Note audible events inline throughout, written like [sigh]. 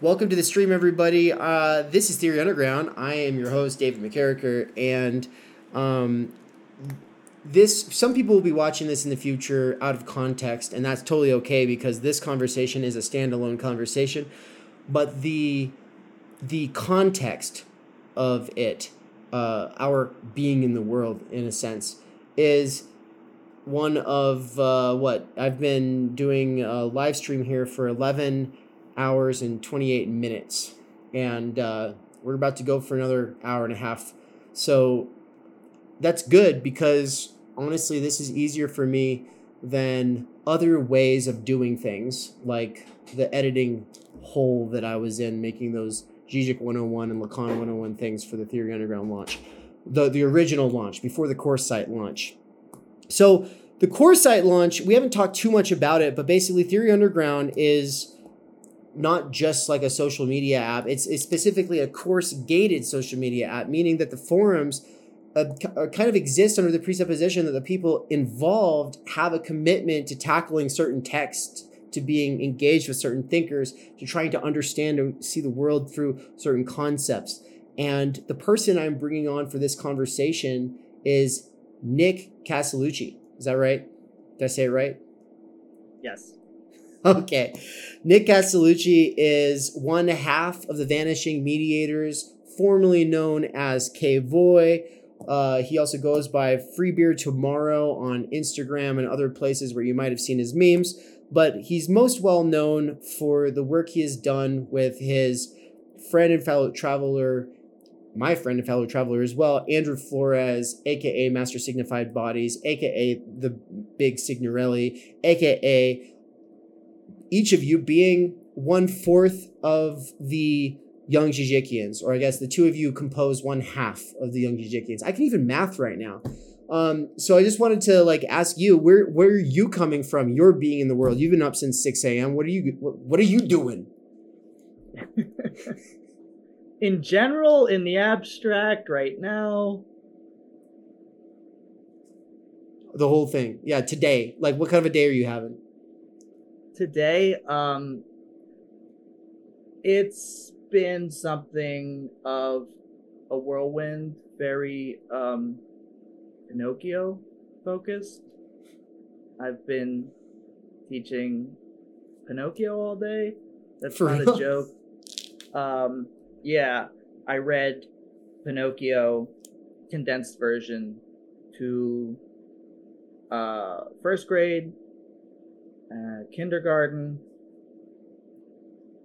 Welcome to the stream, everybody. Uh, this is Theory Underground. I am your host, David McCarricker, and um, this. Some people will be watching this in the future out of context, and that's totally okay because this conversation is a standalone conversation. But the the context of it, uh, our being in the world, in a sense, is one of uh, what I've been doing a live stream here for eleven hours and 28 minutes. And uh, we're about to go for another hour and a half. So that's good because honestly, this is easier for me than other ways of doing things, like the editing hole that I was in, making those Zizek 101 and Lacan 101 things for the Theory Underground launch, the, the original launch, before the course site launch. So the course site launch, we haven't talked too much about it, but basically Theory Underground is not just like a social media app. It's, it's specifically a course gated social media app, meaning that the forums uh, uh, kind of exist under the presupposition that the people involved have a commitment to tackling certain texts, to being engaged with certain thinkers, to trying to understand and see the world through certain concepts. And the person I'm bringing on for this conversation is Nick Castellucci. Is that right? Did I say it right? Yes. [laughs] Okay. Nick Castellucci is one half of the Vanishing Mediators, formerly known as K-Voy. Uh, he also goes by Free Beer Tomorrow on Instagram and other places where you might have seen his memes. But he's most well known for the work he has done with his friend and fellow traveler, my friend and fellow traveler as well, Andrew Flores, aka Master Signified Bodies, aka the Big Signorelli, aka each of you being one fourth of the young Zizekians, or I guess the two of you compose one half of the young Zizekians. I can even math right now. Um, so I just wanted to like ask you where where are you coming from? You're being in the world. You've been up since six a.m. What are you what, what are you doing? [laughs] in general, in the abstract, right now. The whole thing, yeah. Today, like, what kind of a day are you having? Today. Um, it's been something of a whirlwind, very um, Pinocchio focused. I've been teaching Pinocchio all day. That's For not real? a joke. Um, yeah, I read Pinocchio condensed version to uh, first grade, uh, kindergarten,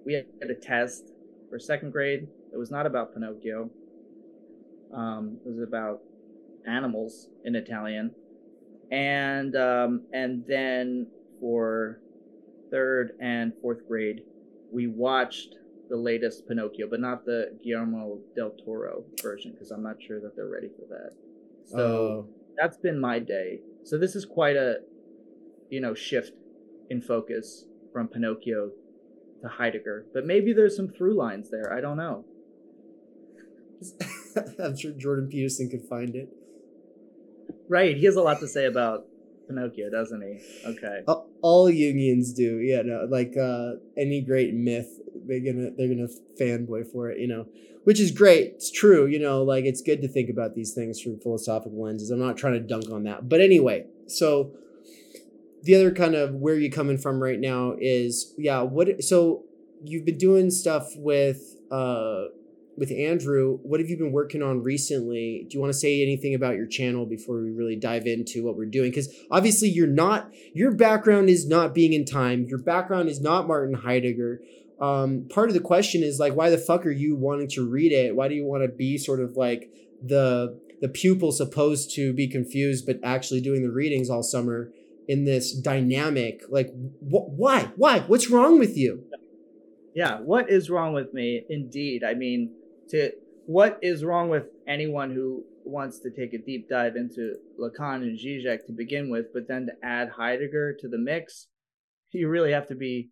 we had a test for second grade. It was not about Pinocchio. Um, it was about animals in Italian, and um, and then for third and fourth grade, we watched the latest Pinocchio, but not the Guillermo del Toro version because I'm not sure that they're ready for that. So uh, that's been my day. So this is quite a, you know, shift in focus from Pinocchio to Heidegger, but maybe there's some through lines there. I don't know. [laughs] I'm sure Jordan Peterson could find it. Right, he has a lot to say about Pinocchio, doesn't he? Okay. All unions do, yeah. No, like uh, any great myth, they're gonna they're gonna fanboy for it, you know, which is great. It's true, you know. Like it's good to think about these things from philosophical lenses. I'm not trying to dunk on that, but anyway. So the other kind of where you coming from right now is yeah what so you've been doing stuff with uh with andrew. What have you been working on recently? Do you want to say anything about your channel before we really dive into what we're doing? Because obviously you're not your background is not being in time. Your background is not martin heidegger. Um, part of the question is like why the fuck are you wanting to read it? Why do you want to be sort of like the the pupil supposed to be confused but actually doing the readings all summer in this dynamic like wh- why why what's wrong with you? Yeah what is wrong with me? Indeed i mean to what is wrong with anyone who wants to take a deep dive into lacan and zizek to begin with but then to add heidegger to the mix? You really have to be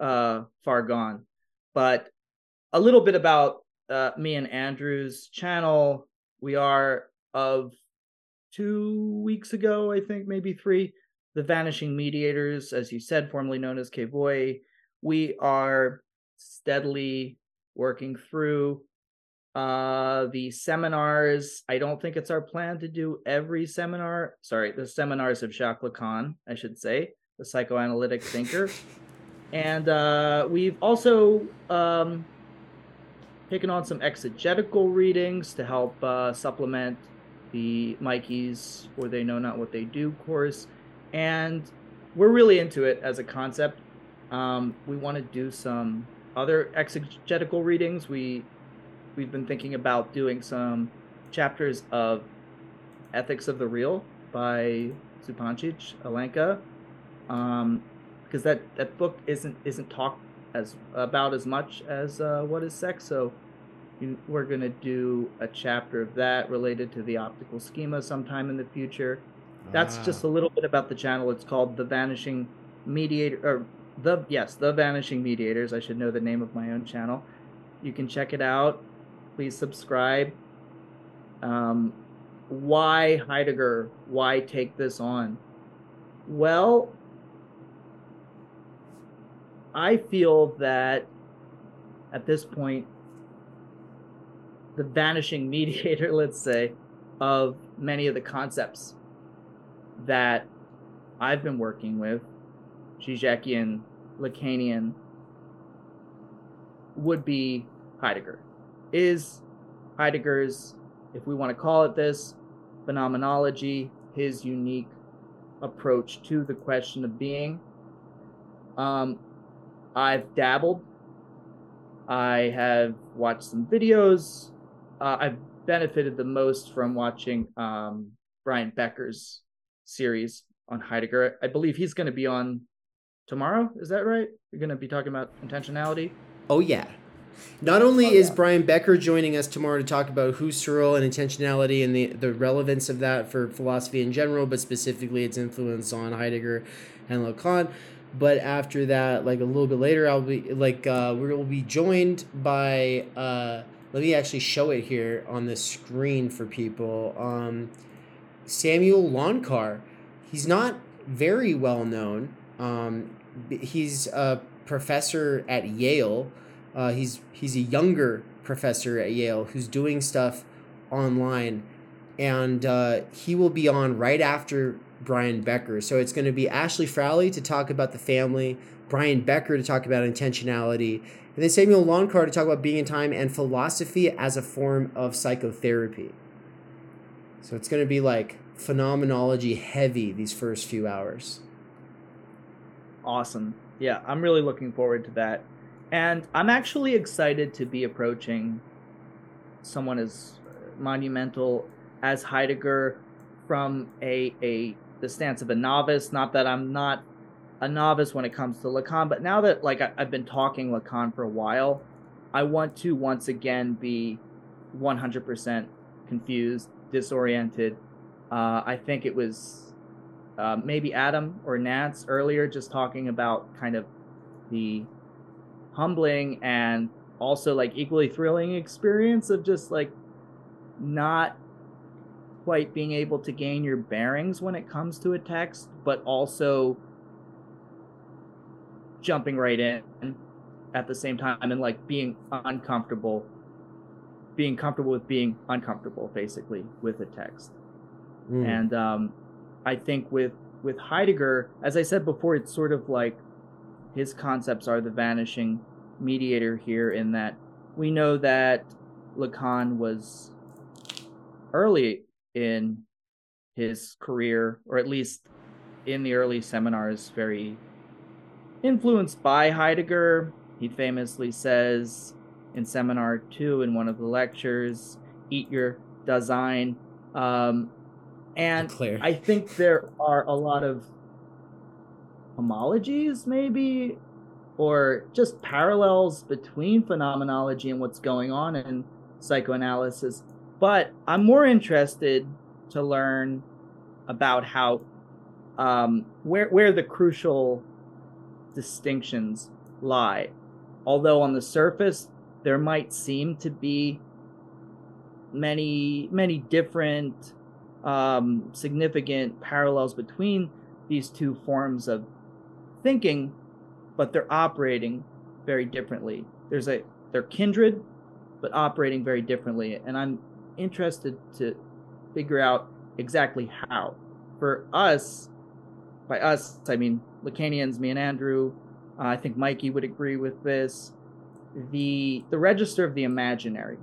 uh far gone. But a little bit about uh, me and andrew's channel. We are of two weeks ago i think maybe three the Vanishing Mediators, as you said, formerly known as K-Voy. We are steadily working through uh the seminars. I don't think it's our plan to do every seminar. Sorry the seminars of jacques lacan i should say the psychoanalytic thinker. And uh we've also um taken on some exegetical readings to help uh, supplement the mikey's or they know not what they do course and we're really into it as a concept um, we want to do some other exegetical readings we we've been thinking about doing some chapters of Ethics of the Real by Zupancic Alenka, um, because that that book isn't isn't talked as about as much as uh, What Is Sex. So we're gonna do a chapter of that related to the optical schema sometime in the future. That's ah. just a little bit about the channel. It's called The Vanishing Mediator, or the yes, The Vanishing Mediators. I should know the name of my own channel. You can check it out please subscribe. Um, why Heidegger? Why take this on? Well, I feel that at this point, the vanishing [laughs] mediator, let's say, of many of the concepts that I've been working with, Zizekian, Lacanian, would be Heidegger is Heidegger's, if we want to call it this, phenomenology, his unique approach to the question of being. Um, I've dabbled. I have watched some videos. Uh, I've benefited the most from watching um, Brian Becker's series on Heidegger. I believe he's going to be on tomorrow. Is that right? You're going to be talking about intentionality. Oh yeah, not only oh, is Brian Becker joining us tomorrow to talk about Husserl and intentionality and the, the relevance of that for philosophy in general, but specifically its influence on Heidegger and Lacan. But after that, like a little bit later, I'll be like uh, we will be joined by. Uh, let me actually show it here on the screen for people. Um, Samuel Loncar. He's not very well known. Um, he's a professor at Yale uh, he's he's a younger professor at Yale who's doing stuff online, and uh, he will be on right after Brian Becker. So it's going to be Ashley Frawley to talk about the family, Brian Becker to talk about intentionality, and then Samuel Loncar to talk about being in time and philosophy as a form of psychotherapy. So it's going to be like phenomenology heavy these first few hours. Awesome. Yeah, I'm really looking forward to that. And I'm actually excited to be approaching someone as monumental as Heidegger from a a the stance of a novice. Not that I'm not a novice when it comes to Lacan, but now that like I, have been talking Lacan for a while, I want to once again be 100% confused, disoriented. Uh, I think it was uh, maybe Adam or Nance earlier just talking about kind of the humbling and also like equally thrilling experience of just like not quite being able to gain your bearings when it comes to a text, but also jumping right in at the same time and like being uncomfortable being comfortable with being uncomfortable basically with a text mm. and um, i think with with heidegger as i said before it's sort of like his concepts are the vanishing mediator here in that we know that Lacan was early in his career, or at least in the early seminars, very influenced by Heidegger. He famously says in seminar two in one of the lectures, eat your Dasein. Um, and Clear. I think there are a lot of homologies maybe or just parallels between phenomenology and what's going on in psychoanalysis but i'm more interested to learn about how um, where where the crucial distinctions lie although on the surface there might seem to be many many different um, significant parallels between these two forms of thinking, but they're operating very differently. There's a they're kindred, but operating very differently, and I'm interested to figure out exactly how. For us, by us, I mean Lacanians, me and Andrew. Uh, I think Mikey would agree with this. The the register of the imaginary,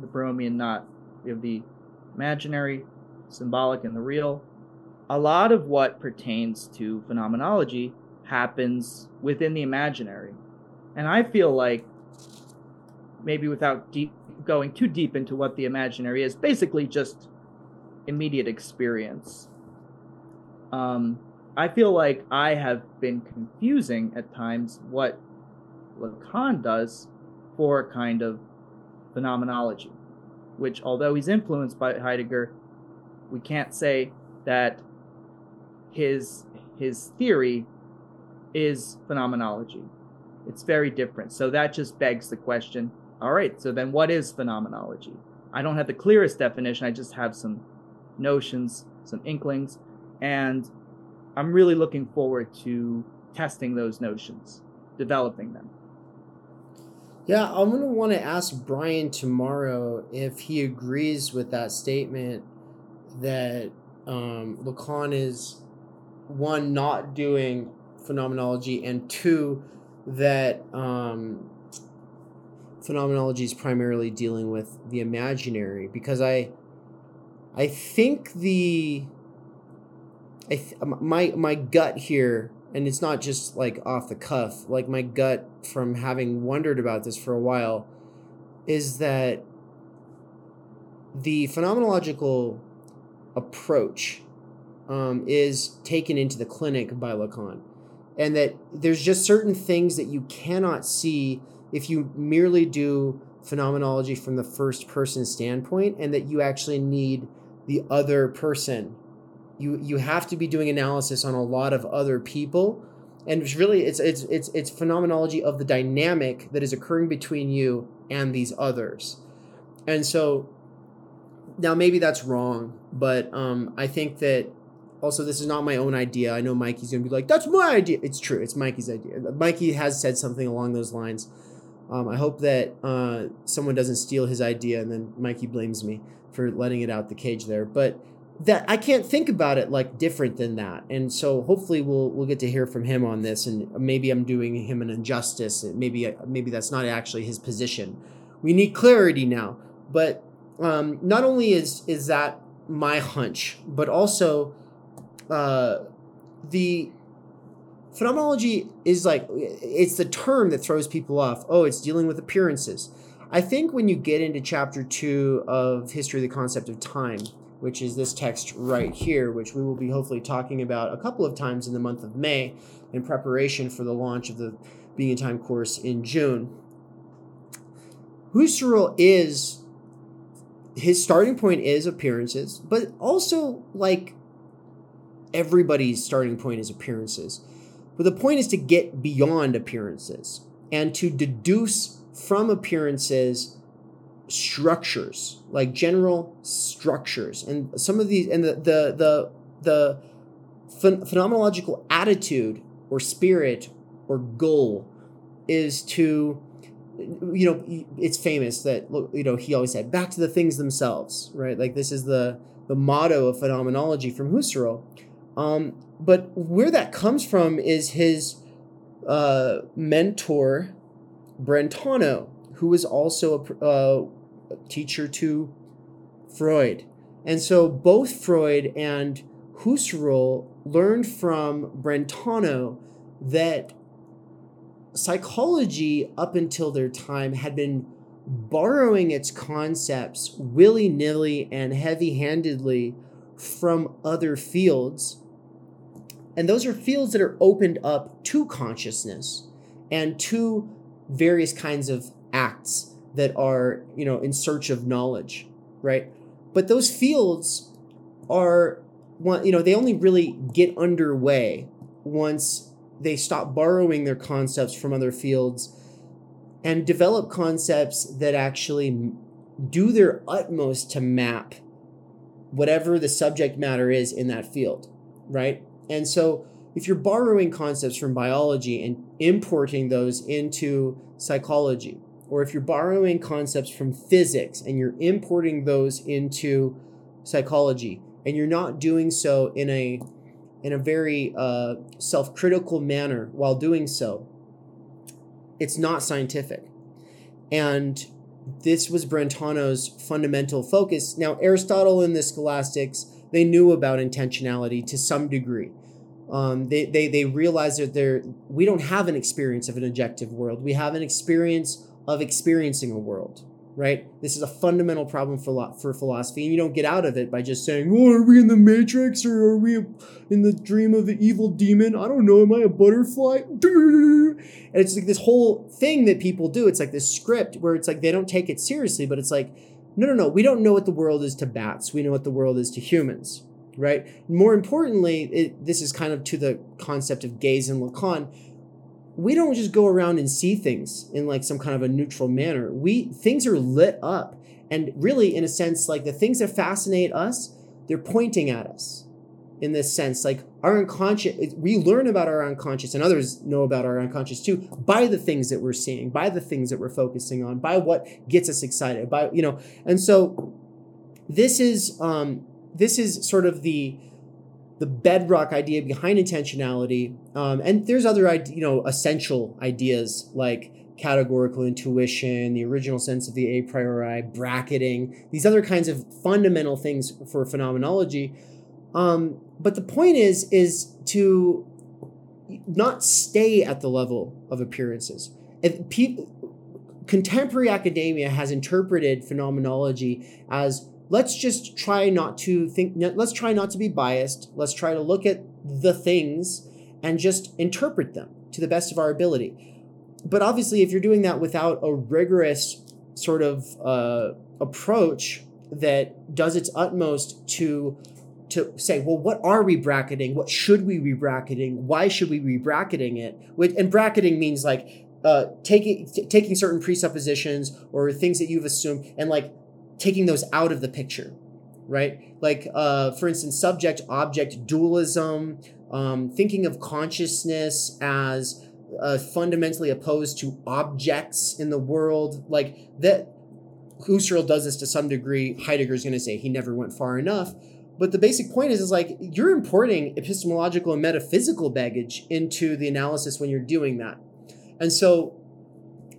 the Borromean knot. Have the imaginary, symbolic, and the real. A lot of what pertains to phenomenology happens within the imaginary. And I feel like maybe without deep going too deep into what the imaginary is, basically just immediate experience. Um, I feel like I have been confusing at times what Lacan does for a kind of phenomenology, which, although he's influenced by Heidegger, we can't say that his his theory is phenomenology. It's very different. So that just begs the question all right, so then what is phenomenology? I don't have the clearest definition, I just have some notions, some inklings, and I'm really looking forward to testing those notions, developing them. Yeah, I'm going to want to ask Brian tomorrow if he agrees with that statement that um, Lacan is one, not doing phenomenology, and two, that um, phenomenology is primarily dealing with the imaginary. Because I I think the I th- my my gut here and it's not just like off the cuff. Like my gut from having wondered about this for a while is that the phenomenological approach um, is taken into the clinic by Lacan. And that there's just certain things that you cannot see if you merely do phenomenology from the first person standpoint and that you actually need the other person you you have to be doing analysis on a lot of other people. And it's really it's it's it's it's phenomenology of the dynamic that is occurring between you and these others. And so now maybe that's wrong but um i think that also this is not my own idea. I know mikey's gonna be like that's my idea. It's true. It's mikey's idea. Mikey has said something along those lines. Um, I hope that uh, someone doesn't steal his idea and then Mikey blames me for letting it out the cage there. But that I can't think about it like different than that. And so hopefully we'll we'll get to hear from him on this. And maybe I'm doing him an injustice. Maybe maybe that's not actually his position. We need clarity now. But um, not only is is that my hunch, but also uh, the phenomenology is like it's the term that throws people off. Oh, it's dealing with appearances. I think when you get into chapter two of History of the Concept of Time, which is this text right here, which we will be hopefully talking about a couple of times in the month of May in preparation for the launch of the Being in Time course in June. Husserl is his starting point is appearances, but also like everybody's starting point is appearances. But the point is to get beyond appearances and to deduce from appearances structures, like general structures. And some of these, and the, the, the, the ph- phenomenological attitude or spirit or goal is to you know it's famous that you know he always said back to the things themselves right like this is the the motto of phenomenology from Husserl um, but where that comes from is his uh, mentor, Brentano, who was also a, uh, teacher to Freud. And so both Freud and Husserl learned from Brentano that psychology, up until their time, had been borrowing its concepts willy nilly and heavy handedly from other fields and those are fields that are opened up to consciousness and to various kinds of acts that are, you know, in search of knowledge, right? But those fields are one, you know, they only really get underway once they stop borrowing their concepts from other fields and develop concepts that actually do their utmost to map whatever the subject matter is in that field, right? And so if you're borrowing concepts from biology and importing those into psychology, or if you're borrowing concepts from physics and you're importing those into psychology, and you're not doing so in a in a very uh, self-critical manner while doing so, it's not scientific. And this was Brentano's fundamental focus. Now, Aristotle and the scholastics, they knew about intentionality to some degree. Um, they, they, they realized that they're, we don't have an experience of an objective world. We have an experience of experiencing a world right? This is a fundamental problem for for philosophy, and you don't get out of it by just saying, "Oh, are we in the Matrix or are we in the dream of the evil demon? I don't know. Am I a butterfly?" [laughs] And it's like this whole thing that people do. It's like this script where it's like they don't take it seriously, but it's like, no, no, no. We don't know what the world is to bats. We know what the world is to humans, right? More importantly, it, this is kind of to the concept of gaze and Lacan we don't just go around and see things in like some kind of a neutral manner. We things are lit up. And really, in a sense, like the things that fascinate us, they're pointing at us in this sense. Like our unconscious, we learn about our unconscious, and others know about our unconscious too, by the things that we're seeing, by the things that we're focusing on, by what gets us excited, by, you know, and so this is um this is sort of the the bedrock idea behind intentionality. Um, and there's other, you know, essential ideas like categorical intuition, the original sense of the a priori, bracketing, these other kinds of fundamental things for phenomenology. Um, but the point is, is to not stay at the level of appearances. If people, contemporary academia has interpreted phenomenology as let's just try not to think let's try not to be biased. Let's try to look at the things and just interpret them to the best of our ability. But obviously if you're doing that without a rigorous sort of uh, approach that does its utmost to to say well what are we bracketing? What should we be bracketing? Why should we be bracketing it? And bracketing means like uh, taking t- taking certain presuppositions or things that you've assumed and like taking those out of the picture, right? Like, uh, for instance, subject object dualism, um, thinking of consciousness as uh, fundamentally opposed to objects in the world, like that. Husserl does this to some degree. Heidegger's going to say he never went far enough. But the basic point is, is like you're importing epistemological and metaphysical baggage into the analysis when you're doing that. And so,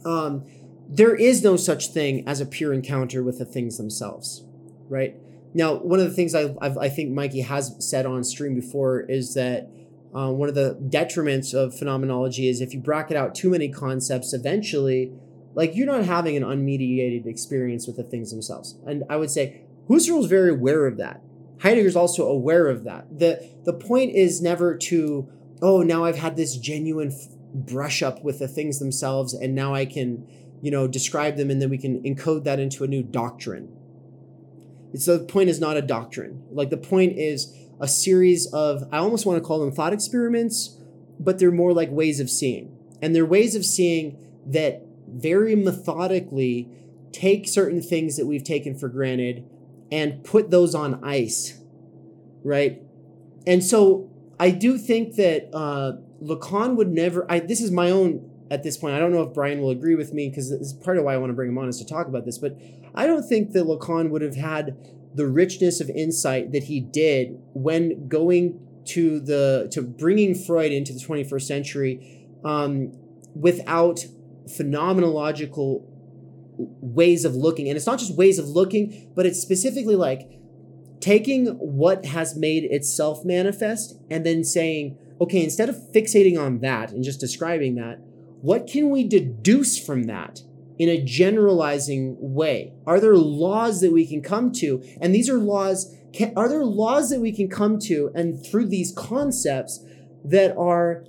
um, there is no such thing as a pure encounter with the things themselves, right? Now, one of the things I, i think Mikey has said on stream before is that uh, one of the detriments of phenomenology is if you bracket out too many concepts, eventually, like you're not having an unmediated experience with the things themselves. And I would say Husserl is very aware of that. Heidegger's also aware of that. the The point is never to, oh, now I've had this genuine f- brush up with the things themselves, and now I can you know, describe them and then we can encode that into a new doctrine. So the point is not a doctrine. Like the point is a series of, I almost want to call them thought experiments, but they're more like ways of seeing. And they're ways of seeing that very methodically take certain things that we've taken for granted and put those on ice, right? And so I do think that uh, Lacan would never. I, this is my own at this point. I don't know if Brian will agree with me because this is part of why I want to bring him on is to talk about this. But I don't think that Lacan would have had the richness of insight that he did when going to the to bringing Freud into the 21st century um, without phenomenological ways of looking. And it's not just ways of looking, but it's specifically like taking what has made itself manifest and then saying, okay, instead of fixating on that and just describing that, what can we deduce from that in a generalizing way? Are there laws that we can come to? And these are laws, can, are there laws that we can come to and through these concepts that are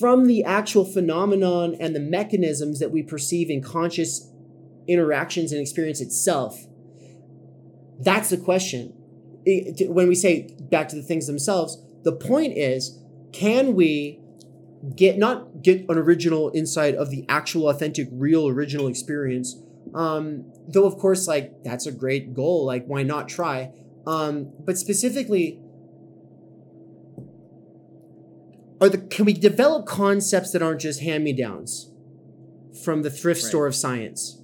from the actual phenomenon and the mechanisms that we perceive in conscious interactions and experience itself? That's the question. When we say back to the things themselves, the point is can we get not get an original insight of the actual authentic real original experience um though of course like that's a great goal like why not try um but specifically are the can we develop concepts that aren't just hand me downs from the thrift Right. store of science,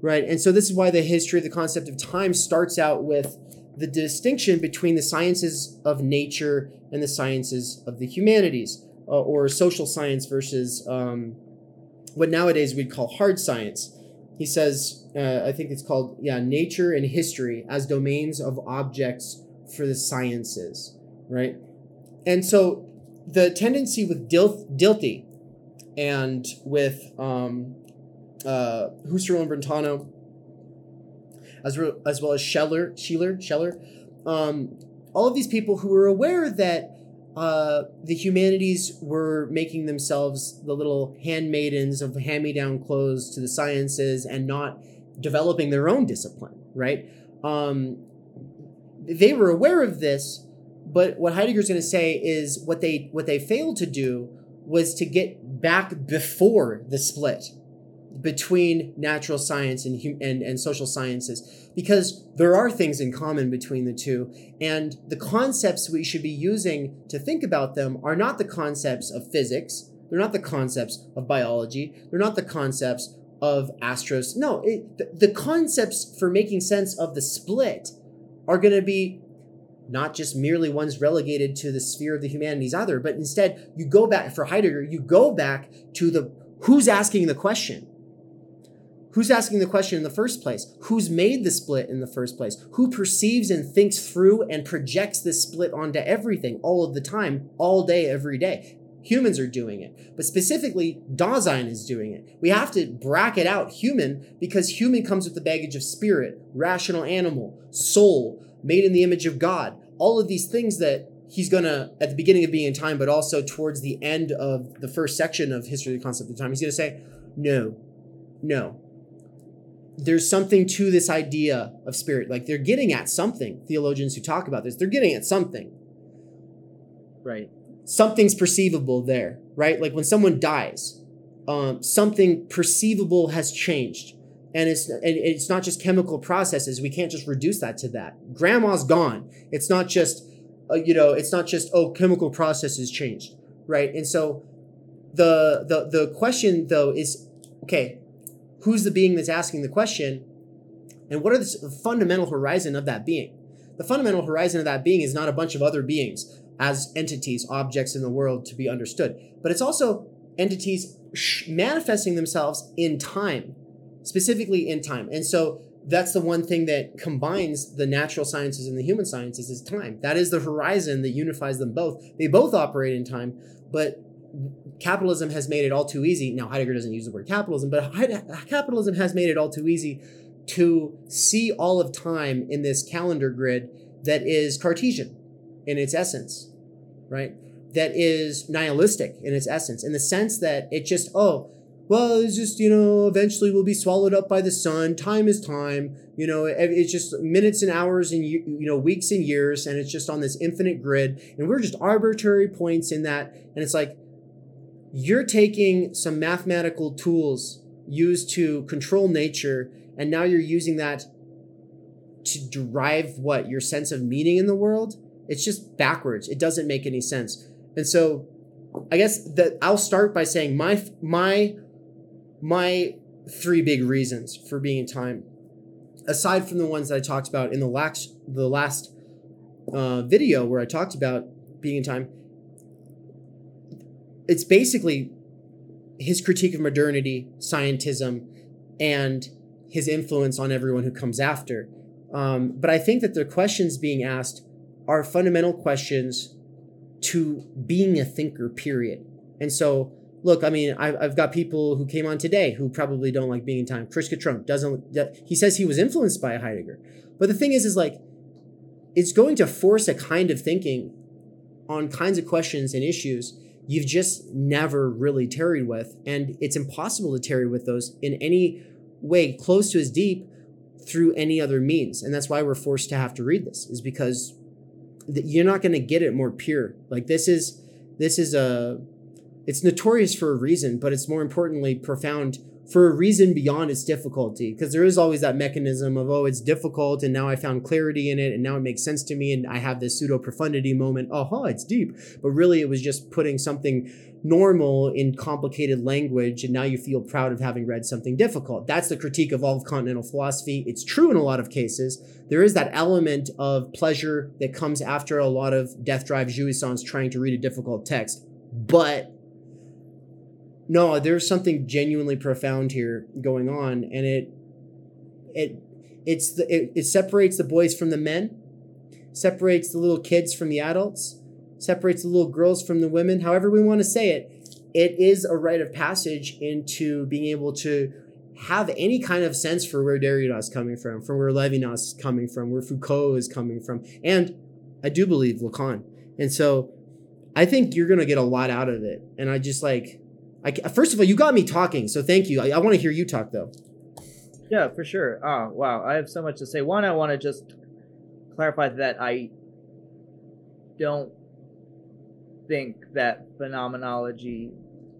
right? And so this is why the history of the concept of time starts out with the distinction between the sciences of nature and the sciences of the humanities, uh, or social science versus um, what nowadays we'd call hard science. He says, uh, I think it's called, yeah, nature and history as domains of objects for the sciences, right? And so the tendency with Dil- Dilthey and with um, uh, Husserl and Brentano, as, re- as well as Scheler, Schiller, Scheler, um, all of these people who were aware that uh, the humanities were making themselves the little handmaidens of hand-me-down clothes to the sciences and not developing their own discipline, right? Um, they were aware of this, but what Heidegger's going to say is what they what they failed to do was to get back before the split between natural science and hum- and, and social sciences because there are things in common between the two and the concepts we should be using to think about them are not the concepts of physics they're not the concepts of biology they're not the concepts of astros. No it, the, the concepts for making sense of the split are going to be not just merely ones relegated to the sphere of the humanities either but instead you go back for heidegger you go back to the who's asking the question Who's asking the question in the first place? Who's made the split in the first place? Who perceives and thinks through and projects this split onto everything all of the time, all day, every day? Humans are doing it. But specifically, Dasein is doing it. We have to bracket out human because human comes with the baggage of spirit, rational animal, soul, made in the image of God. All of these things that he's to, at the beginning of being in time, but also towards the end of the first section of History of the Concept of Time, he's to say, no, no, there's something to this idea of spirit. Like they're getting at something. Theologians who talk about this, they're getting at something. Right. Something's perceivable there, right? Like when someone dies, um, something perceivable has changed, and it's and it's not just chemical processes. We can't just reduce that to that. Grandma's gone. It's not just, uh, you know, it's not just oh, chemical processes changed, right? And so, the the the question though is, okay, who's the being that's asking the question and what are the fundamental horizon of that being? The fundamental horizon of that being is not a bunch of other beings as entities objects in the world to be understood but it's also entities manifesting themselves in time specifically in time and so that's the one thing that combines the natural sciences and the human sciences is time. That is the horizon that unifies them both. They both operate in time but capitalism has made it all too easy. Now, Heidegger doesn't use the word capitalism, but capitalism has made it all too easy to see all of time in this calendar grid that is Cartesian in its essence, right? That is nihilistic in its essence, in the sense that it just, oh, well, it's just, you know, eventually we'll be swallowed up by the sun. Time is time. You know, it's just minutes and hours and, you know, weeks and years. And it's just on this infinite grid. And we're just arbitrary points in that. And it's like, you're taking some mathematical tools used to control nature and now you're using that to derive what? Your sense of meaning in the world? It's just backwards. It doesn't make any sense. And so i guess that i'll start by saying my my my three big reasons for being in time aside from the ones that i talked about in the last the last uh, video where i talked about being in time it's basically his critique of modernity, scientism, and his influence on everyone who comes after. Um, but I think that the questions being asked are fundamental questions to being a thinker, period. And so, look, I mean, I've, I've got people who came on today who probably don't like being in time. Chris Trump doesn't, he says he was influenced by Heidegger. But the thing is, is like, it's going to force a kind of thinking on kinds of questions and issues you've just never really tarried with. And it's impossible to tarry with those in any way close to as deep through any other means. And that's why we're forced to have to read this, is because you're not going to get it more pure. Like this is, this is a, it's notorious for a reason, but it's more importantly profound for a reason beyond its difficulty because there is always that mechanism of oh it's difficult and now i found clarity in it and now it makes sense to me and i have this pseudo profundity moment oh it's deep. But really it was just putting something normal in complicated language and now you feel proud of having read something difficult. That's the critique of all of continental philosophy. It's true in a lot of cases. There is that element of pleasure that comes after a lot of death drive jouissance trying to read a difficult text. But no, there's something genuinely profound here going on, and it it it's the it, it separates the boys from the men, separates the little kids from the adults, separates the little girls from the women. However we want to say it, it is a rite of passage into being able to have any kind of sense for where Derrida is coming from, from where Levinas is coming from, where Foucault is coming from, and I do believe Lacan. And so I think you're gonna get a lot out of it. And I just like I, first of all, you got me talking, so thank you. I, I want to hear you talk though. Yeah, for sure. Oh, wow. I have so much to say. One, I want to just clarify that I don't think that phenomenology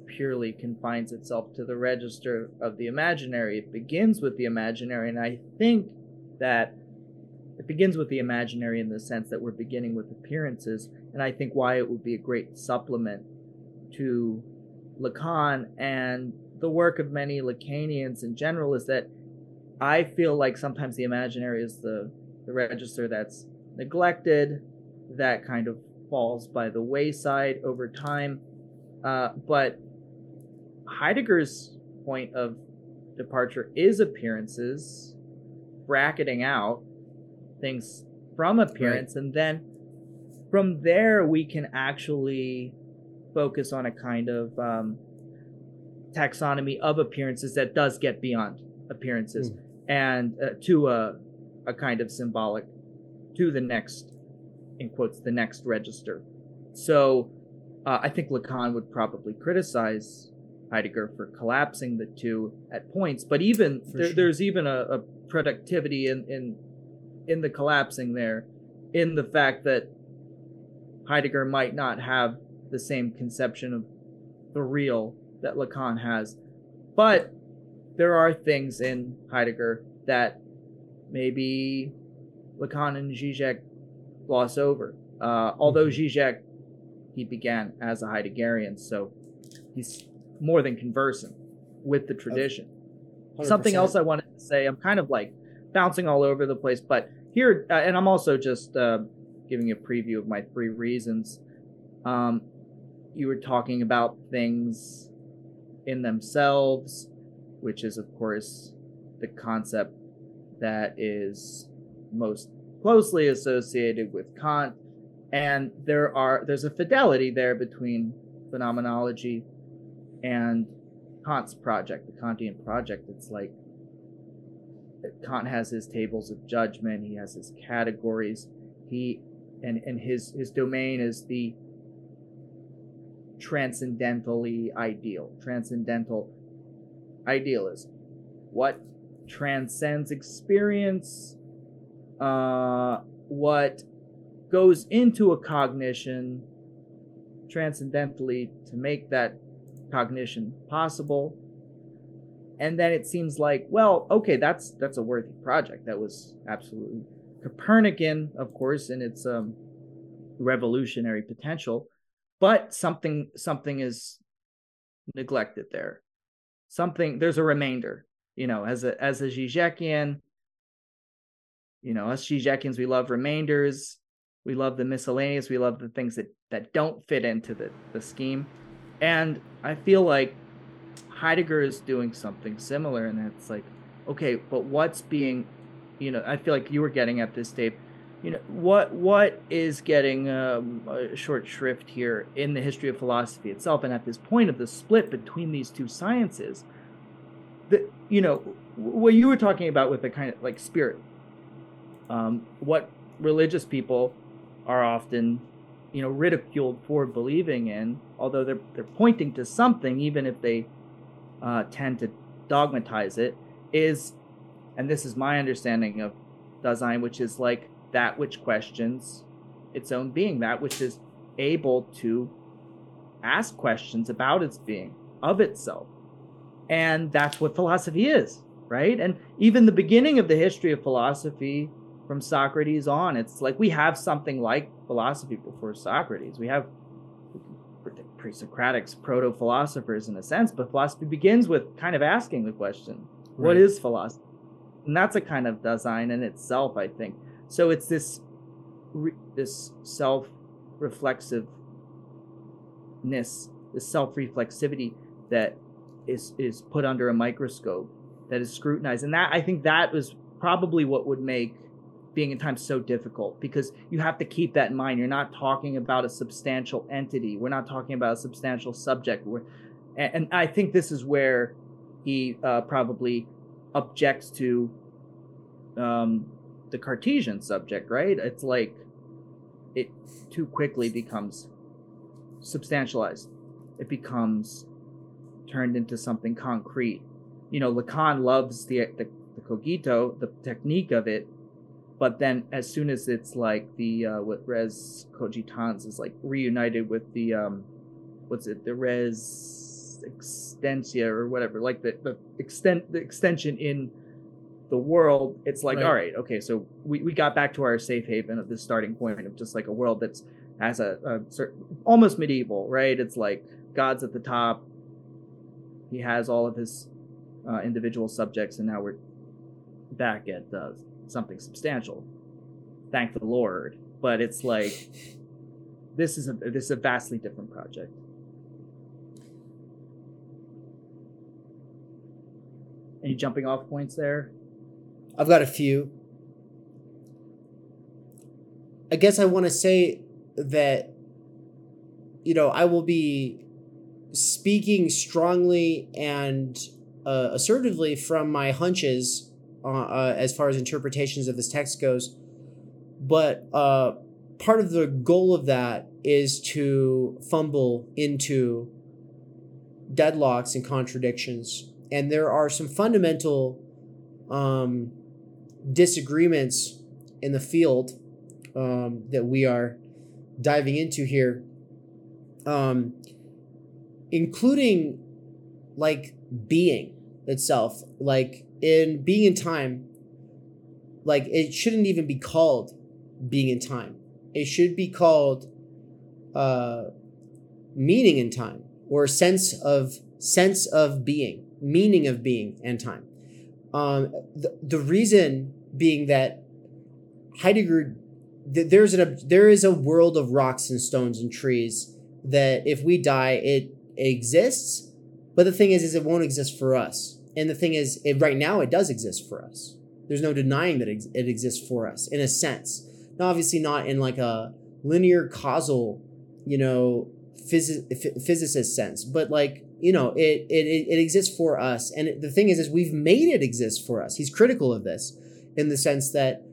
purely confines itself to the register of the imaginary. It begins with the imaginary, and I think that it begins with the imaginary in the sense that we're beginning with appearances, and I think why it would be a great supplement to Lacan and the work of many Lacanians in general is that I feel like sometimes the imaginary is the, the register that's neglected, that kind of falls by the wayside over time. Uh, but Heidegger's point of departure is appearances, bracketing out things from appearance, right. and then from there we can actually focus on a kind of um, taxonomy of appearances that does get beyond appearances mm. and uh, to a, a kind of symbolic to the next in quotes the next register so uh, i think lacan would probably criticize heidegger for collapsing the two at points but even there, sure. there's even a, a productivity in, in in the collapsing there in the fact that heidegger might not have the same conception of the real that Lacan has. But there are things in Heidegger that maybe Lacan and Zizek gloss over. Uh, although mm-hmm. Zizek, he began as a Heideggerian, so he's more than conversant with the tradition. 100%. Something else I wanted to say, I'm kind of like bouncing all over the place, but here, uh, and I'm also just uh, giving a preview of my three reasons. Um, you were talking about things in themselves, which is, of course, the concept that is most closely associated with Kant. And there are there's a fidelity there between phenomenology and Kant's project, the Kantian project. It's like Kant has his tables of judgment, he has his categories, he and and his his domain is the transcendentally ideal, transcendental idealism. What transcends experience, uh, what goes into a cognition transcendentally to make that cognition possible. And then it seems like, well, okay, that's that's a worthy project. That was absolutely Copernican, of course, in its um, revolutionary potential but something something is neglected there. Something there's a remainder you know as a as a Zizekian, you know us Zizekians, we love remainders. We love the miscellaneous. We love the things that that don't fit into the the scheme. And i feel like heidegger is doing something similar and it's like okay but what's being you know i feel like you were getting at this dave you know what what is getting um, a short shrift here in the history of philosophy itself and at this point of the split between these two sciences the you know what you were talking about with the kind of like spirit um, what religious people are often you know ridiculed for believing in although they're they're pointing to something even if they uh, tend to dogmatize it is and this is my understanding of Dasein which is like that which questions its own being, that which is able to ask questions about its being, of itself. and that's what philosophy is, right? And even the beginning of the history of philosophy from Socrates on, it's like we have something like philosophy before Socrates. We have pre-Socratics, proto-philosophers in a sense, but philosophy begins with kind of asking the question, right. what is philosophy? And that's a kind of Dasein in itself, I think. So it's this this self-reflexiveness, this self-reflexivity that is is put under a microscope, that is scrutinized, and that I think that was probably what would make being in time so difficult because you have to keep that in mind. You're not talking about a substantial entity. We're not talking about a substantial subject. We're, and, and I think this is where he uh, probably objects to um, the Cartesian subject, right? It's like it too quickly becomes substantialized. It becomes turned into something concrete. You know, Lacan loves the, the, the cogito, the technique of it, but then as soon as it's like the uh, what res cogitans is like reunited with the um, what's it the res extensia or whatever, like the the extent the extension in the world, it's like right. all right, okay, so we, we got back to our safe haven of the starting point of just like a world that's has a, a certain almost medieval, right? It's like God's at the top. He has all of his uh, individual subjects, and now we're back at uh, something substantial. Thank the Lord. But it's like [laughs] this is a this is a vastly different project. Any jumping off points there? I've got a few. I guess I want to say that you know, I will be speaking strongly and uh, assertively from my hunches uh, uh, as far as interpretations of this text goes. But uh, part of the goal of that is to fumble into deadlocks and contradictions. And there are some fundamental um, disagreements in the field um, that we are diving into here, um, including like being itself. Like in being in time, like it shouldn't even be called being in time. It should be called uh, meaning in time or sense of sense of being, meaning of being and time. Um, the, the reason being that Heidegger, th- there's an there is a world of rocks and stones and trees that if we die, it exists. But the thing is, is it won't exist for us. And the thing is, it, right now it does exist for us. There's no denying that it, it exists for us in a sense. Now, obviously, not in like a linear causal, you know, phys- physicist sense, but like you know, it it it exists for us. And the thing is, is we've made it exist for us. He's critical of this in the sense that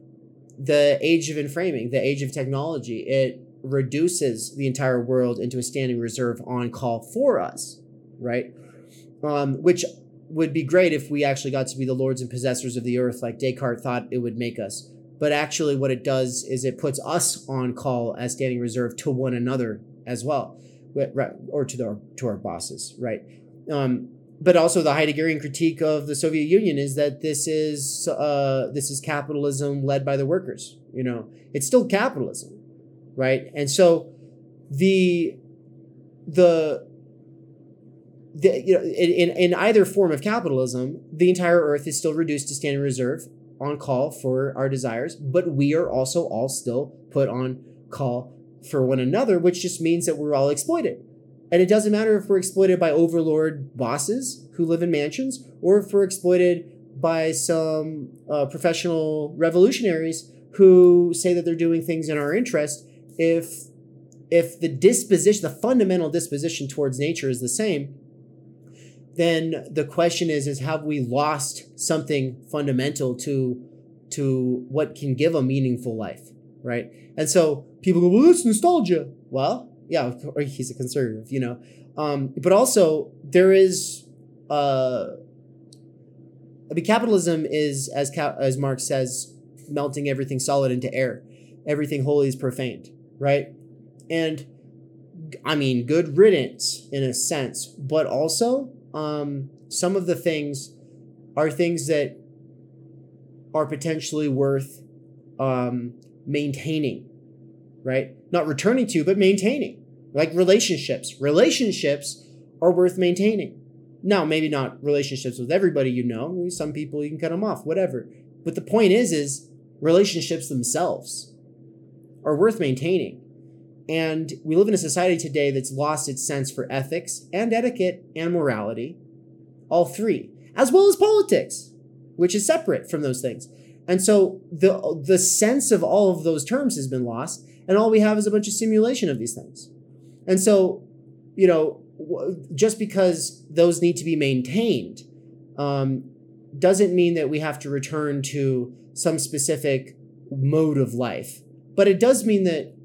the age of enframing, the age of technology, it reduces the entire world into a standing reserve on call for us, right? Um, which would be great if we actually got to be the lords and possessors of the earth like Descartes thought it would make us. But actually, what it does is it puts us on call as standing reserve to one another as well, or to our to our bosses, right? Um, but also, the Heideggerian critique of the Soviet Union is that this is uh, this is capitalism led by the workers. You know, it's still capitalism, right? And so the the the, you know, in, in either form of capitalism, the entire earth is still reduced to standing reserve on call for our desires, but we are also all still put on call for one another, which just means that we're all exploited. And it doesn't matter if we're exploited by overlord bosses who live in mansions or if we're exploited by some uh, professional revolutionaries who say that they're doing things in our interest. If if the disposition, the fundamental disposition towards nature is the same, then the question is is have we lost something fundamental to to what can give a meaningful life right? And so people go well that's nostalgia. Well yeah he's a conservative you know? Um, but also there is uh, I mean capitalism is as Ca- as Marx says melting everything solid into air. Everything holy is profaned right? And I mean good riddance in a sense but also um, some of the things are things that are potentially worth um, maintaining, right? Not returning to, but maintaining. Like relationships. Relationships are worth maintaining. Now, maybe not relationships with everybody you know. Some people you can cut them off, whatever. But the point is, is relationships themselves are worth maintaining. And we live in a society today that's lost its sense for ethics and etiquette and morality, all three, as well as politics, which is separate from those things. And so the the sense of all of those terms has been lost, and all we have is a bunch of simulation of these things. And so, you know, just because those need to be maintained um, doesn't mean that we have to return to some specific mode of life. But it does mean that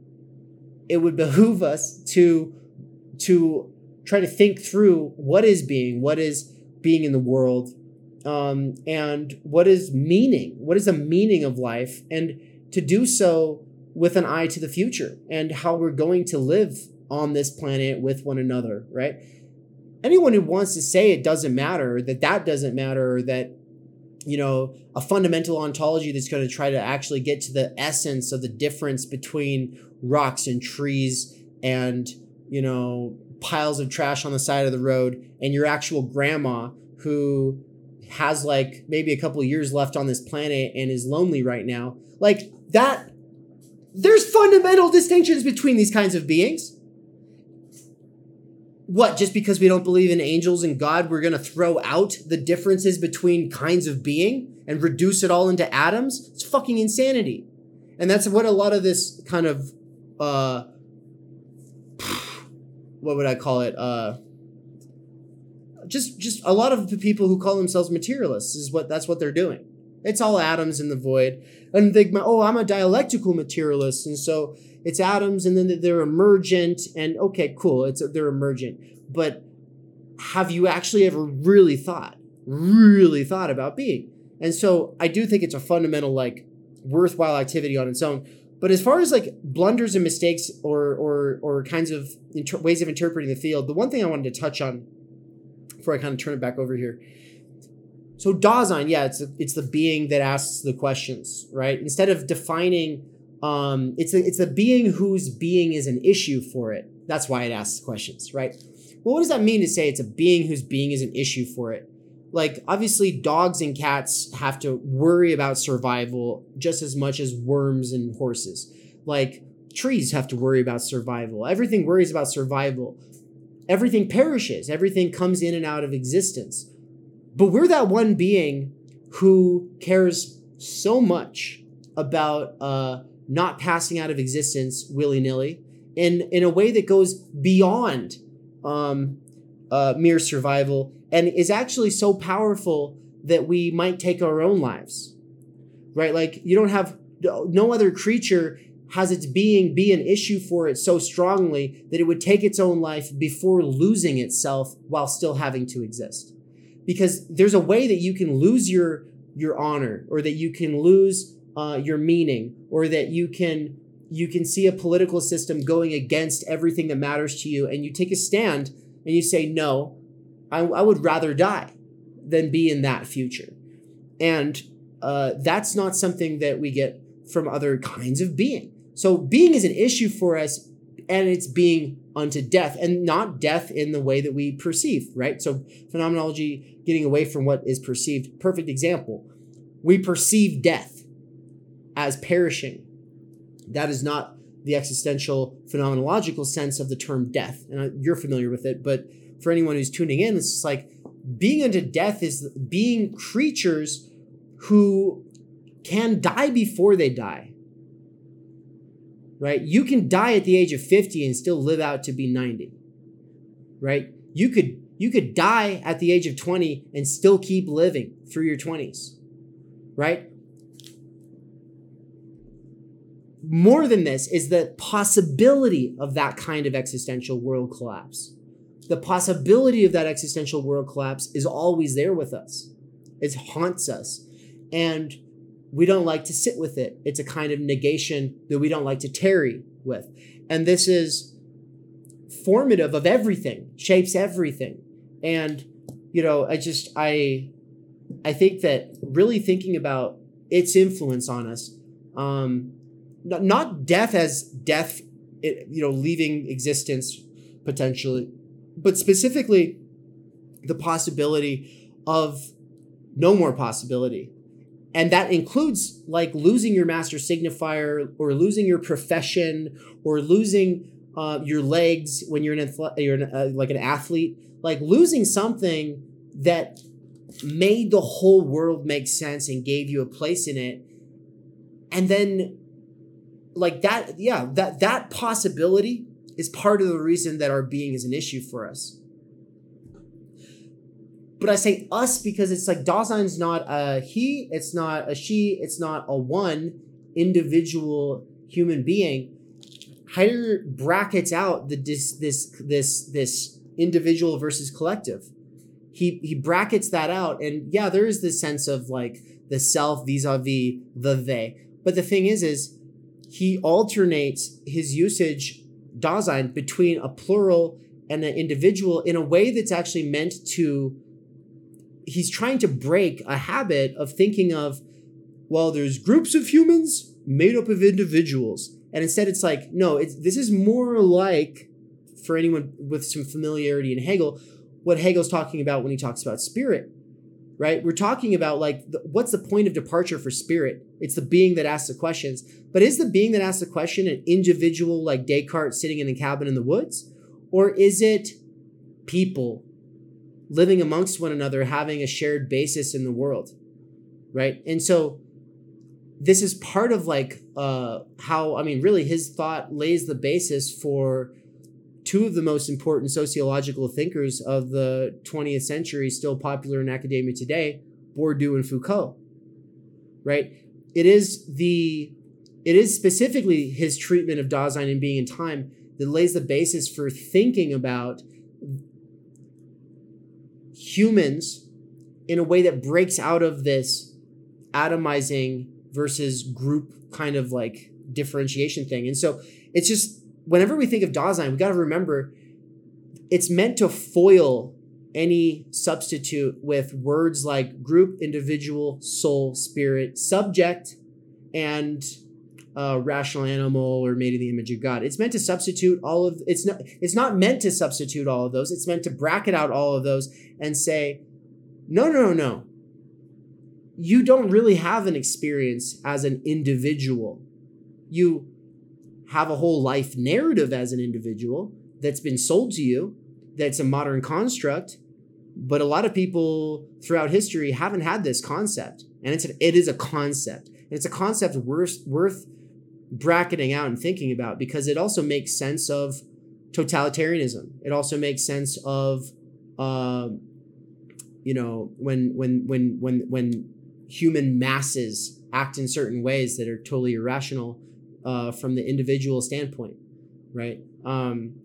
it would behoove us to to try to think through what is being, what is being in the world, um, and what is meaning, what is the meaning of life, and to do so with an eye to the future and how we're going to live on this planet with one another, right? Anyone who wants to say it doesn't matter, that that doesn't matter, that you know, a fundamental ontology that's going to try to actually get to the essence of the difference between rocks and trees and, you know, piles of trash on the side of the road and your actual grandma who has like maybe a couple years left on this planet and is lonely right now. Like that there's fundamental distinctions between these kinds of beings. What, just because we don't believe in angels and God, we're going to throw out the differences between kinds of being and reduce it all into atoms? It's fucking insanity. And that's what a lot of this kind of, uh, [sighs] what would I call it? Uh, just, just a lot of the people who call themselves materialists is what that's what they're doing. It's all atoms in the void, and they, oh, I'm a dialectical materialist, and so it's atoms and then they're emergent. And okay cool. It's they're emergent. But have you actually ever really thought really thought about being? And so i do think it's a fundamental like worthwhile activity on its own. But as far as like blunders and mistakes or or or kinds of inter- ways of interpreting the field the one thing i wanted to touch on before i kind of turn it back over here so Dasein, yeah, it's it's the being that asks the questions, right? Instead of defining um, it's a, it's a being whose being is an issue for it. That's why it asks questions, right? Well, what does that mean to say it's a being whose being is an issue for it? Like, obviously, dogs and cats have to worry about survival just as much as worms and horses. Like, trees have to worry about survival. Everything worries about survival. Everything perishes, everything comes in and out of existence. But we're that one being who cares so much about uh, not passing out of existence willy nilly in, in a way that goes beyond um, uh, mere survival and is actually so powerful that we might take our own lives. Right? Like, you don't have no other creature has its being be an issue for it so strongly that it would take its own life before losing itself while still having to exist. Because there's a way that you can lose your your honor or that you can lose uh, your meaning or that you can you can see a political system going against everything that matters to you and you take a stand and you say no i, I would rather die than be in that future and uh, that's not something that we get from other kinds of being so being is an issue for us and it's being unto death and not death in the way that we perceive right so phenomenology getting away from what is perceived perfect example we perceive death as perishing. That is not the existential phenomenological sense of the term death. And you're familiar with it, but for anyone who's tuning in, it's just like being unto death is being creatures who can die before they die. Right? You can die at the age of 50 and still live out to be 90. Right? You could you could die at the age of 20 and still keep living through your 20s. Right? more than this is the possibility of that kind of existential world collapse. The possibility of that existential world collapse is always there with us. It haunts us. And we don't like to sit with it. It's a kind of negation that we don't like to tarry with. And this is formative of everything, shapes everything. And you know, I just I I think that really thinking about its influence on us, um, not, death as death, it, you know, leaving existence potentially, but specifically the possibility of no more possibility. And that includes like losing your master signifier or losing your profession or losing uh, your legs when you're an you're an, uh, like an athlete, like losing something that made the whole world make sense and gave you a place in it. And then like that yeah that that possibility is part of the reason that our being is an issue for us but i say us because it's like Dasein's not a he it's not a she it's not a one individual human being. Heidegger brackets out the this this this this individual versus collective. He he brackets that out and yeah there is this sense of like the self vis-a-vis the they. But the thing is is he alternates his usage dasein between a plural and an individual in a way that's actually meant to he's trying to break a habit of thinking of well there's groups of humans made up of individuals and instead it's like no it's this is more like for anyone with some familiarity in hegel what Hegel's talking about when he talks about spirit, right? We're talking about like the, what's the point of departure for spirit? It's the being that asks the questions. But is the being that asks the question an individual like Descartes sitting in a cabin in the woods? Or is it people living amongst one another, having a shared basis in the world, right? And so this is part of like uh, how, I mean, really his thought lays the basis for two of the most important sociological thinkers of the 20th century, still popular in academia today, Bourdieu and Foucault. Right? It is the it is specifically his treatment of Dasein and being in time that lays the basis for thinking about humans in a way that breaks out of this atomizing versus group kind of like differentiation thing. And so it's just whenever we think of Dasein, we got to remember it's meant to foil any substitute with words like group, individual, soul, spirit, subject, and uh, rational animal or made in the image of God. It's meant to substitute all of it's not it's not meant to substitute all of those. It's meant to bracket out all of those and say, no, no, no, no. You don't really have an experience as an individual. You have a whole life narrative as an individual that's been sold to you, that's a modern construct. But a lot of people throughout history haven't had this concept. And it's an, it is a concept. And it's a concept worth, worth bracketing out and thinking about because it also makes sense of totalitarianism. It also makes sense of, uh, you know, when when when when when human masses act in certain ways that are totally irrational uh, from the individual standpoint, right? Um,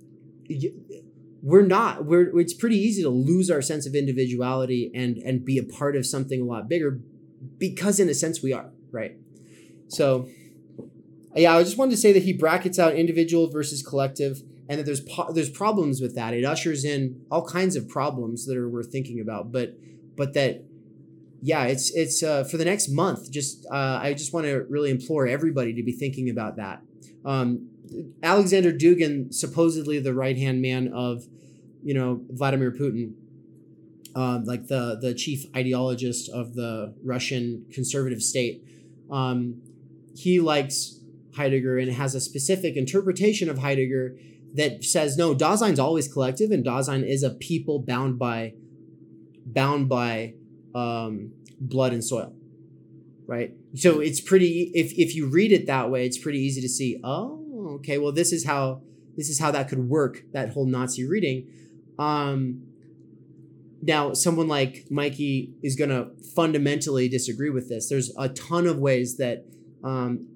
we're not. We're. It's pretty easy to lose our sense of individuality and and be a part of something a lot bigger, because in a sense we are, right? So, yeah, I just wanted to say that he brackets out individual versus collective, and that there's po- there's problems with that. It ushers in all kinds of problems that are worth thinking about, but but that yeah, it's it's uh, for the next month. Just uh, I just want to really implore everybody to be thinking about that. Um, Alexander Dugin, supposedly the right hand man of, you know, Vladimir Putin, uh, like the the chief ideologist of the Russian conservative state. Um, he likes Heidegger and has a specific interpretation of Heidegger that says no, Dasein's always collective, and Dasein is a people bound by bound by um, blood and soil right? So it's pretty if, if you read it that way it's pretty easy to see oh okay well this is how this is how that could work that whole nazi reading. Um, now someone like mikey is going to fundamentally disagree with this. There's a ton of ways that um,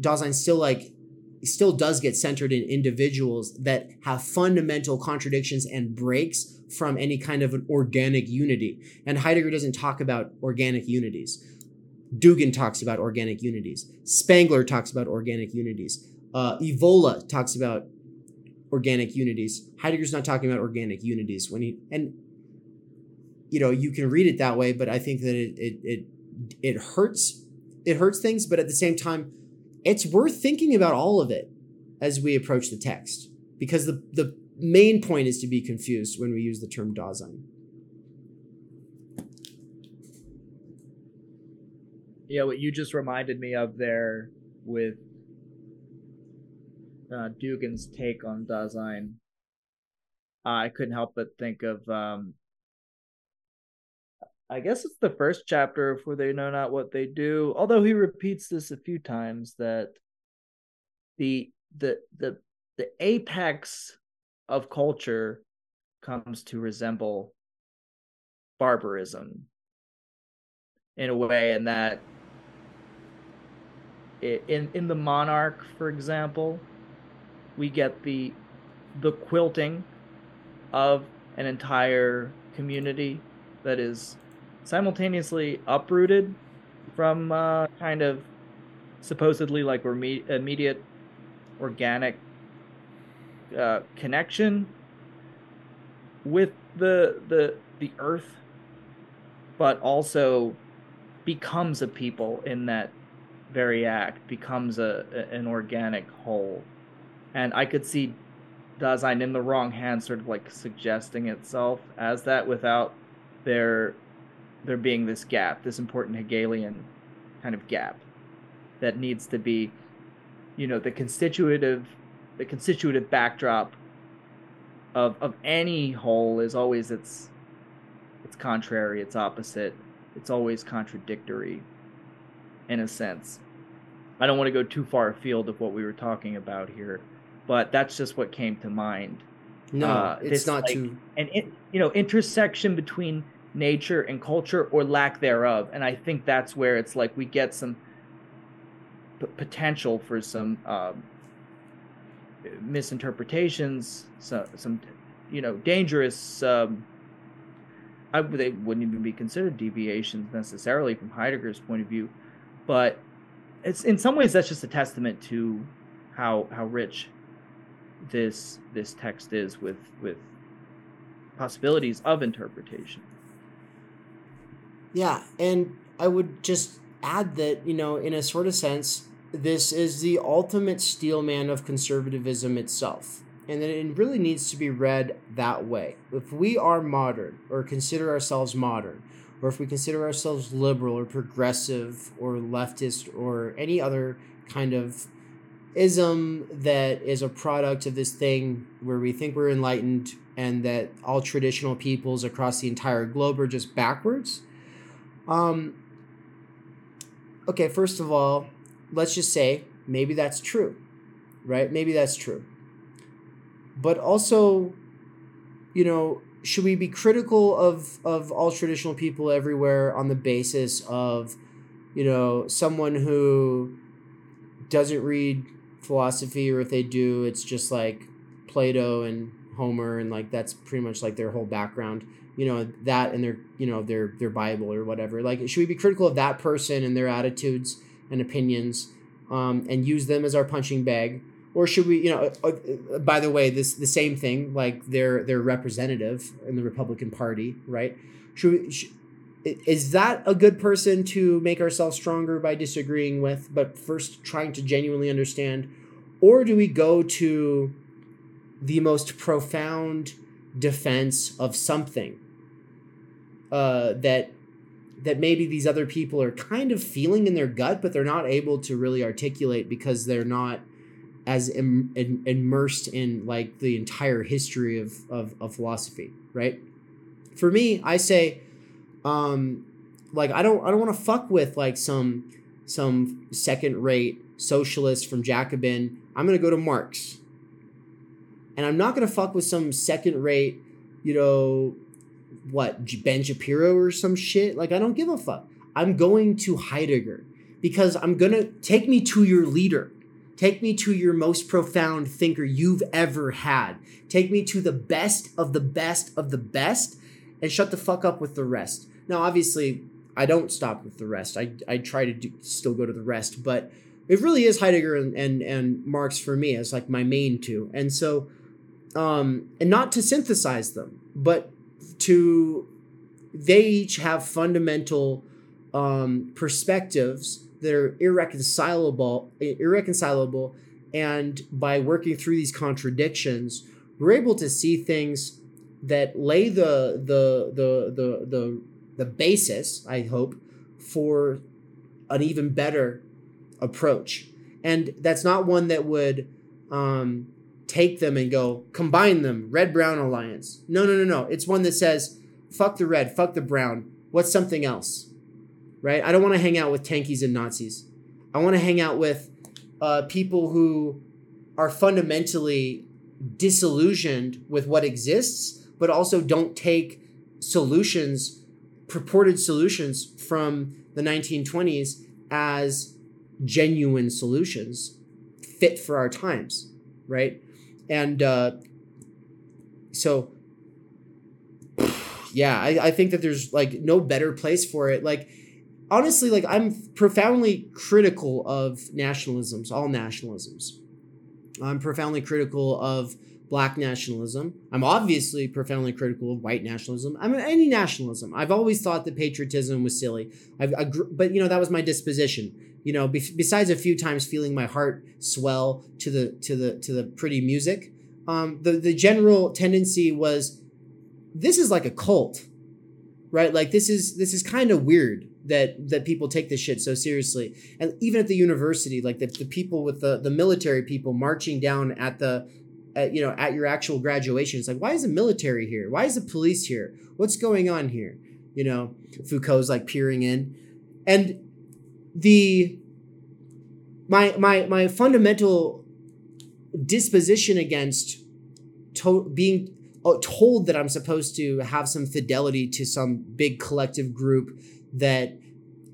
dasein still like still does get centered in individuals that have fundamental contradictions and breaks from any kind of an organic unity. And Heidegger doesn't talk about organic unities. Dugin talks about organic unities. Spengler talks about organic unities. Uh, Evola talks about organic unities. Heidegger's not talking about organic unities when he and you know you can read it that way, but I think that it it it, it hurts it hurts things, but at the same time, it's worth thinking about all of it as we approach the text because the the main point is to be confused when we use the term Dasein. Yeah, what you just reminded me of there with uh, Dugin's take on Dasein, I couldn't help but think of um, I guess it's the first chapter For They Know Not What They Do. Although he repeats this a few times that the the the the apex of culture comes to resemble barbarism in a way and that in in the monarch for example we get the the quilting of an entire community that is simultaneously uprooted from uh, kind of supposedly like immediate organic uh, connection with the the the earth but also becomes a people in that very act becomes a, a an organic whole. And i could see Dasein in the wrong hands sort of like suggesting itself as that without there there being this gap, this important Hegelian kind of gap that needs to be, you know, the constitutive, the constitutive backdrop of of any whole is always its it's contrary, it's opposite, it's always contradictory, in a sense. I don't want to go too far afield of what we were talking about here, but that's just what came to mind. No, uh, it's not like, too. An you know intersection between nature and culture or lack thereof. And I think that's where it's like we get some p- potential for some um, misinterpretations, some, some, you know, dangerous. Um, I, they wouldn't even be considered deviations necessarily from Heidegger's point of view, but it's in some ways that's just a testament to how how rich this this text is with with possibilities of interpretation. Yeah, and I would just add that, you know, in a sort of sense, this is the ultimate steelman of conservatism itself. And that it really needs to be read that way. If we are modern or consider ourselves modern, or if we consider ourselves liberal or progressive or leftist or any other kind of ism that is a product of this thing where we think we're enlightened and that all traditional peoples across the entire globe are just backwards, um, okay, first of all, let's just say maybe that's true, right? Maybe that's true. But also, you know, should we be critical of of all traditional people everywhere on the basis of, you know, someone who doesn't read philosophy, or if they do, it's just like Plato and Homer, and like that's pretty much like their whole background you know that and their you know their their bible or whatever. Like should we be critical of that person and their attitudes and opinions um, and use them as our punching bag? Or should we you know uh, uh, by the way this the same thing like their their representative in the republican party right? Should we should, is that a good person to make ourselves stronger by disagreeing with but first trying to genuinely understand? Or do we go to the most profound defense of something uh, that that maybe these other people are kind of feeling in their gut, but they're not able to really articulate because they're not as Im- in, immersed in like the entire history of, of, of philosophy, right? For me, I say, um, like I don't I don't want to fuck with like some some second rate socialist from Jacobin. I'm gonna go to Marx, and I'm not gonna fuck with some second rate, you know, what Ben Shapiro or some shit. Like I don't give a fuck. I'm going to Heidegger because I'm gonna take me to your leader. Take me to your most profound thinker you've ever had. Take me to the best of the best of the best and shut the fuck up with the rest. Now, obviously, I don't stop with the rest. I, I try to do, still go to the rest, but it really is Heidegger and, and, and Marx for me as like my main two. And so, um, and not to synthesize them, but to they each have fundamental um, perspectives that are irreconcilable irreconcilable. And by working through these contradictions we're able to see things that lay the the the the the, the basis i hope for an even better approach. And that's not one that would um, take them and go combine them red brown alliance. No no no no. It's one that says fuck the red fuck the brown. What's something else? Right? I don't want to hang out with tankies and nazis. I want to hang out with uh, people who are fundamentally disillusioned with what exists but also don't take solutions purported solutions from the 1920s as genuine solutions fit for our times. Right and uh, so yeah I, I think that there's like no better place for it. Like honestly like i'm profoundly critical of nationalisms all nationalisms. I'm profoundly critical of black nationalism. I'm obviously profoundly critical of white nationalism. I mean any nationalism. I've always thought that patriotism was silly. I've, I, but you know that was my disposition you know be, besides a few times feeling my heart swell to the to the to the pretty music um, the the general tendency was this is like a cult right? Like this is this is kind of weird that that people take this shit so seriously. And even at the university like the, the people with the the military people marching down at the at, you know at your actual graduation it's like why is the military here? Why is the police here? What's going on here? You know foucault's like peering in. And the my my my fundamental disposition against to- being uh, told that I'm supposed to have some fidelity to some big collective group that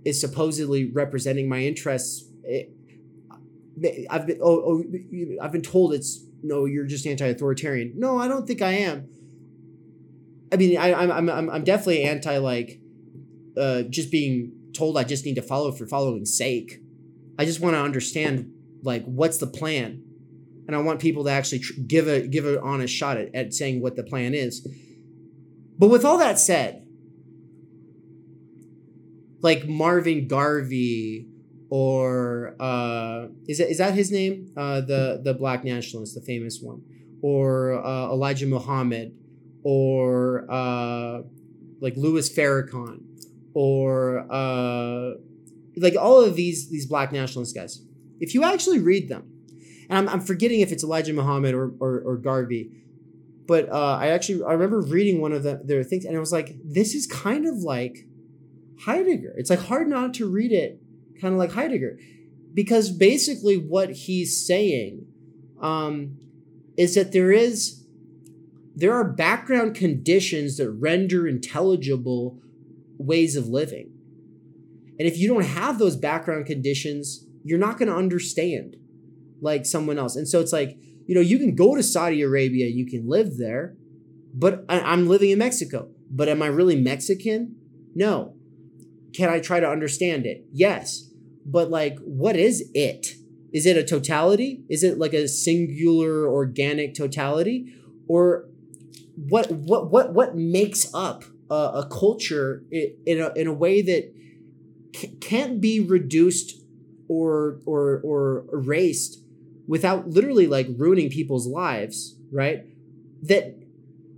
is supposedly representing my interests. It, I've been oh, oh I've been told it's no you're just anti-authoritarian. No, I don't think I am. I mean, I, I'm I'm I'm definitely anti like uh, just being told I just need to follow for following's sake. I just want to understand like what's the plan, and I want people to actually tr- give a give an honest shot at, at saying what the plan is. But with all that said, like Marvin Garvey or uh, is that is that his name? Uh, the the black nationalist, the famous one, or uh, Elijah Muhammad, or uh, like Louis Farrakhan, or uh, like all of these these black nationalist guys. If you actually read them, and I'm, I'm forgetting if it's Elijah Muhammad or or, or Garvey, but uh, I actually I remember reading one of the, their things, and I was like, this is kind of like Heidegger. It's like hard not to read it kind of like Heidegger. Because basically what he's saying um, is that there is there are background conditions that render intelligible ways of living. And if you don't have those background conditions, you're not going to understand like someone else. And so it's like, you know, you can go to Saudi Arabia, you can live there, but I'm living in Mexico. But am I really Mexican? No. Can I try to understand it? Yes. But like, what is it? Is it a totality? Is it like a singular organic totality? Or what what what what makes up a, a culture in a, in a way that c- can't be reduced or or or erased without literally like ruining people's lives, right? That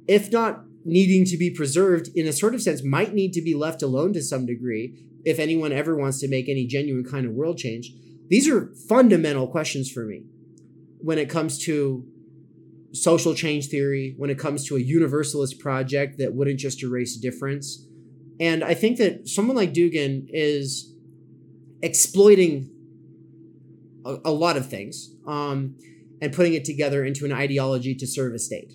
if not needing to be preserved in a sort of sense might need to be left alone to some degree if anyone ever wants to make any genuine kind of world change these are fundamental questions for me when it comes to social change theory when it comes to a universalist project that wouldn't just erase difference. And i think that someone like dugin is exploiting a, a lot of things um, and putting it together into an ideology to serve a state.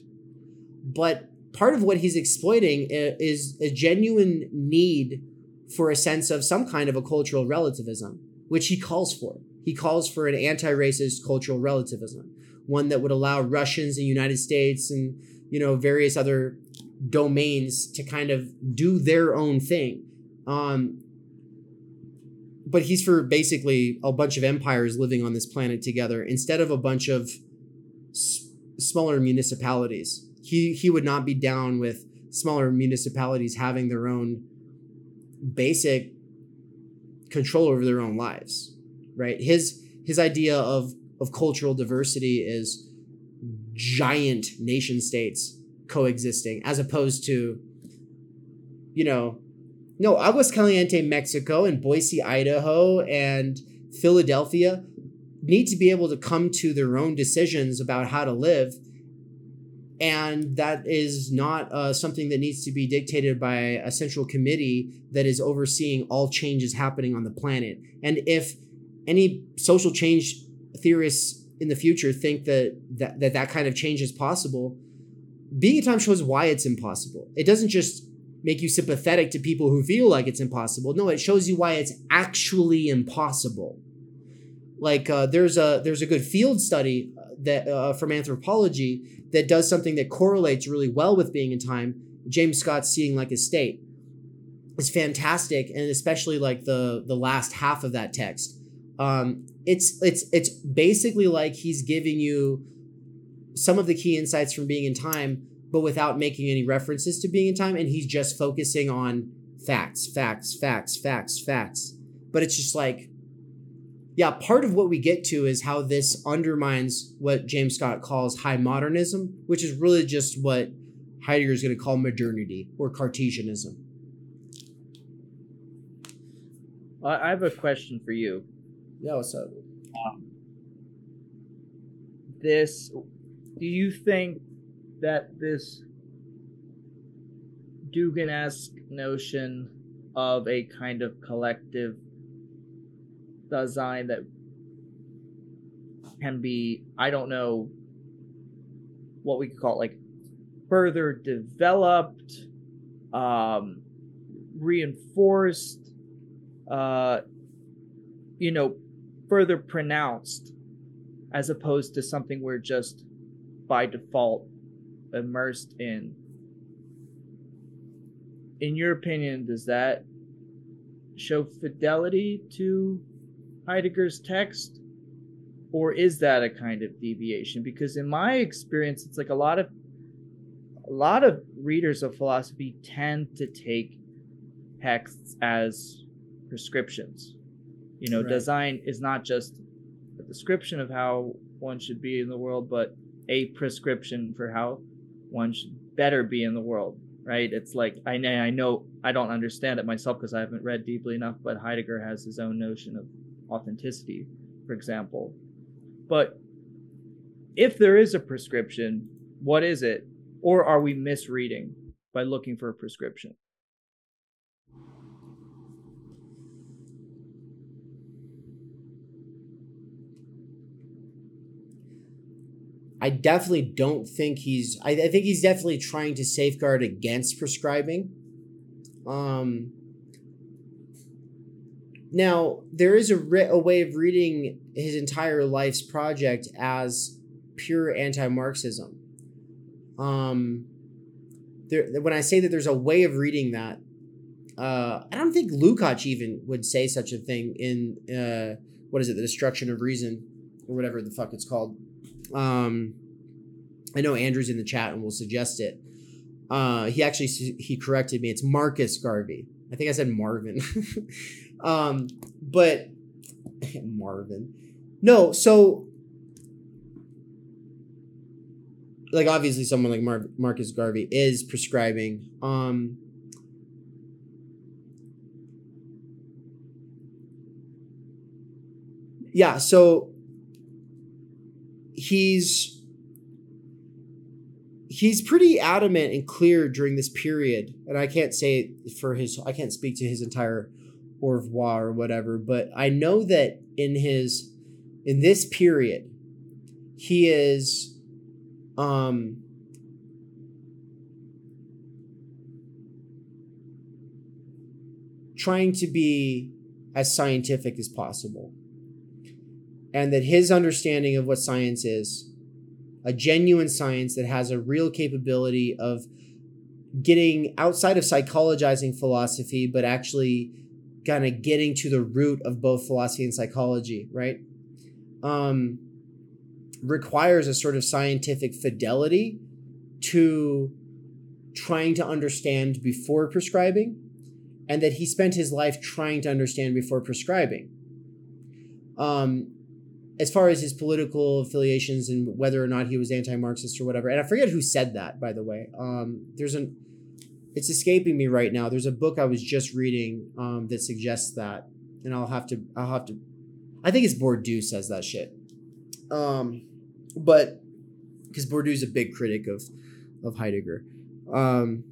But part of what he's exploiting is a genuine need for a sense of some kind of a cultural relativism, which he calls for. He calls for an anti-racist cultural relativism, one that would allow Russians and United States and you know various other domains to kind of do their own thing. Um, but he's for basically a bunch of empires living on this planet together instead of a bunch of s- smaller municipalities he he would not be down with smaller municipalities having their own basic control over their own lives, right? His his idea of of cultural diversity is giant nation states coexisting as opposed to you know no aguascaliente mexico and boise idaho and philadelphia need to be able to come to their own decisions about how to live. And that is not uh, something that needs to be dictated by a central committee that is overseeing all changes happening on the planet. And if any social change theorists in the future think that that, that, that kind of change is possible being a time shows why it's impossible it doesn't just make you sympathetic to people who feel like it's impossible no it shows you why it's actually impossible like uh, there's a there's a good field study that uh, from anthropology that does something that correlates really well with being in time. James Scott's Seeing Like a State is fantastic, and especially like the the last half of that text. Um, it's it's it's basically like he's giving you some of the key insights from being in time, but without making any references to being in time, and he's just focusing on facts, facts, facts, facts, facts. But it's just like yeah, part of what we get to is how this undermines what James Scott calls high modernism, which is really just what Heidegger is going to call modernity or Cartesianism. I have a question for you. Yeah, what's up? Um, this, do you think that this Dugin esque notion of a kind of collective Dasein that can be I don't know what we could call it, like further developed, um, reinforced, uh, you know, further pronounced, as opposed to something we're just by default immersed in. In your opinion, does that show fidelity to Heidegger's text? Or is that a kind of deviation? Because in my experience, it's like a lot of a lot of readers of philosophy tend to take texts as prescriptions. You know, right. Dasein is not just a description of how one should be in the world, but a prescription for how one should better be in the world right it's like i know i know i don't understand it myself because i haven't read deeply enough but heidegger has his own notion of authenticity, for example. But if there is a prescription, what is it? Or are we misreading by looking for a prescription? I definitely don't think he's. I, I, think he's definitely trying to safeguard against prescribing. Um, now, there is a, re- a way of reading his entire life's project as pure anti Marxism. Um, there, when I say that there's a way of reading that, uh, I don't think Lukács even would say such a thing in, uh, what is it, The Destruction of Reason, or whatever the fuck it's called. Um, I know Andrew's in the chat and will suggest it. Uh, he actually he corrected me. It's Marcus Garvey. I think I said Marvin. [laughs] Um, but [laughs] Marvin, no. So, like, obviously, someone like Mar- Marcus Garvey is prescribing. Um, yeah. So he's he's pretty adamant and clear during this period and i can't say for his i can't speak to his entire oeuvre or whatever. But I know that in his in this period, he is um trying to be as scientific as possible. And that his understanding of what science is, a genuine science that has a real capability of getting outside of psychologizing philosophy, but actually kind of getting to the root of both philosophy and psychology, right? Um, requires a sort of scientific fidelity to trying to understand before prescribing and that he spent his life trying to understand before prescribing. Um, as far as his political affiliations and whether or not he was anti-Marxist or whatever, and I forget who said that, by the way. Um, there's an, it's escaping me right now. There's a book I was just reading um, that suggests that, and I'll have to, I'll have to, I think it's Bourdieu says that shit. Um, but because Bourdieu's a big critic of, of Heidegger. Um,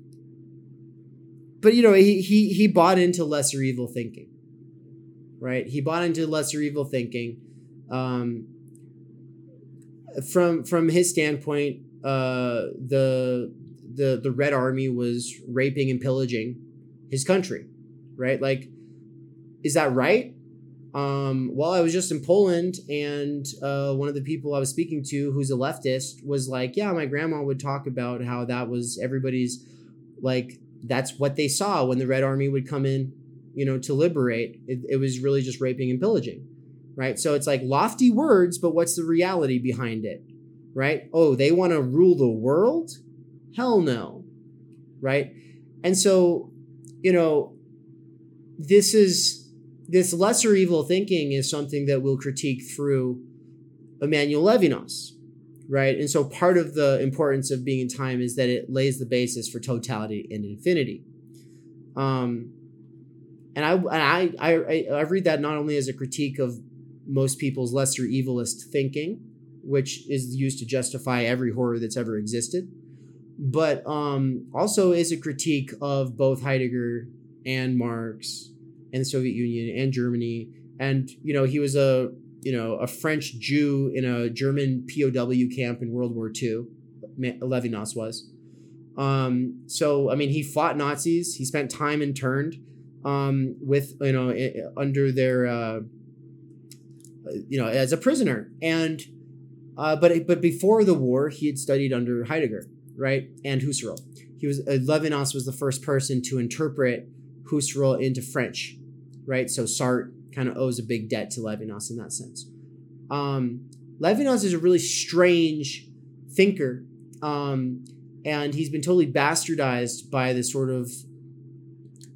but you know, he he he bought into lesser evil thinking, right? He bought into lesser evil thinking. Um, from from his standpoint, uh, the the the Red Army was raping and pillaging his country, right? Like, is that right? Um, well, I was just in Poland, and uh, one of the people I was speaking to, who's a leftist, was like, "Yeah, my grandma would talk about how that was everybody's like that's what they saw when the Red Army would come in, you know, to liberate. It, it was really just raping and pillaging, right? So it's like lofty words, but what's the reality behind it, right? Oh, they want to rule the world? Hell no, right? And so, you know, this is this lesser evil thinking is something that we'll critique through Emmanuel Levinas, right? And so part of the importance of being in time is that it lays the basis for totality and infinity. Um, and I, and I, I, I read that not only as a critique of most people's lesser evilist thinking, which is used to justify every horror that's ever existed, but um, also is a critique of both Heidegger and Marx and the Soviet Union and Germany. And you know, he was a you know, a French Jew in a German POW camp in World War II. Levinas was. Um, so I mean, he fought Nazis. He spent time interned um, with you know under their uh, you know as a prisoner, and uh, but but before the war, he had studied under Heidegger, right, and Husserl. He was uh, Levinas was the first person to interpret Husserl into French, right? So Sartre kind of owes a big debt to Levinas in that sense. Um, Levinas is a really strange thinker, um, and he's been totally bastardized by this sort of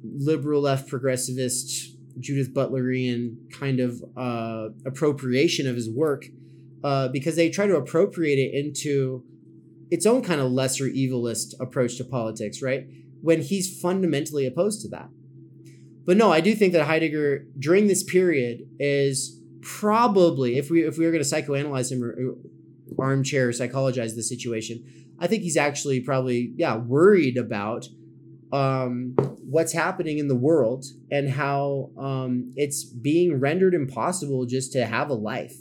liberal left progressivist Judith Butlerian kind of uh, appropriation of his work uh, because they try to appropriate it into its own kind of lesser evilist approach to politics, right? When he's fundamentally opposed to that. But no, I do think that Heidegger during this period is probably, if we if we were going to psychoanalyze him or armchair psychologize the situation, I think he's actually probably yeah worried about um, what's happening in the world and how um, it's being rendered impossible just to have a life,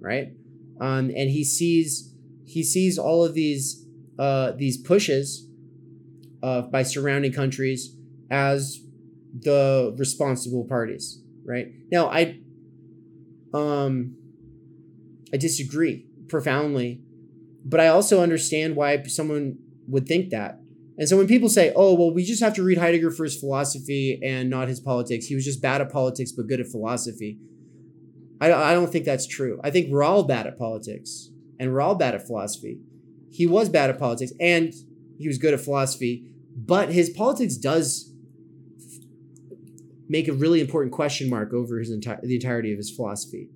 right? Um, and he sees he sees all of these uh, these pushes uh, by surrounding countries as the responsible parties, right? Now, I um I disagree profoundly, but I also understand why someone would think that. And so when people say, "Oh, well, we just have to read Heidegger for his philosophy and not his politics. He was just bad at politics but good at philosophy." I I don't think that's true. I think we're all bad at politics and we're all bad at philosophy. He was bad at politics and he was good at philosophy, but his politics does make a really important question mark over his entire the entirety of his philosophy.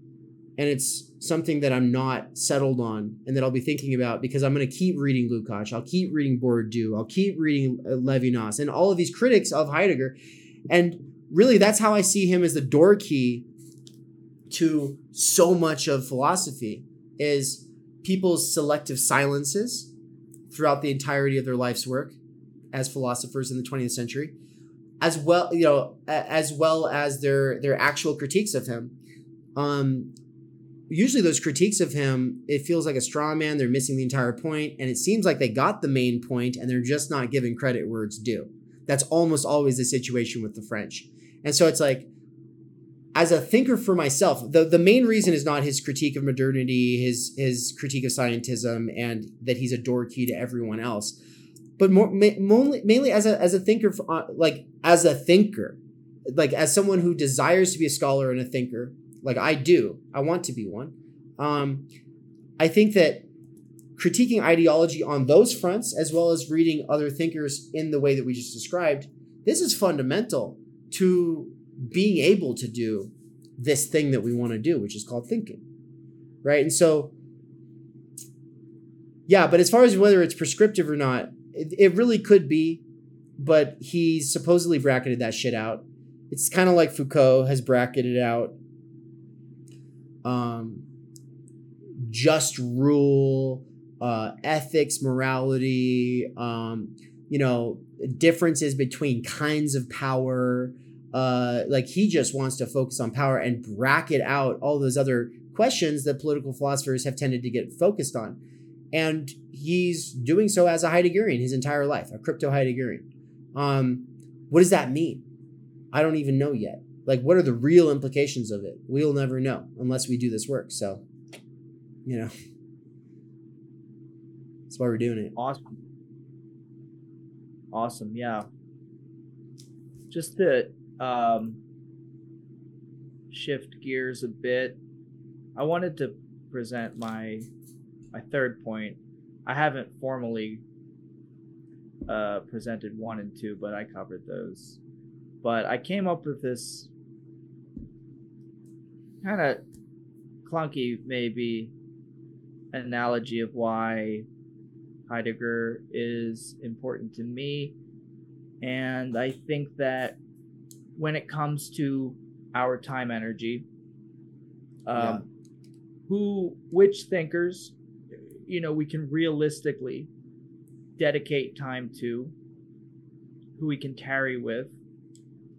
And it's something that I'm not settled on and that I'll be thinking about because I'm going to keep reading Lukács. I'll keep reading Bourdieu. I'll keep reading uh, Levinas and all of these critics of Heidegger. And really, that's how I see him as the door key to so much of philosophy is people's selective silences throughout the entirety of their life's work as philosophers in the 20th century as well you know as well as their their actual critiques of him um usually those critiques of him it feels like a straw man they're missing the entire point and it seems like they got the main point and they're just not giving credit where it's due. That's almost always the situation with the french. And so it's like as a thinker for myself the, the main reason is not his critique of modernity his his critique of scientism and that he's a door key to everyone else. But more mainly, mainly as a as a thinker, uh, like as a thinker, like as someone who desires to be a scholar and a thinker, like I do. I want to be one. Um, I think that critiquing ideology on those fronts, as well as reading other thinkers in the way that we just described, this is fundamental to being able to do this thing that we want to do, which is called thinking. Right. And so, yeah, but as far as whether it's prescriptive or not, it, it really could be, but he supposedly bracketed that shit out. It's kind of like Foucault has bracketed out um, just rule, uh, ethics, morality, um, you know, differences between kinds of power. Uh, like he just wants to focus on power and bracket out all those other questions that political philosophers have tended to get focused on. And he's doing so as a Heideggerian his entire life, a crypto Heideggerian. Um, what does that mean? I don't even know yet. Like, what are the real implications of it? We'll never know unless we do this work. So, you know, that's why we're doing it. Awesome. Awesome. Yeah. Just to um, shift gears a bit, I wanted to present my my third point. I haven't formally uh, presented one and two, but I covered those. But I came up with this kind of clunky, maybe, analogy of why Heidegger is important to me. And I think that when it comes to our time energy, um, yeah. who, which thinkers, you know, we can realistically dedicate time to, who we can tarry with.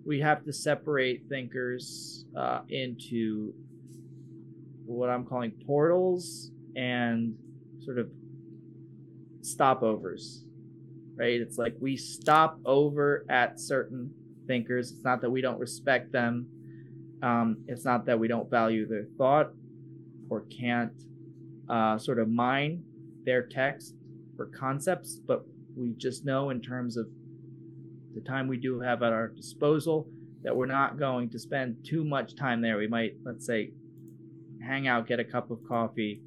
We have to separate thinkers uh, into what I'm calling portals and sort of stopovers, right? It's like we stop over at certain thinkers. It's not that we don't respect them. Um, it's not that we don't value their thought or can't uh, sort of mine their text or concepts, but we just know in terms of the time we do have at our disposal that we're not going to spend too much time there. We might, let's say, hang out, get a cup of coffee,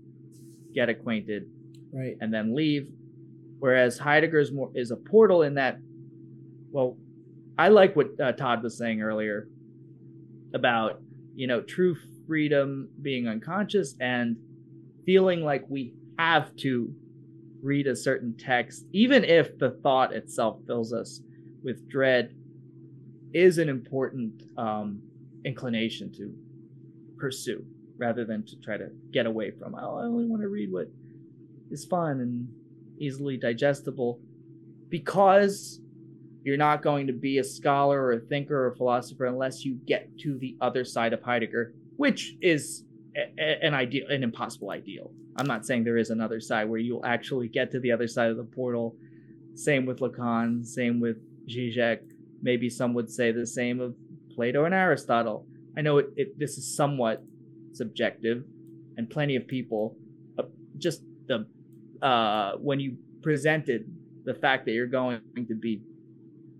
get acquainted, right, and then leave. Whereas Heidegger is more is a portal in that. Well, I like what uh, Todd was saying earlier about you know true freedom being unconscious and feeling like we have to read a certain text, even if the thought itself fills us with dread, is an important um, inclination to pursue rather than to try to get away from. Oh, I only want to read what is fun and easily digestible because you're not going to be a scholar or a thinker or philosopher unless you get to the other side of Heidegger, which is a, a, an ideal, an impossible ideal. I'm not saying there is another side where you'll actually get to the other side of the portal. Same with Lacan, same with Zizek. Maybe some would say the same of Plato and Aristotle. I know it, it this is somewhat subjective, and plenty of people uh, just the uh, when you presented the fact that you're going to be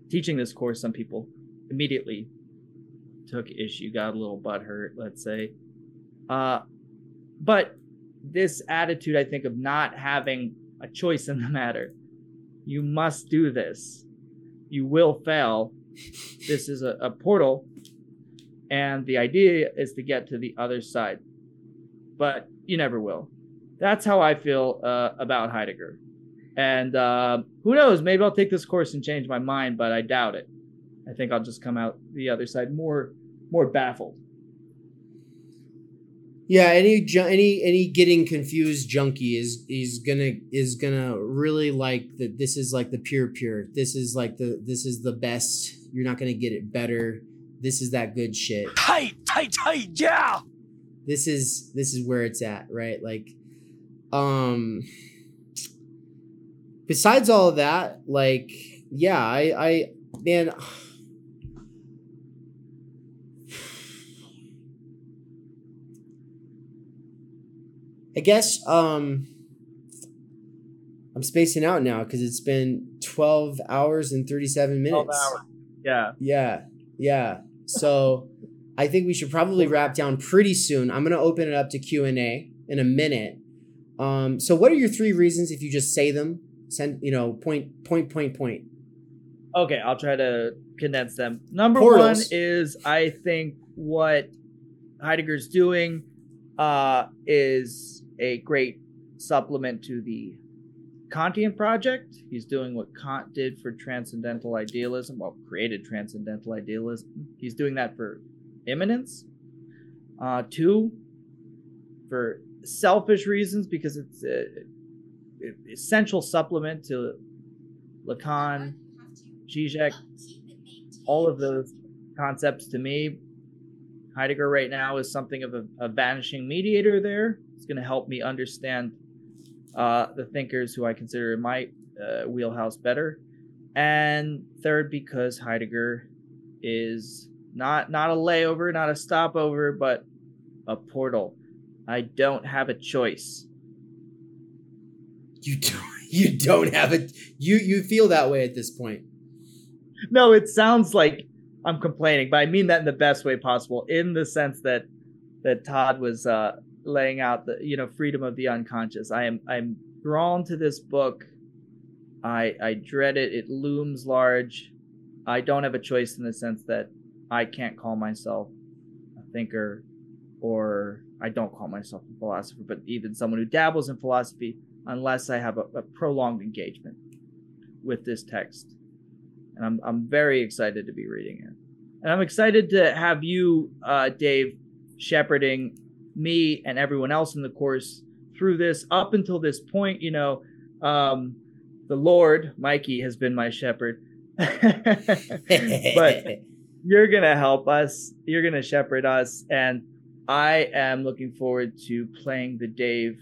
teaching this course, some people immediately took issue, got a little butthurt, let's say. Uh, but this attitude, I think, of not having a choice in the matter, you must do this. You will fail. This is a, a portal, and the idea is to get to the other side, but you never will. That's how I feel uh, about Heidegger. And uh, who knows? Maybe I'll take this course and change my mind, but I doubt it. I think I'll just come out the other side more, more baffled. Yeah, any any any getting confused junkie is is gonna is gonna really like that. This is like the pure pure. This is like the this is the best. You're not gonna get it better. This is that good shit. Tight, tight, tight, yeah. This is this is where it's at, right? Like, um besides all of that, like, yeah, I, I, man, I guess, um, I'm spacing out now because it's been 12 hours and 37 minutes. Yeah. Yeah. Yeah. So I think we should probably wrap down pretty soon. I'm going to open it up to Q&A in a minute. Um, so what are your three reasons if you just say them? Send you know point point point point. Okay, I'll try to condense them. Number Portals. one is I think what Heidegger's doing uh, is a great supplement to the Kantian project. He's doing what Kant did for transcendental idealism, well, created transcendental idealism. He's doing that for immanence. Uh, two, for selfish reasons, because it's an essential supplement to Lacan, Zizek, all of those concepts to me. Heidegger right now is something of a, a vanishing mediator there. It's going to help me understand uh, the thinkers who I consider in my uh, wheelhouse better. And third, because Heidegger is not not a layover, not a stopover, but a portal. I don't have a choice. You don't [laughs] you don't have it. You you feel that way at this point. No, it sounds like I'm complaining, but I mean that in the best way possible, in the sense that that Todd was uh, laying out the you know freedom of the unconscious. I am I'm drawn to this book. I I dread it. It looms large. I don't have a choice in the sense that I can't call myself a thinker, or I don't call myself a philosopher, but even someone who dabbles in philosophy, unless I have a, a prolonged engagement with this text. And I'm I'm very excited to be reading it, and I'm excited to have you, uh, Dave, shepherding me and everyone else in the course through this up until this point. You know, um, the Lord, Mikey, has been my shepherd, [laughs] but [laughs] you're gonna help us. You're gonna shepherd us, and I am looking forward to playing the Dave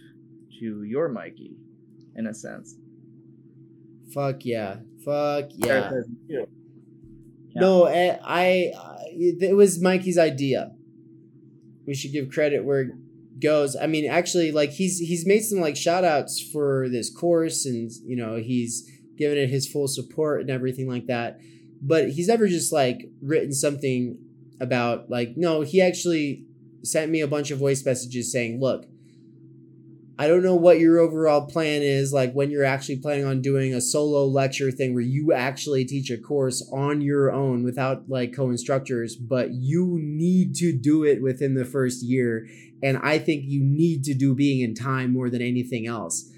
to your Mikey, in a sense. Fuck yeah. Fuck yeah. Yeah. No, eh, I, I it was Mikey's idea. We should give credit where it goes. I mean, actually, like he's he's made some like shout outs for this course, and you know he's given it his full support and everything like that. But he's never just like written something about like no. He actually sent me a bunch of voice messages saying, "Look, I don't know what your overall plan is, like when you're actually planning on doing a solo lecture thing where you actually teach a course on your own without like co instructors, but you need to do it within the first year. And I think you need to do being in time more than anything else.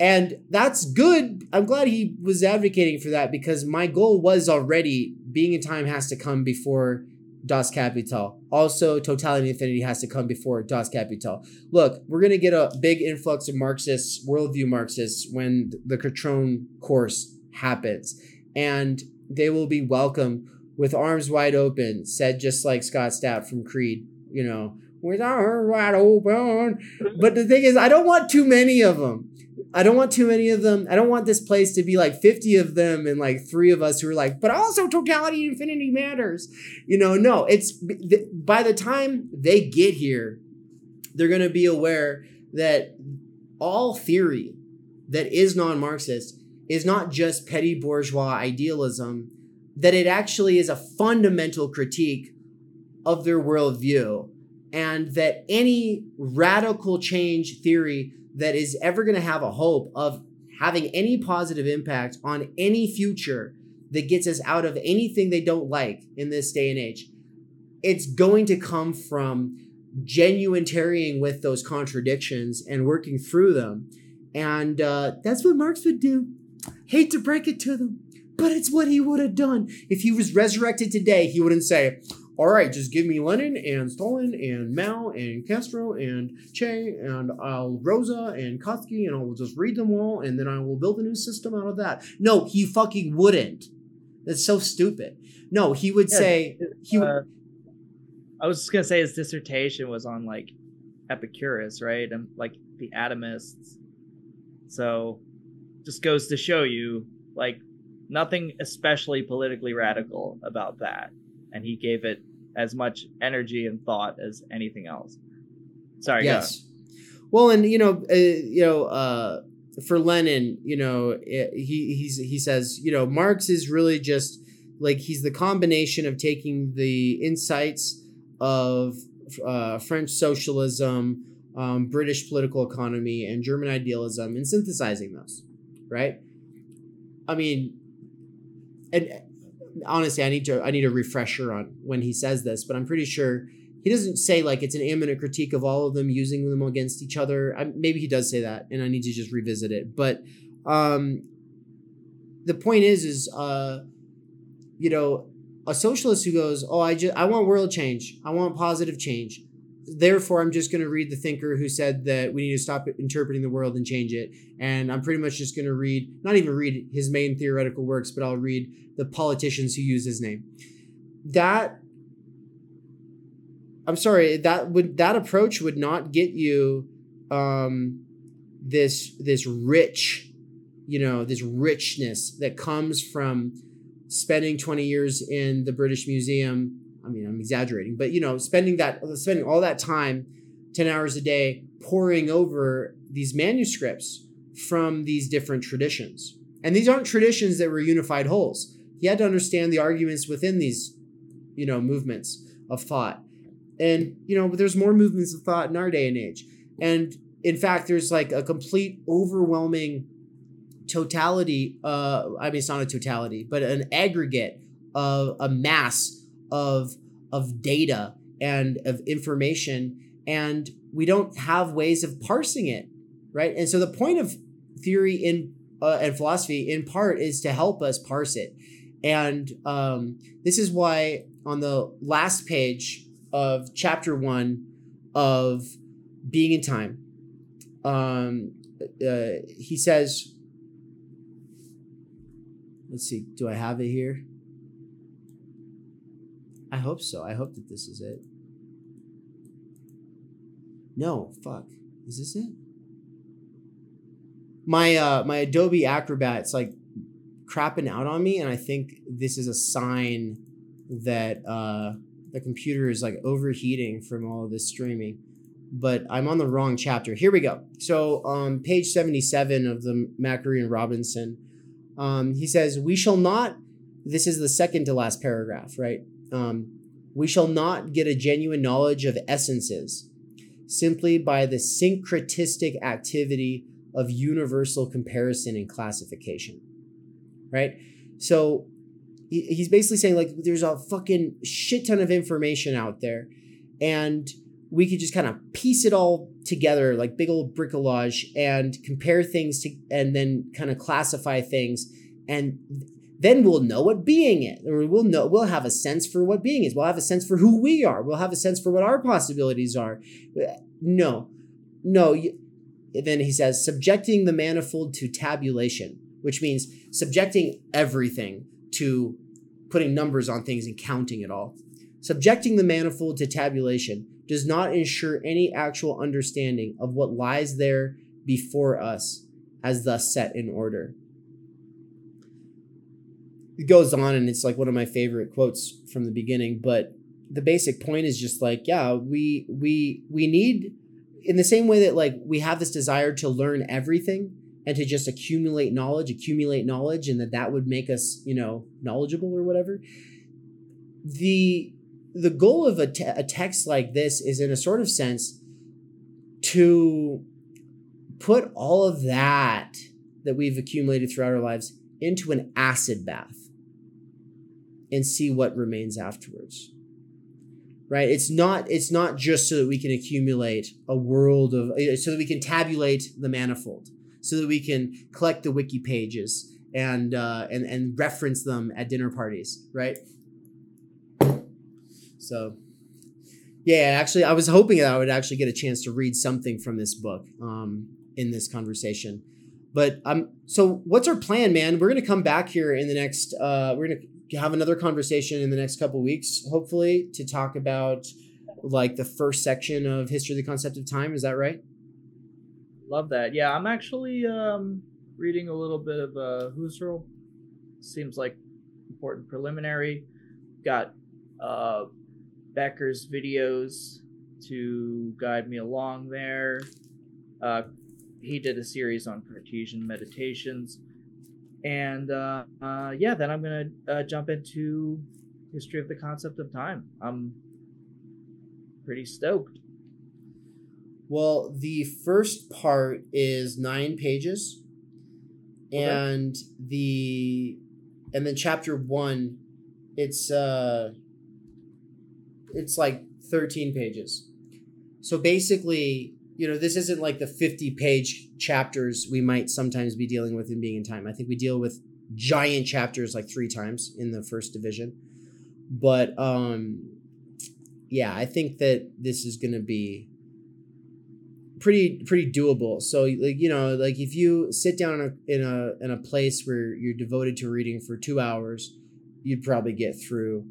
And that's good. I'm glad he was advocating for that because my goal was already being in time has to come before Das Kapital. Also, Totality Infinity has to come before Das Kapital. Look, we're going to get a big influx of Marxists, worldview Marxists, when the Catrone course happens. And they will be welcome with arms wide open, said just like Scott Stapp from Creed, you know, with arms wide open. But the thing is, I don't want too many of them. I don't want too many of them. I don't want this place to be like 50 of them and like three of us who are like, but also totality infinity matters. You know, no, it's by the time they get here, they're going to be aware that all theory that is non Marxist is not just petty bourgeois idealism, that it actually is a fundamental critique of their worldview. And that any radical change theory that is ever going to have a hope of having any positive impact on any future that gets us out of anything they don't like in this day and age, it's going to come from genuine tarrying with those contradictions and working through them. And uh, that's what Marx would do. Hate to break it to them, but it's what he would have done. If he was resurrected today, he wouldn't say, all right, just give me Lenin and Stalin and Mao and Castro and Che and I'll Rosa and Kautsky and I will just read them all and then I will build a new system out of that. No, he fucking wouldn't. That's so stupid. No, he would Yeah, say he would. Uh, I was just gonna say his dissertation was on like Epicurus, right, and like the atomists. So, just goes to show you, like, nothing especially politically radical about that, and he gave it as much energy and thought as anything else. Sorry, yes. Well, and you know, uh, you know, uh, for Lenin, you know, he he's he says, you know, Marx is really just like he's the combination of taking the insights of uh, French socialism, um, British political economy, and German idealism, and synthesizing those, right? I mean, and honestly, I need to I need a refresher on when he says this, but I'm pretty sure he doesn't say like it's an imminent critique of all of them using them against each other. I, maybe he does say that, and I need to just revisit it. But um, the point is, is uh, you know, a socialist who goes, "Oh, I just I want world change. I want positive change." Therefore, I'm just going to read the thinker who said that we need to stop interpreting the world and change it. And I'm pretty much just going to read, not even read his main theoretical works, but I'll read the politicians who use his name. That I'm sorry, that would that approach would not get you um this this rich, you know, this richness that comes from spending 20 years in the British Museum. I mean, I'm exaggerating, but you know, spending that spending all that time, 10 hours a day poring over these manuscripts from these different traditions. And these aren't traditions that were unified wholes. He had to understand the arguments within these, you know, movements of thought. And, you know, there's more movements of thought in our day and age. And in fact, there's like a complete overwhelming totality, uh, I mean, it's not a totality, but an aggregate of a mass of, of data and of information. And we don't have ways of parsing it, right? And so the point of theory in uh, and philosophy in part is to help us parse it. And um, this is why on the last page of chapter one of Being in Time, um, uh, he says, let's see, do I have it here? I hope so. I hope that this is it. No, fuck. Is this it? My uh my Adobe Acrobat's like crapping out on me and I think this is a sign that uh the computer is like overheating from all of this streaming. But I'm on the wrong chapter. Here we go. So, um, page 77 of the Macquarrie and Robinson, um, he says, We shall not, this is the second to last paragraph, right? Um, we shall not get a genuine knowledge of essences simply by the syncretistic activity of universal comparison and classification, right? So, he's basically saying like there's a fucking shit ton of information out there and we could just kind of piece it all together like big old bricolage and compare things to and then kind of classify things and then we'll know what being is or we'll know we'll have a sense for what being is we'll have a sense for who we are we'll have a sense for what our possibilities are no no then he says subjecting the manifold to tabulation which means subjecting everything to putting numbers on things and counting it all. Subjecting the manifold to tabulation does not ensure any actual understanding of what lies there before us as thus set in order. It goes on and it's like one of my favorite quotes from the beginning, but the basic point is just like, yeah, we we we need in the same way that like we have this desire to learn everything, and to just accumulate knowledge, accumulate knowledge, and that that would make us, you know, knowledgeable or whatever. The the goal of a, te- a text like this is, in a sort of sense, to put all of that that we've accumulated throughout our lives into an acid bath and see what remains afterwards right it's not it's not just so that we can accumulate a world of so that we can tabulate the manifold so that we can collect the wiki pages and uh, and and reference them at dinner parties, right? So, yeah, actually, I was hoping that I would actually get a chance to read something from this book um, in this conversation. But um, so what's our plan, man? We're gonna come back here in the next. Uh, we're gonna have another conversation in the next couple weeks, hopefully, to talk about like the first section of history of the concept of time. Is that right? Love that. Yeah, I'm actually um, reading a little bit of uh, Husserl. Seems like important preliminary. Got uh, Becker's videos to guide me along there. Uh, he did a series on Cartesian meditations. And uh, uh, yeah, then I'm going to uh, jump into history of the concept of time. I'm pretty stoked. Well, the first part is nine pages, Okay. and the and then chapter one, it's uh, it's like thirteen pages. So basically, you know, this isn't like the fifty-page chapters we might sometimes be dealing with in Being in Time. I think we deal with giant chapters like three times in the first division, but um, yeah, I think that this is going to be pretty pretty doable. So like you know, like if you sit down in a in a in a place where you're devoted to reading for 2 hours, you'd probably get through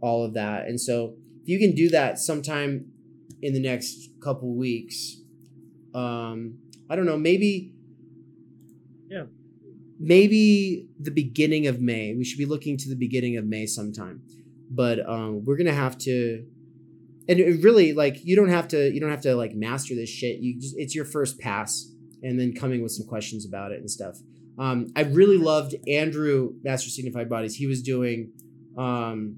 all of that. And so if you can do that sometime in the next couple weeks, um I don't know, maybe Yeah. Maybe the beginning of May. We should be looking to the beginning of May sometime. But um we're going to have to and it really like you don't have to you don't have to like master this shit you just it's your first pass and then coming with some questions about it and stuff um i really loved andrew master signified bodies he was doing um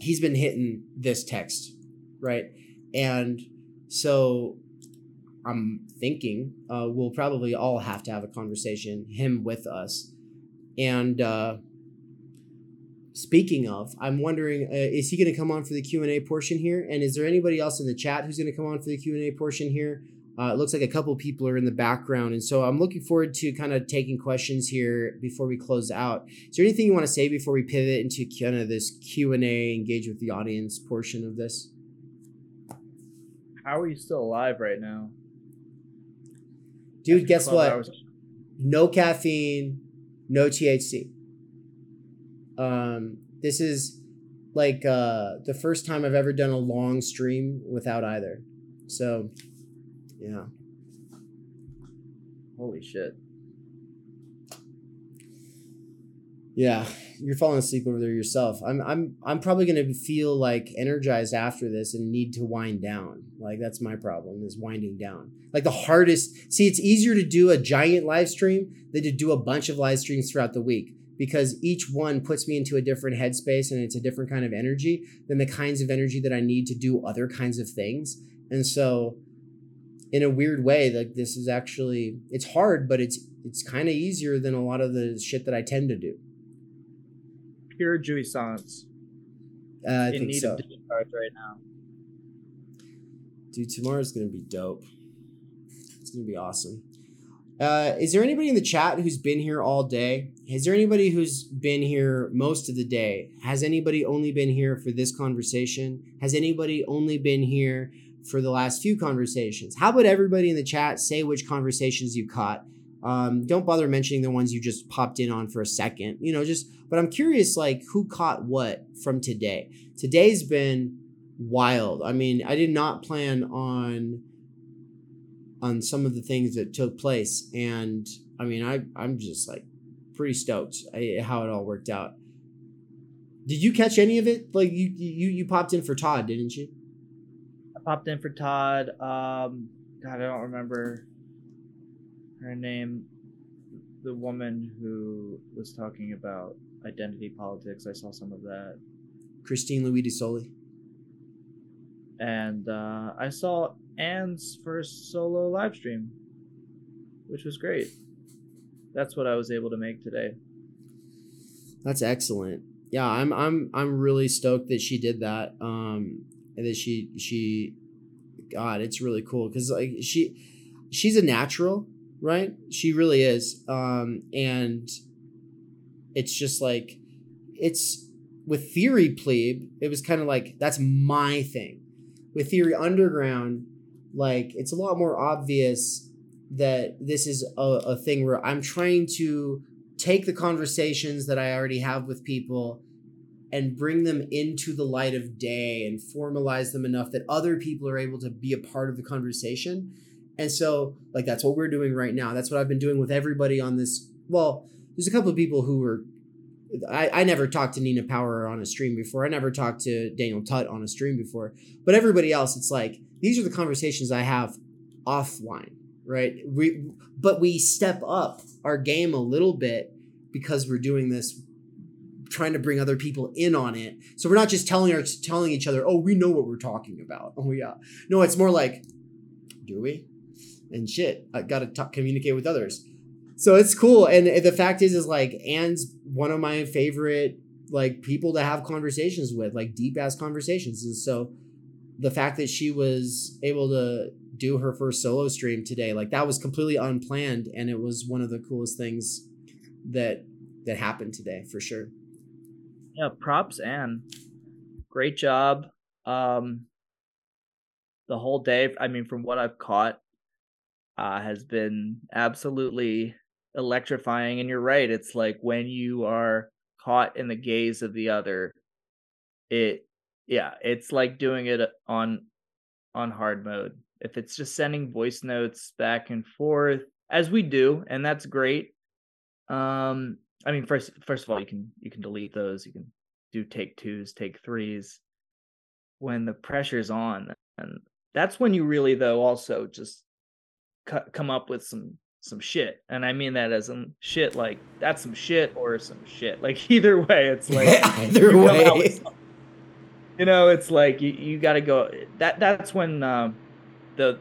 he's been hitting this text right and so i'm thinking uh we'll probably all have to have a conversation him with us and uh Speaking of, I'm wondering, uh, is he going to come on for the Q and A portion here? And is there anybody else in the chat who's going to come on for the Q and A portion here? Uh, it looks like a couple people are in the background, and so I'm looking forward to kind of taking questions here before we close out. Is there anything you want to say before we pivot into kind of this Q and A, engage with the audience portion of this? How are you still alive right now? Dude, guess what? hours- no caffeine, no THC. Um, this is like uh, the first time I've ever done a long stream without either. So, yeah. Holy shit. Yeah, you're falling asleep over there yourself. I'm I'm I'm probably gonna feel like energized after this and need to wind down. Like that's my problem is winding down. Like the hardest. See, it's easier to do a giant live stream than to do a bunch of live streams throughout the week because each one puts me into a different headspace and it's a different kind of energy than the kinds of energy that I need to do other kinds of things. And so, in a weird way, like this is actually it's hard, but it's it's kind of easier than a lot of the shit that I tend to do. Pure jouissance. Uh, I in think need so. of discharge right now. Dude, tomorrow's gonna be dope. It's gonna be awesome. Uh, is there anybody in the chat who's been here all day? Is there anybody who's been here most of the day? Has anybody only been here for this conversation? Has anybody only been here for the last few conversations? How about everybody in the chat say which conversations you caught? Um, don't bother mentioning the ones you just popped in on for a second. You know, just but I'm curious, like who caught what from today. Today's been wild. I mean, I did not plan on on some of the things that took place, and I mean, I I'm just like pretty stoked how it all worked out. Did you catch any of it? Like you you you popped in for Todd, didn't you? I popped in for Todd. Um, God, I don't remember her name. The woman who was talking about identity politics. I saw some of that, Christine Louis Soli. and uh, I saw Anne's first solo live stream, which was great. That's what I was able to make today. That's excellent. Yeah, I'm I'm I'm really stoked that she did that. Um, and that she she, God, it's really cool because like she, she's a natural, right? She really is. Um, and it's just like, it's with theory plebe. It was kind of like that's my thing. With theory underground, like it's a lot more obvious that this is a, a thing where I'm trying to take the conversations that I already have with people and bring them into the light of day and formalize them enough that other people are able to be a part of the conversation. And so, like, that's what we're doing right now. That's what I've been doing with everybody on this. Well, there's a couple of people who were. I, I never talked to Nina Power on a stream before. I never talked to Daniel Tutt on a stream before. But everybody else, it's like, these are the conversations I have offline, right? We, but we step up our game a little bit because we're doing this trying to bring other people in on it. So we're not just telling our telling each other, "Oh, we know what we're talking about." Oh yeah. No, it's more like do we? And shit, I gotta talk, communicate with others. So it's cool. And the fact is, is like Anne's one of my favorite like people to have conversations with, like deep ass conversations. And so the fact that she was able to do her first solo stream today, like that was completely unplanned, and it was one of the coolest things that that happened today for sure. Yeah, props Anne. Great job. Um the whole day, I mean from what I've caught, uh has been absolutely electrifying and you're right. It's like when you are caught in the gaze of the other, it yeah, it's like doing it on on hard mode. If it's just sending voice notes back and forth as we do, and that's great. Um I mean first first of all you can you can delete those. You can do take twos, take threes when the pressure's on and that's when you really though also just come up with some some shit and i mean that as some shit like that's some shit or some shit. [laughs] Like either way it's like either way. you know it's like you, you got to go that that's when um, the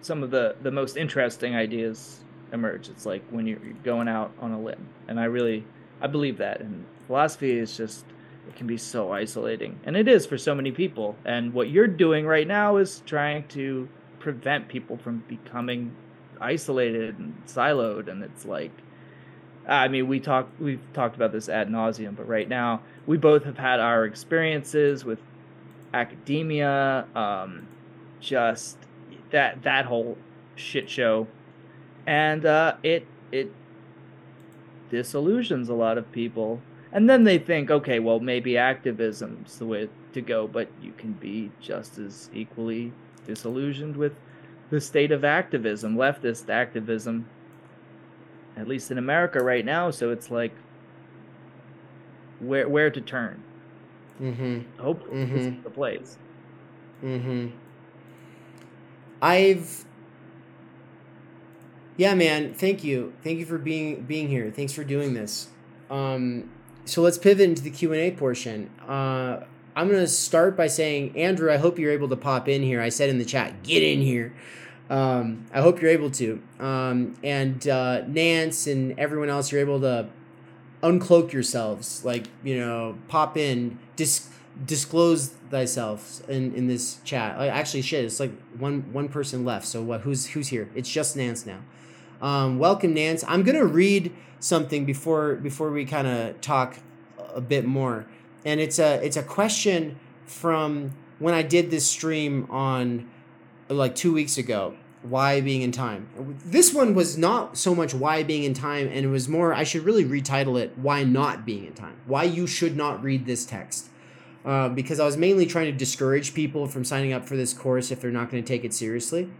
some of the the most interesting ideas emerge. It's like when you're going out on a limb and i really i believe that and philosophy is just it can be so isolating and it is for so many people and what you're doing right now is trying to prevent people from becoming isolated and siloed and it's like i mean we talk we've talked about this ad nauseum but right now we both have had our experiences with academia um just that that whole shit show. And uh it it disillusions a lot of people. And then they think okay well maybe activism's the way to go but you can be just as equally disillusioned with the state of activism, leftist activism, at least in America right now. So it's like where where to turn. Mm-hmm. Hopefully, mm-hmm. this is the place. Mm-hmm. I've. Yeah, man. Thank you. Thank you for being being here. Thanks for doing this. Um, so let's pivot into the Q and A portion. Uh, I'm gonna start by saying, Andrew, I hope you're able to pop in here. I said in the chat, get in here. Um, I hope you're able to. Um, and uh, Nance and everyone else, you're able to uncloak yourselves, like you know, pop in, dis- disclose thyself in, in this chat. actually, shit, it's like one one person left. So what? Who's who's here? It's just Nance now. Um, welcome, Nance. I'm gonna read something before before we kind of talk a bit more, and it's a it's a question from when I did this stream on like two weeks ago why being in time. This one was not so much why being in time and it was more i should really retitle it why not being in time? Why you should not read this text. Uh, because i was mainly trying to discourage people from signing up for this course if they're not going to take it seriously.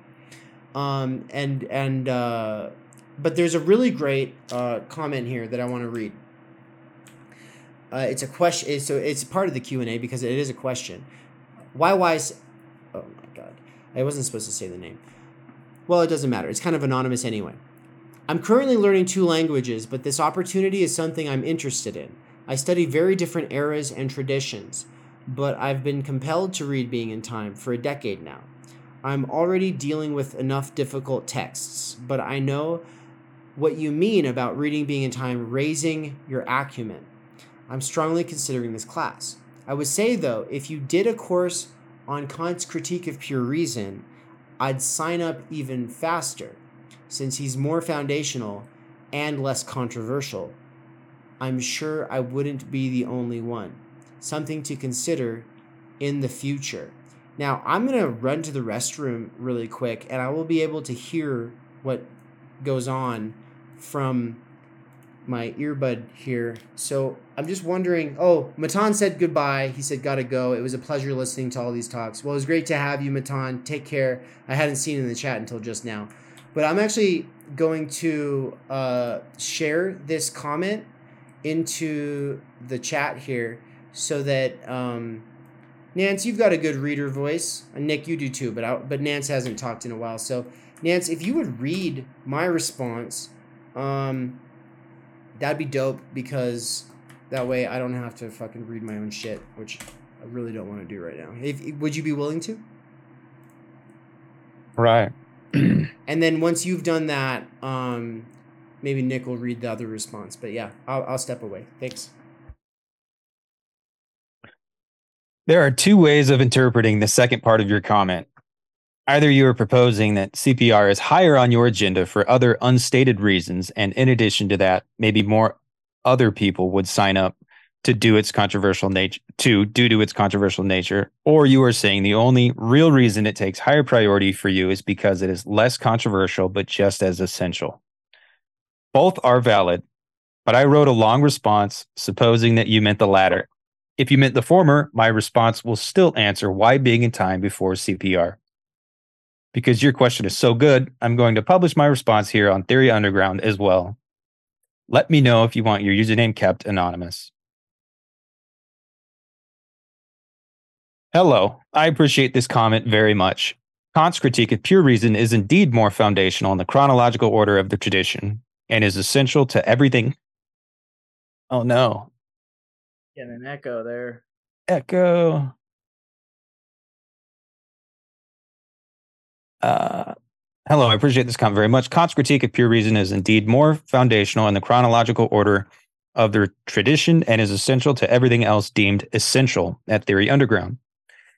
Um, and and uh, but there's a really great uh, comment here that i want to read uh, it's a question so it's part of the q&a because it is a question why why oh my god I wasn't supposed to say the name. Well, it doesn't matter. It's kind of anonymous anyway. I'm currently learning two languages, but this opportunity is something I'm interested in. I study very different eras and traditions, but I've been compelled to read Being in Time for a decade now. I'm already dealing with enough difficult texts, but I know what you mean about reading Being in Time raising your acumen. I'm strongly considering this class. I would say, though, if you did a course on Kant's critique of pure reason, I'd sign up even faster, since he's more foundational and less controversial. I'm sure I wouldn't be the only one. Something to consider in the future. Now, I'm going to run to the restroom really quick and I will be able to hear what goes on from my earbud here. So I'm just wondering. Oh, Matan said goodbye. He said gotta go. It was a pleasure listening to all these talks. Well, it was great to have you, Matan. Take care. I hadn't seen in the chat until just now, but I'm actually going to uh, share this comment into the chat here so that um, Nance, you've got a good reader voice. And Nick, you do too, but I, but Nance hasn't talked in a while. So Nance, if you would read my response. Um, that'd be dope because that way I don't have to fucking read my own shit, which I really don't want to do right now. If would you be willing to? Right. [clears throat] and then once you've done that, um, maybe Nick will read the other response. But yeah, I'll, I'll step away. Thanks. There are two ways of interpreting the second part of your comment. Either you are proposing that CPR is higher on your agenda for other unstated reasons, and in addition to that, maybe more other people would sign up to do its controversial nature to due to its controversial nature, or you are saying the only real reason it takes higher priority for you is because it is less controversial but just as essential. Both are valid, but I wrote a long response supposing that you meant the latter. If you meant the former, my response will still answer why being in time before CPR because your question is so good, I'm going to publish my response here on Theory Underground as well. Let me know if you want your username kept anonymous. Hello, I appreciate this comment very much. Kant's critique of pure reason is indeed more foundational in the chronological order of the tradition and is essential to everything. Oh no. Get an echo there. Echo. Uh, hello, I appreciate this comment very much. Kant's critique of pure reason is indeed more foundational in the chronological order of the tradition and is essential to everything else deemed essential at Theory Underground.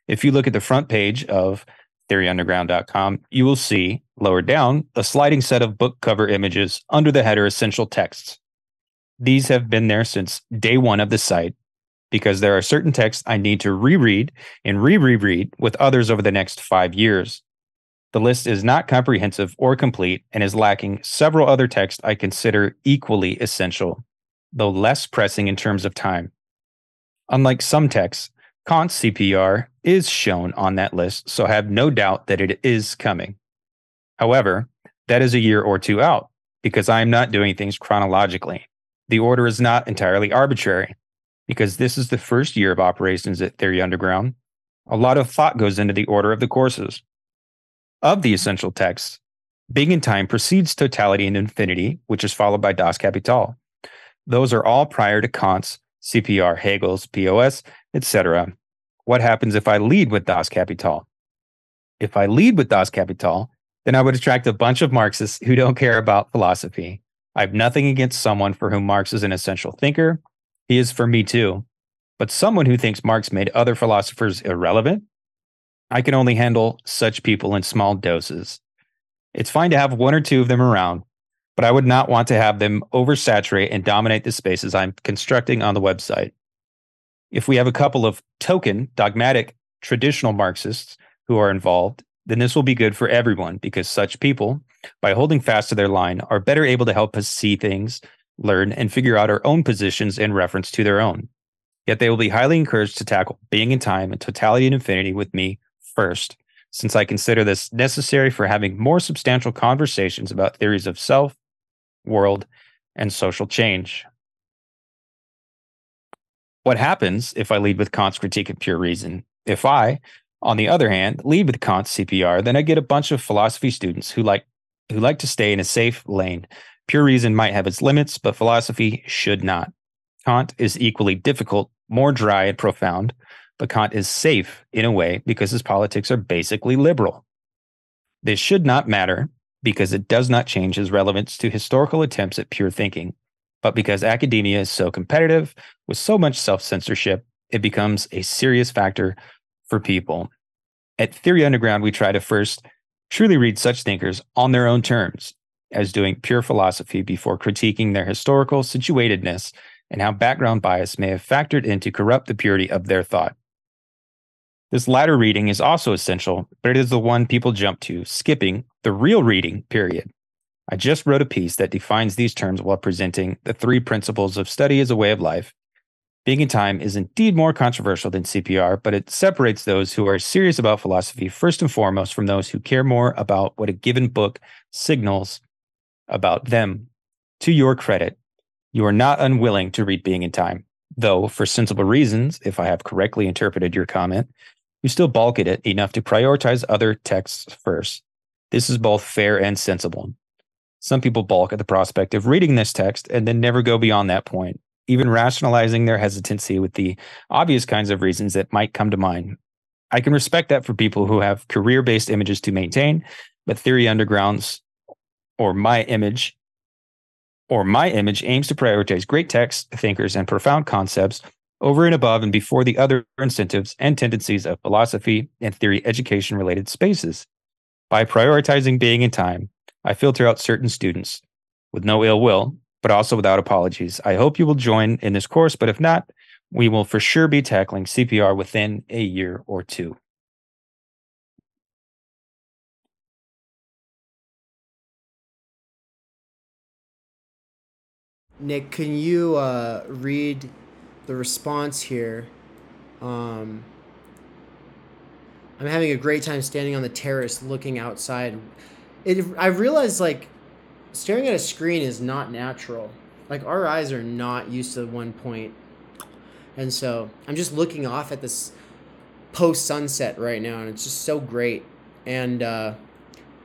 If you look at the front page of theoryunderground.com, you will see lower down a sliding set of book cover images under the header Essential Texts. These have been there since day one of the site because there are certain texts I need to reread and re reread with others over the next five years. The list is not comprehensive or complete and is lacking several other texts I consider equally essential, though less pressing in terms of time. Unlike some texts, Kant's CPR is shown on that list, so I have no doubt that it is coming. However, that is a year or two out because I am not doing things chronologically. The order is not entirely arbitrary because this is the first year of operations at Theory Underground. A lot of thought goes into the order of the courses of the essential texts, being and time precedes totality and infinity, which is followed by Das Kapital. Those are all prior to Kant's CPR, Hegel's POS, etc. What happens if I lead with Das Kapital? If I lead with Das Kapital, then I would attract a bunch of Marxists who don't care about philosophy. I have nothing against someone for whom Marx is an essential thinker. He is for me too. But someone who thinks Marx made other philosophers irrelevant I can only handle such people in small doses. It's fine to have one or two of them around, but I would not want to have them oversaturate and dominate the spaces I'm constructing on the website. If we have a couple of token, dogmatic, traditional Marxists who are involved, then this will be good for everyone because such people, by holding fast to their line, are better able to help us see things, learn, and figure out our own positions in reference to their own. Yet they will be highly encouraged to tackle being and time and totality and infinity with me first, since I consider this necessary for having more substantial conversations about theories of self, world, and social change. What happens if I lead with Kant's critique of pure reason? If I, on the other hand, lead with Kant's CPR, then I get a bunch of philosophy students who like who like to stay in a safe lane. Pure reason might have its limits, but philosophy should not. Kant is equally difficult, more dry and profound, but Kant is safe in a way because his politics are basically liberal. This should not matter because it does not change his relevance to historical attempts at pure thinking, but because academia is so competitive with so much self censorship, it becomes a serious factor for people. At Theory Underground, we try to first truly read such thinkers on their own terms, as doing pure philosophy before critiquing their historical situatedness and how background bias may have factored in to corrupt the purity of their thought. This latter reading is also essential, but it is the one people jump to, skipping the real reading period. I just wrote a piece that defines these terms while presenting the three principles of study as a way of life. Being and time is indeed more controversial than CPR, but it separates those who are serious about philosophy first and foremost from those who care more about what a given book signals about them. To your credit, you are not unwilling to read Being and Time, though, for sensible reasons, if I have correctly interpreted your comment, you still balk at it enough to prioritize other texts first. This is both fair and sensible. Some people balk at the prospect of reading this text and then never go beyond that point, even rationalizing their hesitancy with the obvious kinds of reasons that might come to mind. I can respect that for people who have career based images to maintain, but Theory Undergrounds or my image or my image aims to prioritize great texts, thinkers, and profound concepts over and above and before the other incentives and tendencies of philosophy and theory education related spaces. By prioritizing being and time, I filter out certain students with no ill will, but also without apologies. I hope you will join in this course, but if not, we will for sure be tackling CPR within a year or two. Nick, can you uh, read the response here? Um, I'm having a great time standing on the terrace looking outside. It, I realized like staring at a screen is not natural. Like our eyes are not used to one point. And so I'm just looking off at this post sunset right now, and it's just so great. And uh,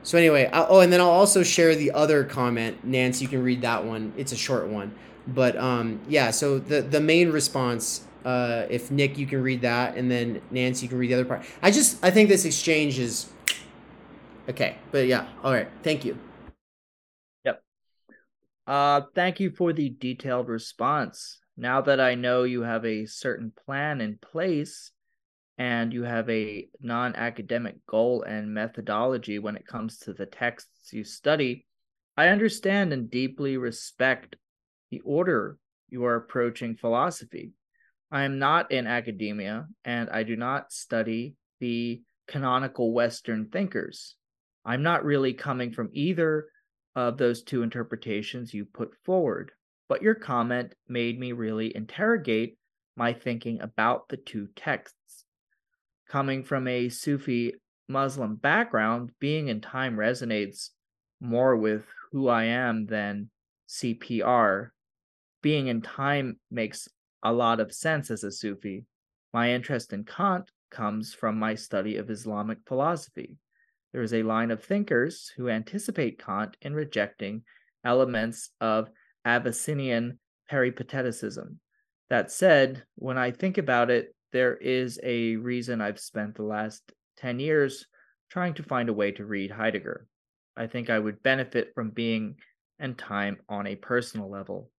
so anyway, I, oh, and then I'll also share the other comment, Nance. You can read that one. It's a short one, but um, yeah. So the the main response, uh, if Nick, you can read that, and then Nancy, you can read the other part. I just I think this exchange is okay, but yeah. All right, thank you. Yep. Uh, thank you for the detailed response. Now that I know you have a certain plan in place and you have a non academic goal and methodology when it comes to the texts you study, I understand and deeply respect the order you are approaching philosophy. I am not in academia and I do not study the canonical Western thinkers. I'm not really coming from either of those two interpretations you put forward, but your comment made me really interrogate my thinking about the two texts coming from a Sufi Muslim background, being and time resonates more with who I am than CPR. Being and time makes a lot of sense as a Sufi. My interest in Kant comes from my study of Islamic philosophy. There is a line of thinkers who anticipate Kant in rejecting elements of Avicennian peripateticism. That said, when I think about it, there is a reason I've spent the last 10 years trying to find a way to read Heidegger. I think I would benefit from being and time on a personal level.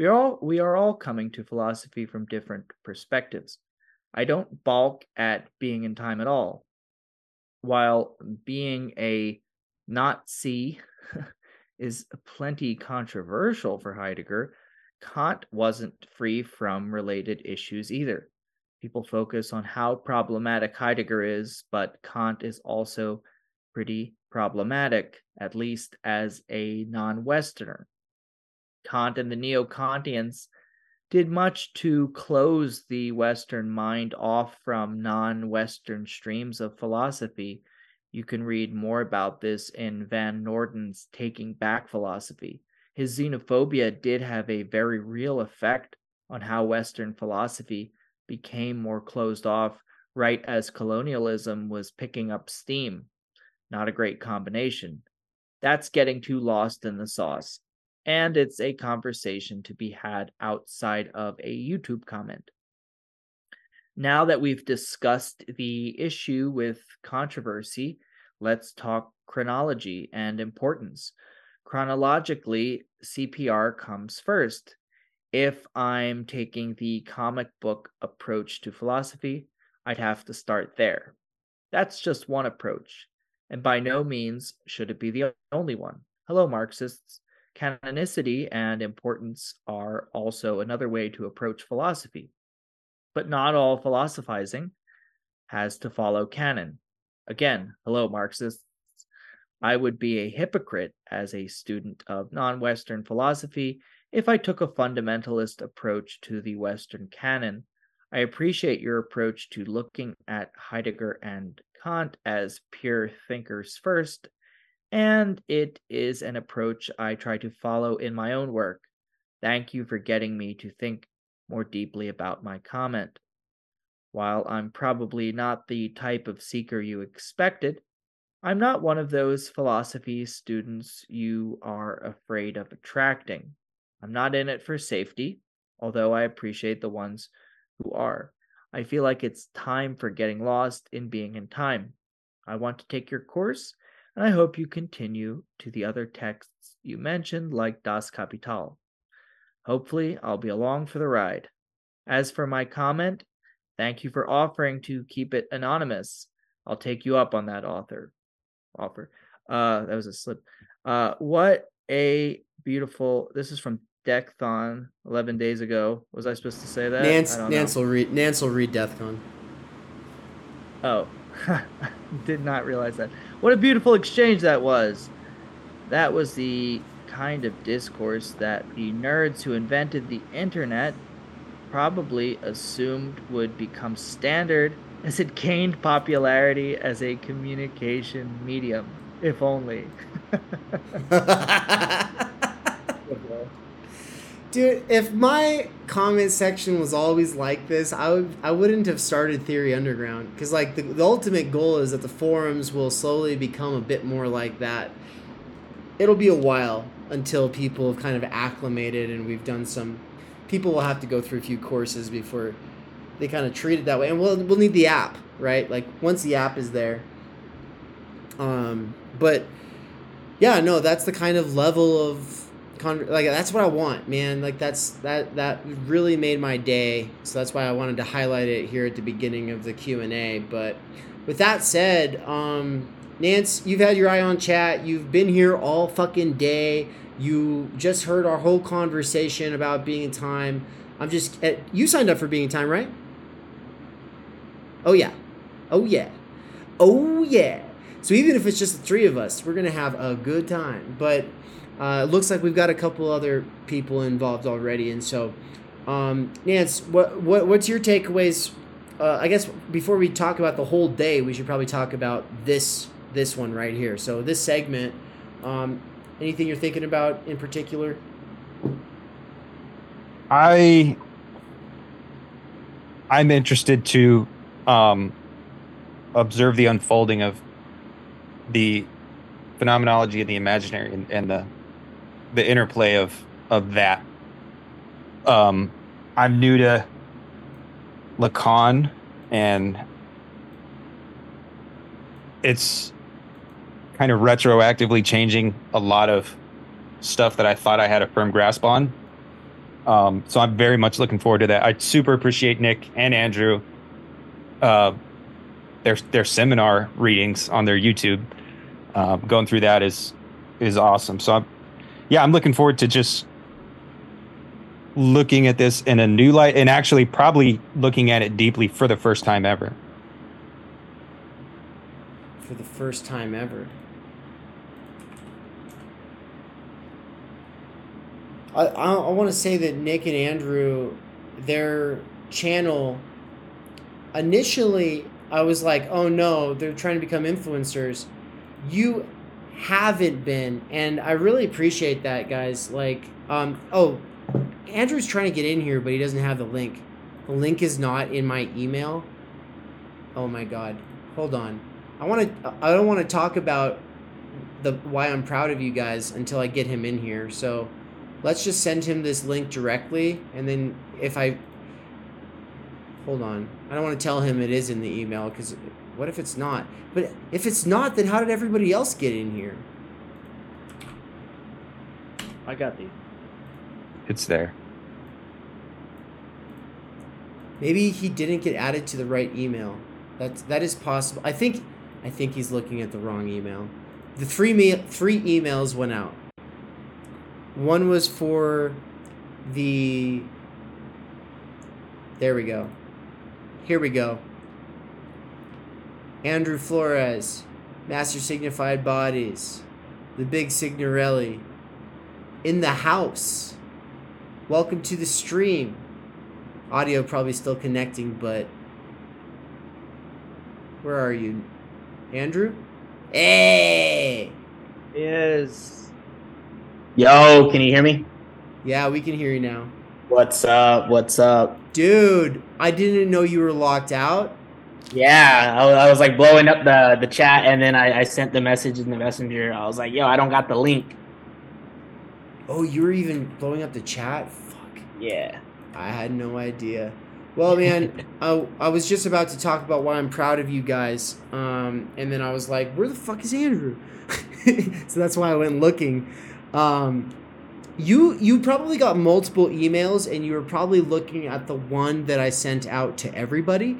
We are all we are all coming to philosophy from different perspectives. I don't balk at being and time at all. While being a see [laughs] is plenty controversial for Heidegger, Kant wasn't free from related issues either. People focus on how problematic Heidegger is, but Kant is also pretty problematic, at least as a non Westerner. Kant and the Neo Kantians did much to close the Western mind off from non Western streams of philosophy. You can read more about this in Van Norden's Taking Back Philosophy his xenophobia did have a very real effect on how Western philosophy became more closed off right as colonialism was picking up steam. Not a great combination. That's getting too lost in the sauce. And it's a conversation to be had outside of a YouTube comment. Now that we've discussed the issue with controversy, let's talk chronology and importance. Chronologically, CPR comes first. If I'm taking the comic book approach to philosophy, I'd have to start there. That's just one approach, and by no means should it be the only one. Hello, Marxists. Canonicity and importance are also another way to approach philosophy. But not all philosophizing has to follow canon. Again, hello, Marxists. I would be a hypocrite as a student of non Western philosophy if I took a fundamentalist approach to the Western canon. I appreciate your approach to looking at Heidegger and Kant as pure thinkers first, and it is an approach I try to follow in my own work. Thank you for getting me to think more deeply about my comment. While I'm probably not the type of seeker you expected, I'm not one of those philosophy students you are afraid of attracting. I'm not in it for safety, although I appreciate the ones who are. I feel like it's time for getting lost in being and time. I want to take your course, and I hope you continue to the other texts you mentioned, like Das Kapital. Hopefully, I'll be along for the ride. As for my comment, thank you for offering to keep it anonymous. I'll take you up on that author offer. Uh, that was a slip. Uh, what a beautiful. This is from Deckthon 11 days ago. Was I supposed to say that? Nance, I don't Nance will read. Nance will read Deathcon. Oh, [laughs] did not realize that. What a beautiful exchange that was. That was the kind of discourse that the nerds who invented the internet probably assumed would become standard [laughs] as it gained popularity as a communication medium. If only. [laughs] [laughs] Dude, if my comment section was always like this, I would I wouldn't have started Theory Underground because like the, the ultimate goal is that the forums will slowly become a bit more like that. It'll be a while until people have kind of acclimated and we've done some. People will have to go through a few courses before they kind of treat it that way, and we'll we'll need the app, right? Like once the app is there. Um, but yeah, no, that's the kind of level of con- like that's what I want, man. Like that's that that really made my day. So that's why I wanted to highlight it here at the beginning of the Q and A. But with that said, um, Nance, you've had your eye on chat. You've been here all fucking day. You just heard our whole conversation about being and time. I'm just eh, you signed up for being and time, right? Oh yeah, oh yeah, oh yeah. So even if it's just the three of us, we're gonna have a good time. But uh, it looks like we've got a couple other people involved already, and so um, Nance, what what what's your takeaways? Uh, I guess before we talk about the whole day, we should probably talk about this this one right here. So this segment, um, anything you're thinking about in particular? I I'm interested to um, observe the unfolding of the phenomenology of the imaginary and, and the the interplay of of that. Um, I'm new to Lacan, and it's kind of retroactively changing a lot of stuff that I thought I had a firm grasp on. Um, so I'm very much looking forward to that. I super appreciate Nick and Andrew, uh, their their seminar readings on their YouTube. Uh, going through that is is awesome. So I'm, yeah, I'm looking forward to just looking at this in a new light and actually probably looking at it deeply for the first time ever. For the first time ever. I, I, I want to say that Nick and Andrew, their channel, initially I was like, oh no, they're trying to become influencers. You haven't been, and I really appreciate that, guys. Like, um, oh, Andrew's trying to get in here, but he doesn't have the link. The link is not in my email. Oh my god. Hold on. I want to I don't want to talk about the why I'm proud of you guys until I get him in here. So, let's just send him this link directly and then if I Hold on. I don't want to tell him it is in the email cuz what if it's not? But if it's not, then how did everybody else get in here? I got the. It's there. Maybe he didn't get added to the right email. That's that is possible. I think I think he's looking at the wrong email. The three me three emails went out. One was for the There we go. Here we go. Andrew Flores, Master Signified Bodies, the Big Signorelli, in the house. Welcome to the stream. Audio probably still connecting, but where are you, Andrew? Hey! Is Yo, can you hear me? Yeah, we can hear you now. What's up? What's up? Dude, I didn't know you were locked out. Yeah, I, was- I was like blowing up the the chat, and then I, I sent the message in the messenger. I was like, "Yo, I don't got the link." Oh, you were even blowing up the chat? Fuck. Yeah, I had no idea. Well, man, [laughs] I, I was just about to talk about why I'm proud of you guys, um, and then I was like, where the fuck is Andrew? [laughs] so that's why I went looking. Um, you you probably got multiple emails, and you were probably looking at the one that I sent out to everybody.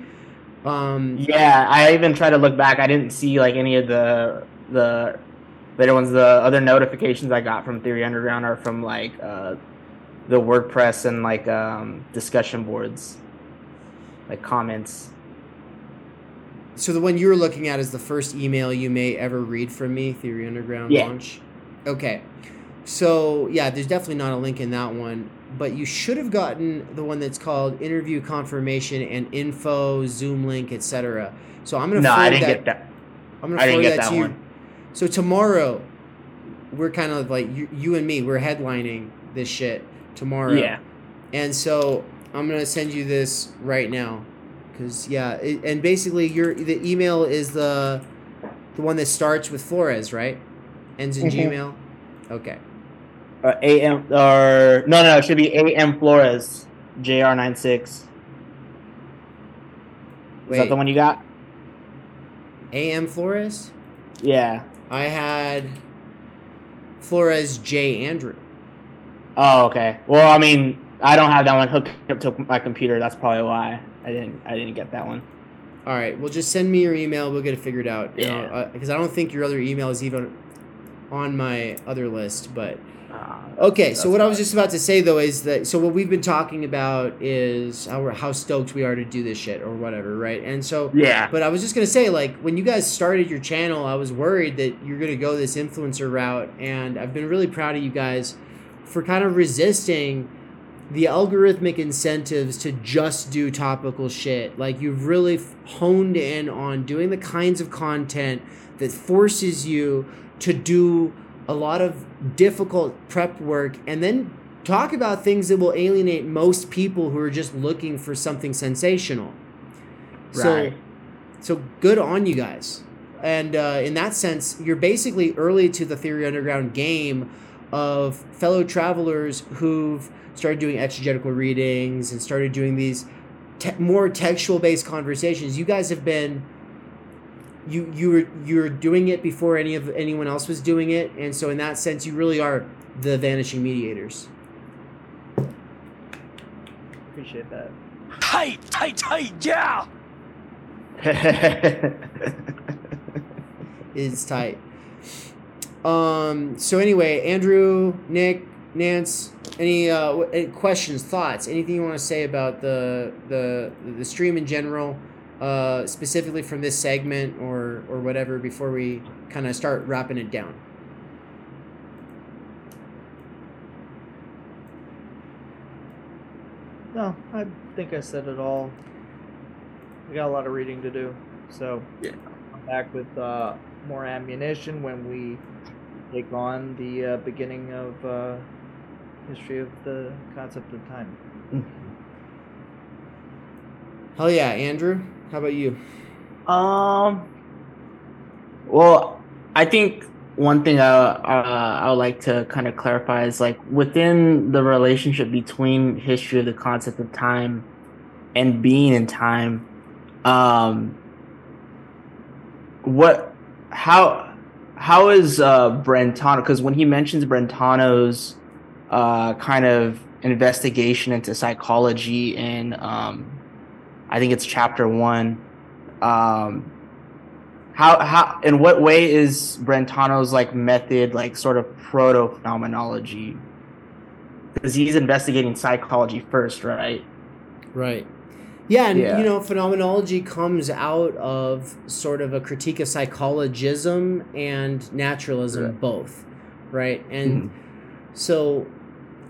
Um, Yeah, I even tried to look back. I didn't see like any of the the later ones. The other notifications I got from Theory Underground are from like uh, the WordPress and like um, discussion boards, like comments. So the one you were looking at is the first email you may ever read from me, Theory Underground Yeah. launch. Okay. So yeah, there's definitely not a link in that one, but you should have gotten the one that's called interview confirmation and info, Zoom link, etc. So I'm gonna find out. No, forward I didn't that. get that. I'm gonna I didn't forward get that, that to you. one. So tomorrow, we're kind of like you, you and me. We're headlining this shit tomorrow. Yeah. And so I'm gonna send you this right now, because yeah, it, and basically your the email is the the one that starts with Flores, right? Ends in Mhm. Gmail. Okay. Uh, AM or no, no, it should be AM Flores JR96. Is Wait. that the one you got? AM Flores. Yeah. I had Flores J Andrew. Oh, okay. Well, I mean, I don't have that one hooked up to my computer. That's probably why I didn't. I didn't get that one. All right. Well, just send me your email. We'll get it figured out. You know, Yeah. because I don't think your other email is even on my other list, but Uh, Okay, so what I was just about to say though is that so what we've been talking about is how how stoked we are to do this shit or whatever, right? And so, yeah. but I was just gonna say like when you guys started your channel, I was worried that you're gonna go this influencer route, and I've been really proud of you guys for kind of resisting the algorithmic incentives to just do topical shit. Like you've really honed in on doing the kinds of content that forces you to do a lot of difficult prep work and then talk about things that will alienate most people who are just looking for something sensational. Right. So, so good on you guys. And uh, in that sense, you're basically early to the Theory Underground game of fellow travelers who've started doing exegetical readings and started doing these te- more textual based conversations. You guys have been you you were you're doing it before any of anyone else was doing it, and so in that sense, you really are the vanishing mediators. Appreciate that. Tight, tight, tight, yeah. [laughs] it's tight. Um. So anyway, Andrew, Nick, Nance, any uh, questions, thoughts, anything you want to say about the the the stream in general? Uh, specifically from this segment or or whatever before we kind of start wrapping it down. No, I think I said it all. We got a lot of reading to do, so Yeah. I'm back with uh, more ammunition when we take on the uh, beginning of uh, history of the concept of time. Hell yeah, Andrew. How about you? Um. Well, I think one thing uh, uh, I would like to kind of clarify is like within the relationship between history of the concept of time and being and time. Um. What? How? How is uh, Brentano? Because when he mentions Brentano's uh, kind of investigation into psychology and um, I think it's chapter one um how how in what way is Brentano's like method like sort of proto phenomenology because he's investigating psychology first right Right. Yeah, and Yeah. you know, phenomenology comes out of sort of a critique of psychologism and naturalism Right. both, right? And so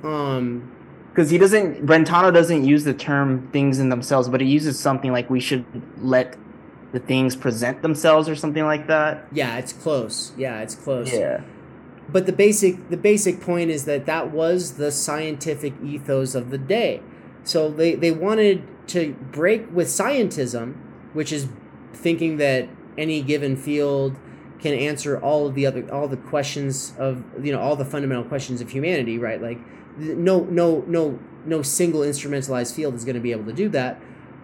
um because he doesn't Brentano doesn't use the term things in themselves but he uses something like we should let the things present themselves or something like that yeah, it's close. Yeah, it's close. yeah But the basic the basic point is that that was the scientific ethos of the day. So they they wanted to break with scientism, which is thinking that any given field can answer all of the other all the questions of you know all the fundamental questions of humanity, right? Like no no no no single instrumentalized field is going to be able to do that.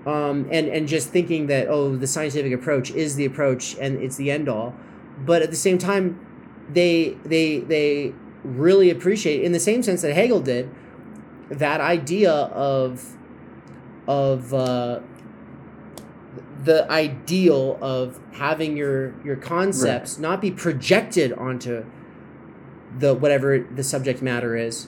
um, and and just thinking that oh the scientific approach is the approach and it's the end all, but at the same time, they they they really appreciate in the same sense that Hegel did that idea of of uh, the ideal of having your your concepts not be projected onto the whatever the subject matter is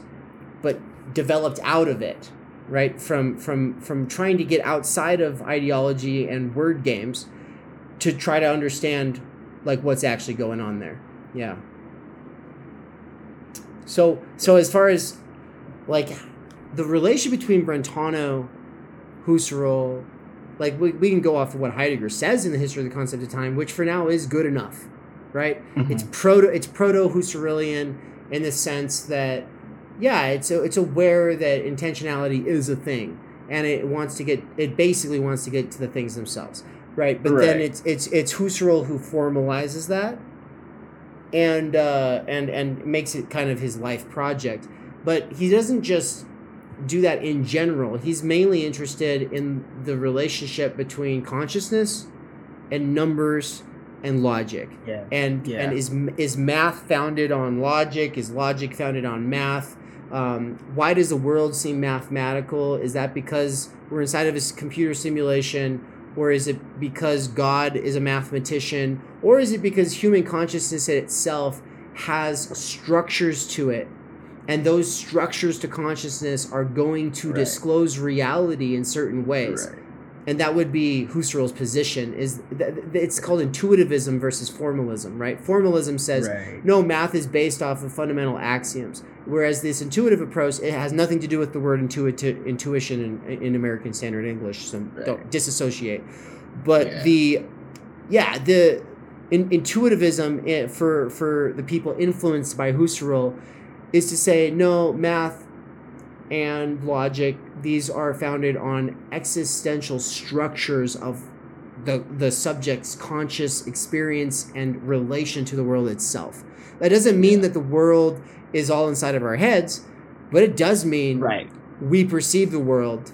but developed out of it right? From from from trying to get outside of ideology and word games to try to understand like what's actually going on there. Yeah. So so as far as like the relation between brentano husserl like we, we can go off of what heidegger says in the history of the concept of time which for now is good enough right? Mhm. it's proto it's proto husserlian in the sense that yeah it's a, it's aware that intentionality is a thing and it wants to get it basically wants to get to the things themselves right? But then it's it's it's husserl who formalizes that and uh and and makes it kind of his life project. But he doesn't just do that in general. He's mainly interested in the relationship between consciousness and numbers and logic. Yeah. and Yeah. and is is math founded on logic? Is logic founded on math um, why does the world seem mathematical? Is that because we're inside of a computer simulation? Or is it because god is a mathematician? Or is it because human consciousness itself has structures to it? And those structures to consciousness are going to Right. disclose reality in certain ways. Right. And that would be Husserl's position is th- it's called intuitivism versus formalism right formalism says Right. no math is based off of fundamental axioms whereas this intuitive approach it has nothing to do with the word intuitive intuition in, in american standard english so don't disassociate but Yeah. the yeah the in, intuitivism eh, for for the people influenced by husserl is to say no math and logic these are founded on existential structures of the the subject's conscious experience and relation to the world itself that doesn't mean that the world is all inside of our heads but it does mean Right. we perceive the world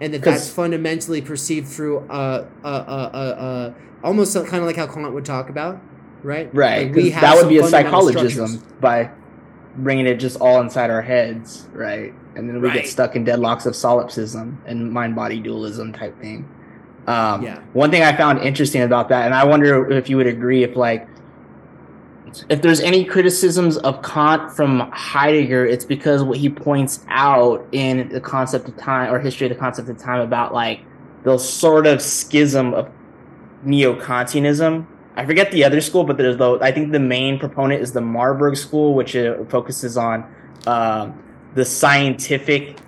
and that that's fundamentally perceived through a, a, a, a, almost kind of like how Kant would talk about right Right. Like, we 'cause have that would be a psychologism by bringing it just all inside our heads, right? And then we Right. get stuck in deadlocks of solipsism and mind body dualism type thing. Um, Yeah. One thing I found interesting about that, and I wonder if you would agree, if like, if there's any criticisms of Kant from Heidegger, it's because what he points out in the concept of time or history of the concept of time about like the sort of schism of neo-Kantianism. I forget the other school, but there's the I think the main proponent is the Marburg school, which uh, focuses on um, the scientific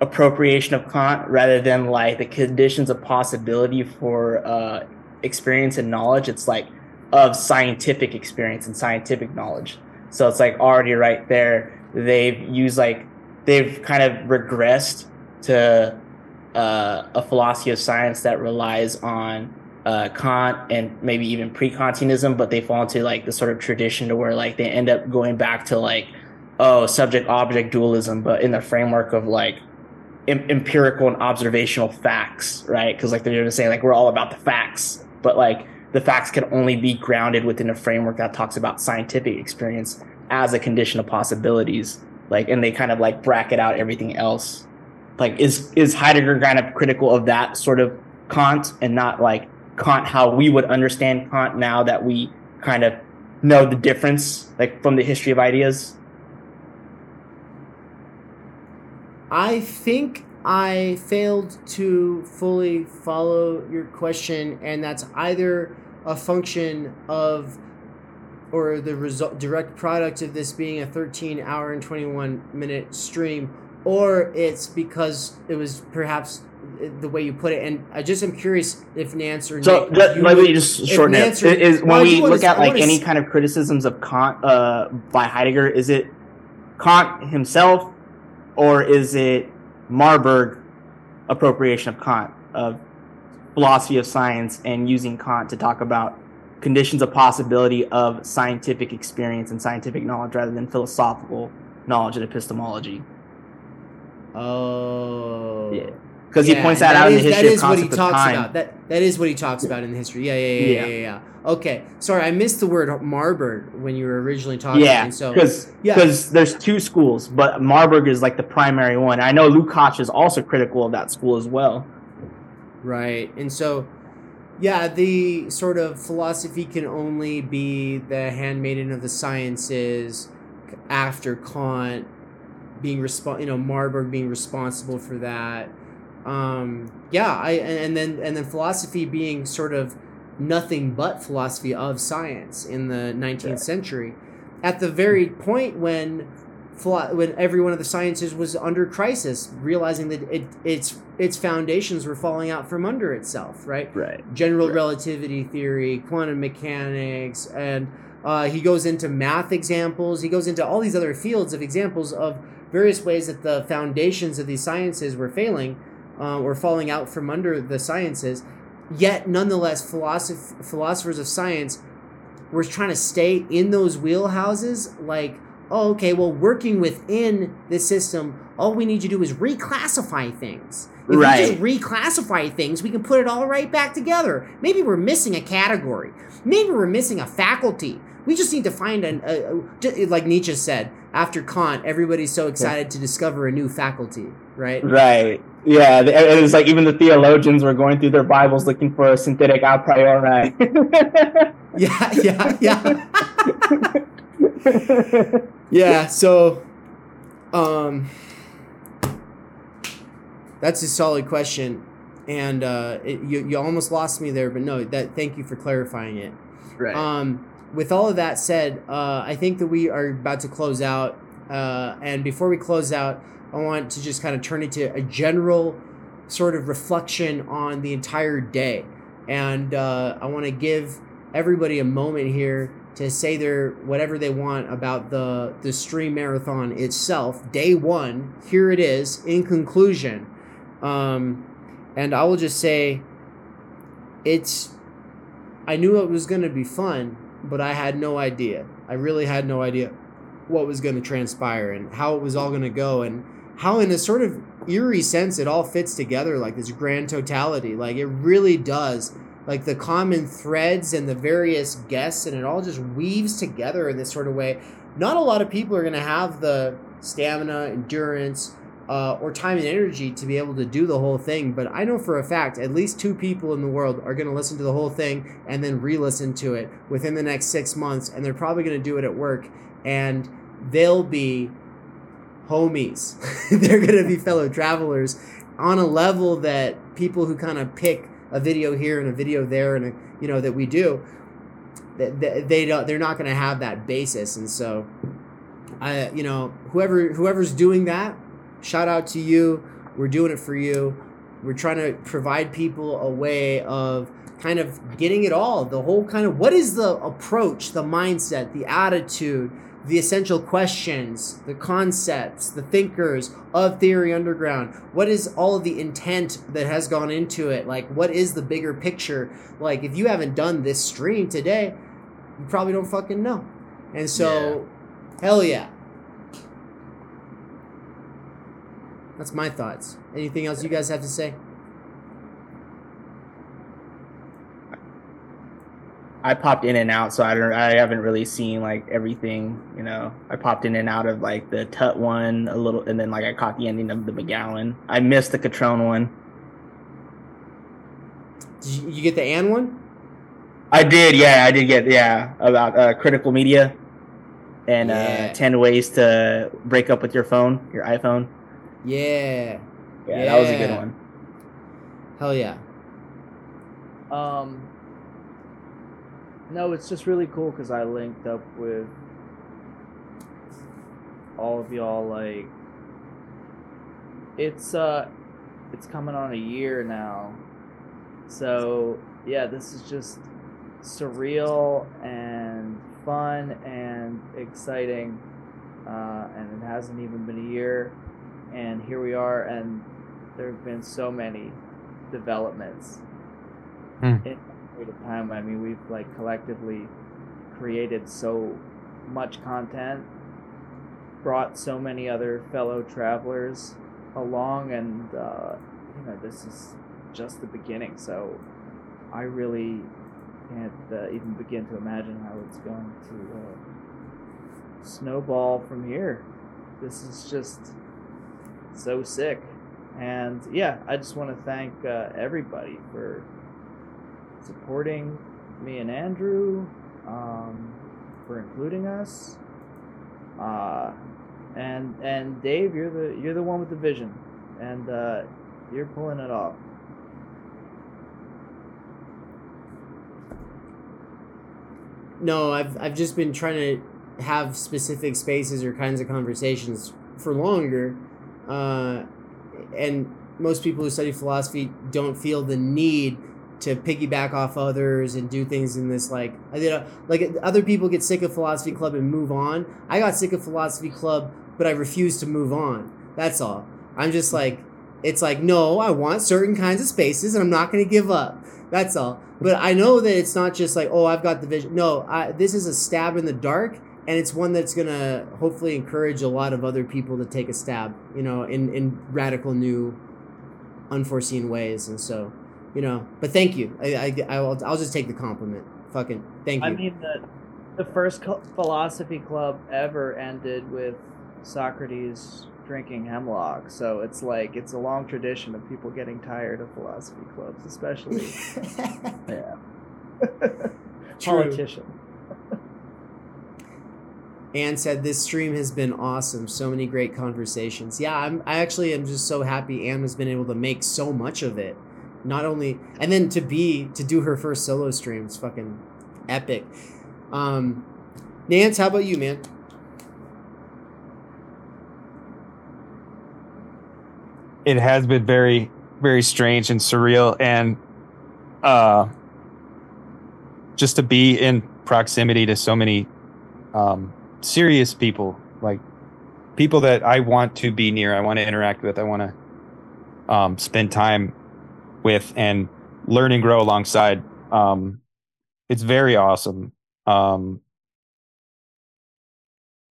appropriation of Kant rather than like the conditions of possibility for uh, experience and knowledge. It's like of scientific experience and scientific knowledge. So it's like already right there. They've used like they've kind of regressed to uh, a philosophy of science that relies on uh, Kant and maybe even pre-Kantianism, but they fall into like the sort of tradition to where like they end up going back to like oh subject-object dualism, but in the framework of like em- empirical and observational facts, right? Because like they're going to say like we're all about the facts, but like the facts can only be grounded within a framework that talks about scientific experience as a condition of possibilities. Like, and they kind of like bracket out everything else. Like, is is Heidegger kind of critical of that sort of Kant and not like Kant how we would understand Kant now that we kind of know the difference, like from the history of ideas? I think I failed to fully follow your question, and that's either a function of or the result direct product of this being a 13 hour and 21 minute stream or it's because it was perhaps the way you put it and i just am curious if nance or So Nick, that, you let would- me just shorten it. Or- Is when we look at like any kind of criticisms of Kant uh, by Heidegger, is it Kant himself, or is it Marburg appropriation of Kant of philosophy of science and using Kant to talk about conditions of possibility of scientific experience and scientific knowledge rather than philosophical knowledge and epistemology? oh Yeah. Because he points that, that out is, in the history is of what he talks time. about. That that is what he talks about in the history. Yeah, yeah, yeah, yeah, Yeah. yeah. yeah. Okay, sorry, I missed the word Marburg when you were originally talking. Yeah, and so because yeah. there's two schools, but Marburg is like the primary one. I know Lukács is also critical of that school as well. Right. And so, yeah, the sort of philosophy can only be the handmaiden of the sciences after Kant being respon you know, Marburg being responsible for that. Um, yeah, I and, then and then philosophy being sort of nothing but philosophy of science in the 19th Yeah. century. At the very point when when every one of the sciences was under crisis, realizing that it, its its foundations were falling out from under itself, right? Right. General Right. relativity theory, quantum mechanics, and uh, he goes into math examples. He goes into all these other fields of examples of various ways that the foundations of these sciences were failing uh, or falling out from under the sciences. Yet, nonetheless, philosoph- philosophers of science were trying to stay in those wheelhouses. Like, oh, okay, well, working within this system, all we need to do is reclassify things. If we just reclassify things, we can put it all right back together. Maybe we're missing a category. Maybe we're missing a faculty. We just need to find an, a, a, like Nietzsche said, after Kant, everybody's so excited to discover a new faculty, right? Right. Yeah. It was like even the theologians were going through their Bibles looking for a synthetic a priori. [laughs] Yeah, yeah, yeah. [laughs] yeah, so um that's a solid question. And uh it, you you almost lost me there, but no, that thank you for clarifying it. right. Um, with all of that said, uh, I think that we are about to close out. Uh, and before we close out, I want to just kind of turn it to a general sort of reflection on the entire day. And uh, I want to give everybody a moment here to say their whatever they want about the the stream marathon itself. Day one, here it is. In conclusion, um, and I will just say, it's. I knew it was going to be fun, but I had no idea. I really had no idea what was going to transpire and how it was all going to go and how in a sort of eerie sense it all fits together like this grand totality. Like it really does. Like the common threads and the various guests and it all just weaves together in this sort of way. Not a lot of people are going to have the stamina endurance uh, or time and energy to be able to do the whole thing but i know for a fact at least two people in the world are going to listen to the whole thing and then re-listen to it within the next six months and they're probably going to do it at work and they'll be homies. [laughs] They're going to be fellow travelers on a level that people who kind of pick a video here and a video there and a, you know that we do that they, they don't they're not going to have that basis. And so I you know whoever whoever's doing that shout out to you. We're doing it for you. We're trying to provide people a way of kind of getting it all. The whole kind of what is the approach the mindset the attitude the essential questions, the concepts, the thinkers of Theory Underground. What is all of the intent that has gone into it? Like, what is the bigger picture? Like, if you haven't done this stream today, you probably don't fucking know. And so, hell yeah. That's my thoughts. Anything else you guys have to say? I popped in and out, so I don't. I haven't really seen like everything. You know, I popped in and out of like the Tut one a little, and then like I caught the ending of the McGowan. I missed the Catrone one. Did you, you get the Ann one? I did, yeah, I did get yeah about uh, critical media and Yeah. uh, ten ways to break up with your phone, your iPhone. Yeah. Yeah, that was a good one. Hell yeah. Um, no, it's just really cool because I linked up with all of y'all. Like, it's uh, it's coming on a year now. So yeah, this is just surreal and fun and exciting. Uh, and it hasn't even been a year, and here we are, and there have been so many developments Hmm. in period of time. I mean, we've like collectively created so much content, brought so many other fellow travelers along, and uh, you know this is just the beginning. So I really can't uh, even begin to imagine how it's going to uh, snowball from here. This is just so sick. And yeah, I just want to thank uh, everybody for supporting me and Andrew, um, for including us. Uh, and and Dave, you're the you're the one with the vision, and uh, you're pulling it off. No, I've I've just been trying to have specific spaces or kinds of conversations for longer, uh, and most people who study philosophy don't feel the need to piggyback off others and do things in this like you know like other people get sick of philosophy club and move on. I got sick of philosophy club, but I refuse to move on. That's all. I'm just like it's like no, I want certain kinds of spaces and I'm not going to give up. That's all. But I know that it's not just like, oh, I've got the vision. No, I, this is a stab in the dark, and it's one that's gonna hopefully encourage a lot of other people to take a stab, you know, in in radical new, unforeseen ways. And so, you know, but thank you. I I I'll, I'll just take the compliment. Fucking thank you. I mean the the first philosophy club ever ended with Socrates drinking hemlock. So it's like it's a long tradition of people getting tired of philosophy clubs, especially [laughs] yeah. [laughs] politician. Anne said this stream has been awesome. So many great conversations. Yeah, I'm I actually am just so happy Anne has been able to make so much of it. Not only and then to be to do her first solo stream is fucking epic. Um Nance, how about you, man? it has been very very strange and surreal and uh just to be in proximity to so many um serious people like people that I want to be near I want to interact with I want to um spend time with and learn and grow alongside um it's very awesome um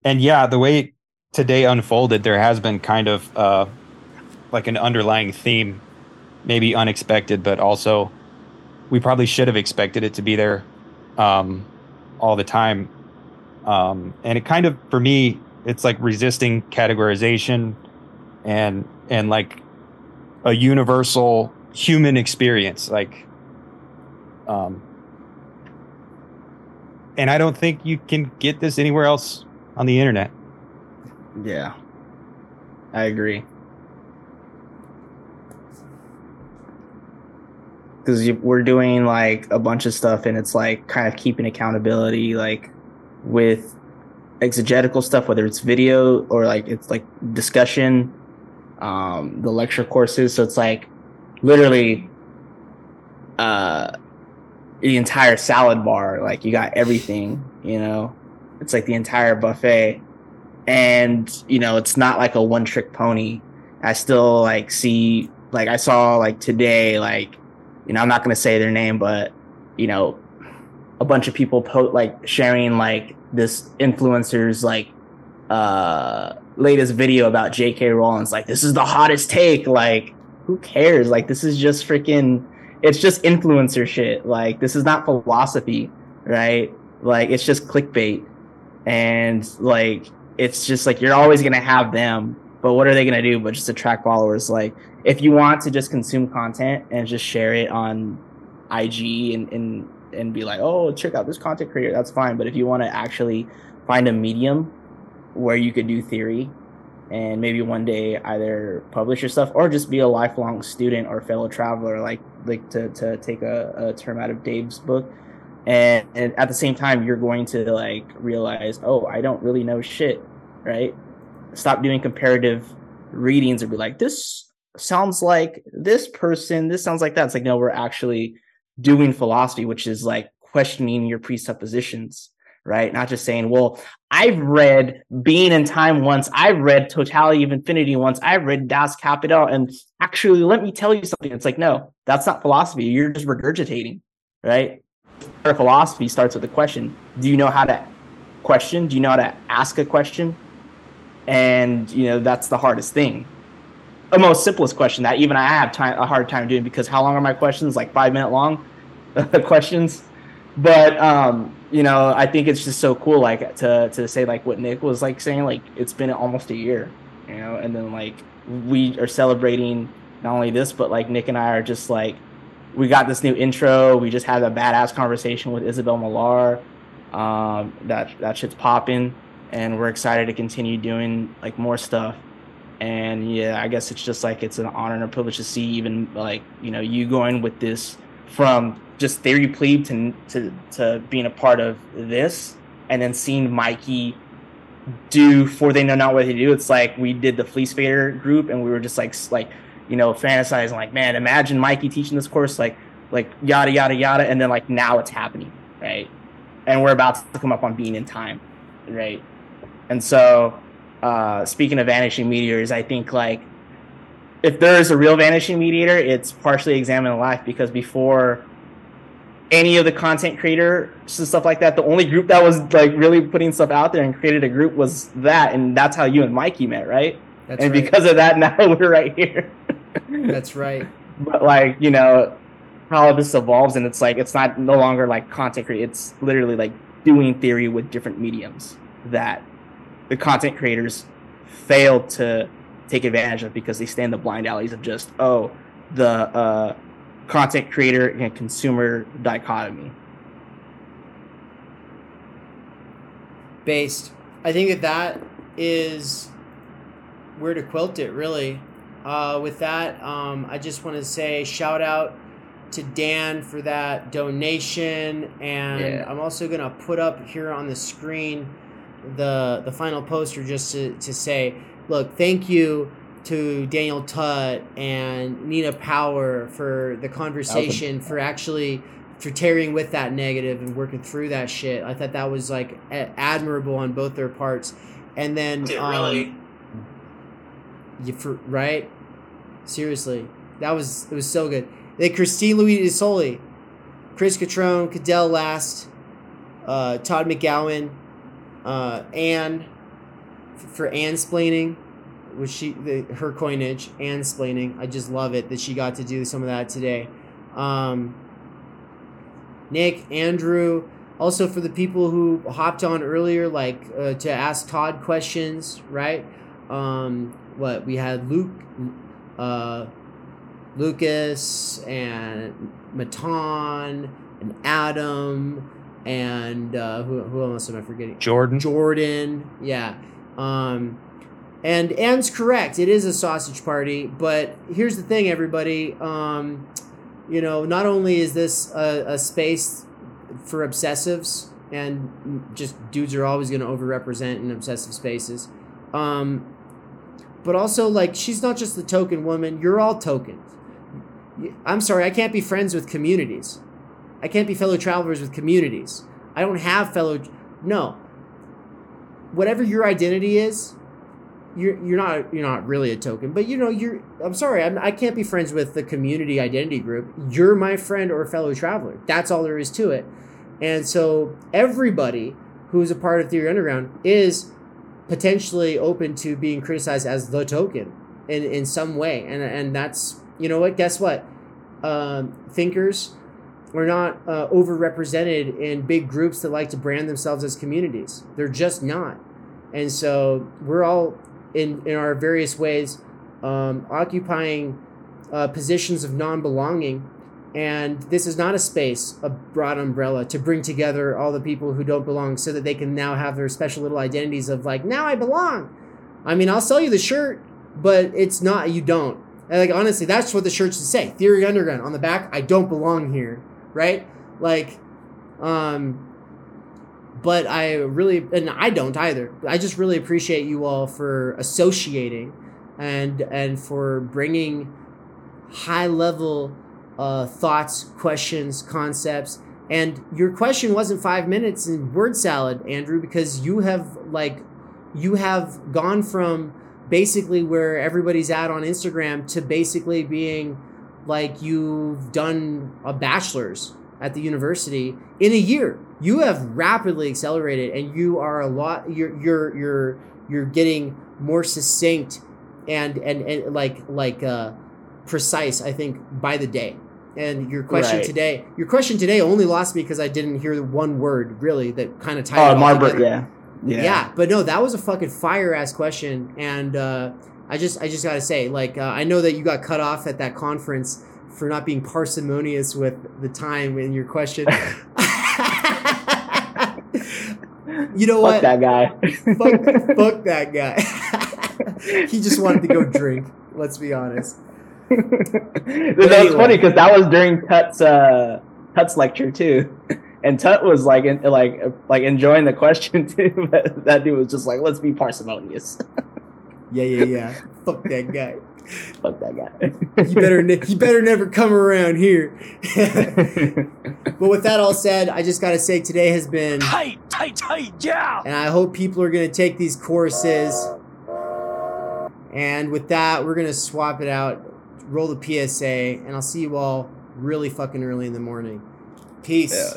and yeah the way today unfolded there has been kind of uh like an underlying theme, maybe unexpected, but also we probably should have expected it to be there um, all the time. Um, and it kind of, for me, it's like resisting categorization and and like a universal human experience, like. Um, and I don't think you can get this anywhere else on the internet. Yeah, I agree. because we're doing like a bunch of stuff and it's like kind of keeping accountability like with exegetical stuff whether it's video or like it's like discussion um the lecture courses so it's like literally uh the entire salad bar like you got everything you know it's like the entire buffet and you know it's not like a one trick pony i still like see like i saw like today like you know, I'm not to say their name, but you know, a bunch of people po- like sharing like this influencer's like uh latest video about J.K. Rollins, like this is the hottest take. Like, who cares? Like, this is just freaking. It's just influencer shit. Like, this is not philosophy, right? Like, it's just clickbait, and like, it's just like you're always gonna have them but what are they to do but just attract followers like if you want to just consume content and just share it on ig and and, and be like oh check out this content creator that's fine but if you want to actually find a medium where you could do theory and maybe one day either publish your stuff or just be a lifelong student or fellow traveler like like to, to take a, a term out of dave's book. And, and at the same time you're going to like realize oh i don't really know shit right? Stop doing comparative readings and be like, this sounds like this person, this sounds like that. It's like, no, we're actually doing philosophy, which is like questioning your presuppositions, right? Not just saying, well, I've read Being and Time once, I've read Totality and Infinity once, I've read Das Kapital, and actually, let me tell you something. It's like, no, that's not philosophy. You're just regurgitating, right? Our philosophy starts with a question. Do you know how to question? Do you know how to ask a question? and you know that's the hardest thing the most simplest question that even I have time a hard time doing because how long are my questions? Like five minute long [laughs] questions. But um, you know, I think it's just so cool, like to to say like what Nick was like saying, like it's been almost a year, you know, and then like we are celebrating not only this, but like Nick and I are just like we got this new intro. We just had a badass conversation with Isabel Millar. Um, that that shit's popping, and we're excited to continue doing like more stuff. And yeah, I guess it's just like it's an honor and a privilege to see even like you know you going with this from just theory plebe to to to being a part of this, and then seeing Mikey do for they know not what they do. It's like we did the Fleece Fader group, and we were just like like you know fantasizing like man, imagine Mikey teaching this course like like yada yada yada, and then like now it's happening, right? And we're about to come up on being and time, right? And so, uh, speaking of vanishing mediators, I think like if there is a real vanishing mediator, it's partially examining life because before any of the content creators and stuff like that, the only group that was like really putting stuff out there and created a group was that, and that's how you and Mikey met, right? That's and right. because of that, [laughs] now we're right here. That's right. but like you know how this evolves, and it's like it's not no longer like content create. It's literally like doing theory with different mediums that the content creators failed to take advantage of because they stay in the blind alleys of just oh the uh, content creator and consumer dichotomy. based. I think that that is where to quilt it, really. Uh, with that, um, I just want to say shout out to Dan for that donation, and Yeah. I'm also gonna put up here on the screen the the final poster just to, to say, look, thank you to Daniel Tutt and Nina Power for the conversation, for actually for tearing with that negative and working through that shit. I thought that was like a- admirable on both their parts. And then um, really? you for right? Seriously, that was it was so good. Then Christine Louise Soli, Chris Cutrone, Cadell Last, uh, Todd McGowan, uh, Anne for ansplaining, was she the, her coinage ansplaining. I just love it that she got to do some of that today. Um, Nick, Andrew, also for the people who hopped on earlier, like uh, to ask Todd questions, right? Um, what we had Luke, uh, Lucas, and Matan, and Adam, and uh, who who else am I forgetting? Jordan. Jordan, yeah. Um, and Anne's correct. It is a sausage party, but here's the thing, everybody. Um, you know, not only is this a, a space for obsessives, and just dudes are always going to overrepresent in obsessive spaces, um, but also like she's not just the token woman. You're all tokens. I'm sorry, I can't be friends with communities. I can't be fellow travelers with communities. I don't have fellow. No. Whatever your identity is, you're you're not you're not really a token, but you know you're. I'm sorry, I'm, I can't be friends with the community identity group. You're my friend or fellow traveler. That's all there is to it. And so everybody who is a part of Theory Underground is potentially open to being criticized as the token in in some way, and and that's you know what. Guess what? Um, thinkers are not uh, overrepresented in big groups that like to brand themselves as communities. They're just not. And so we're all in, in our various ways um, occupying uh, positions of non belonging. And this is not a space, a broad umbrella, to bring together all the people who don't belong so that they can now have their special little identities of like, now I belong. I mean, I'll sell you the shirt, but it's not, you don't. And like, honestly, that's what the shirt should say Theory Underground. On the back, I don't belong here right? Like, um, but I really, and I don't either. I just really appreciate you all for associating, and and for bringing high level uh, thoughts, questions, concepts. And your question wasn't five minutes in word salad, Andrew, because you have like, you have gone from basically where everybody's at on Instagram to basically being like you've done a bachelor's at the university in a year. You have rapidly accelerated and you are a lot you're you're you're you're getting more succinct and and, and like like uh, precise. I think by the day. And your question Right. today, your question today only lost me because I didn't hear the one word really that kind of tied. Oh, all Margaret, together. yeah. Yeah. but no, that was a fucking fire ass question, and uh, I just I just gotta say, like, uh, I know that you got cut off at that conference for not being parsimonious with the time in your question. [laughs] you know what? That guy. fuck, [laughs] fuck that guy. [laughs] he just wanted to go drink. Let's be honest. That's anyway. funny because that was during Tutt's uh, Tutt's lecture too, and Tutt was like in, like like enjoying the question too. But that dude was just like, "Let's be parsimonious." Yeah, yeah, yeah. fuck that guy. [laughs] Fuck that guy. you better ne- he better never come around here. [laughs] but with that all said, I just gotta say today has been Tight, tight, tight, yeah. and I hope people are going to take these courses. And with that, we're going to swap it out, roll the PSA, and I'll see you all really fucking early in the morning. Peace.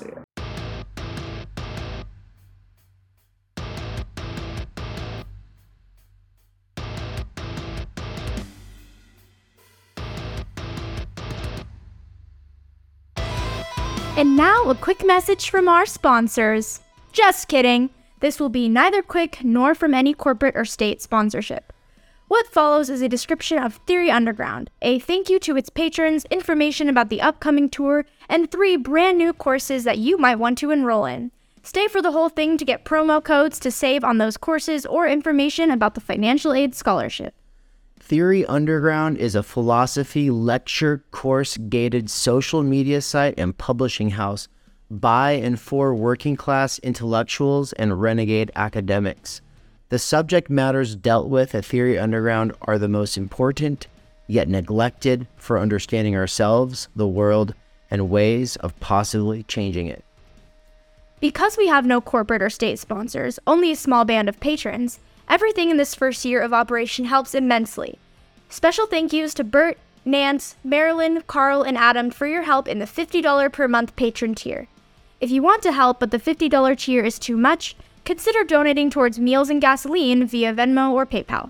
A quick message from our sponsors. Just kidding. This will be neither quick nor from any corporate or state sponsorship. What follows is a description of Theory Underground, a thank you to its patrons, information about the upcoming tour, and three brand new courses that you might want to enroll in. Stay for the whole thing to get promo codes to save on those courses or information about the financial aid scholarship. Theory Underground is a philosophy lecture course gated social media site and publishing house by and for working class intellectuals and renegade academics. The subject matters dealt with at Theory Underground are the most important, yet neglected for understanding ourselves, the world, and ways of possibly changing it. Because we have no corporate or state sponsors, only a small band of patrons, everything in this first year of operation helps immensely. Special thank yous to Bert, Nance, Marilyn, Carl, and Adam for your help in the $50 per month patron tier. If you want to help but the $50 tier is too much, consider donating towards meals and gasoline via Venmo or PayPal.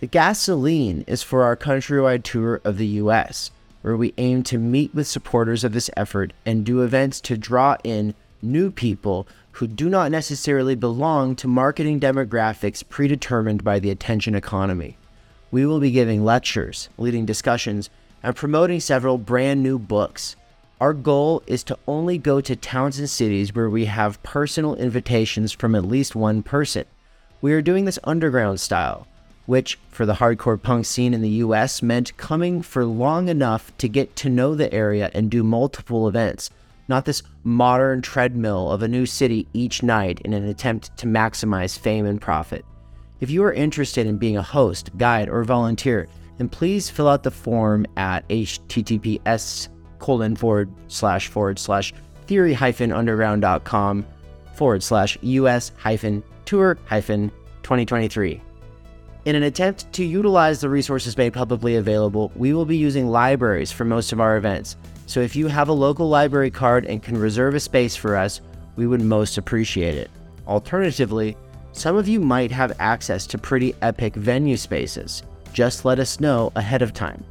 The gasoline is for our countrywide tour of the US, where we aim to meet with supporters of this effort and do events to draw in new people who do not necessarily belong to marketing demographics predetermined by the attention economy. We will be giving lectures, leading discussions, and promoting several brand new books. Our goal is to only go to towns and cities where we have personal invitations from at least one person. We are doing this underground style, which for the hardcore punk scene in the US meant coming for long enough to get to know the area and do multiple events, not this modern treadmill of a new city each night in an attempt to maximize fame and profit. If you are interested in being a host, guide, or volunteer, then please fill out the form at https colon forward slash forward slash theory hyphen underground.com forward slash us hyphen tour hyphen 2023. In an attempt to utilize the resources made publicly available, we will be using libraries for most of our events. So if you have a local library card and can reserve a space for us, we would most appreciate it. Alternatively, some of you might have access to pretty epic venue spaces. Just let us know ahead of time.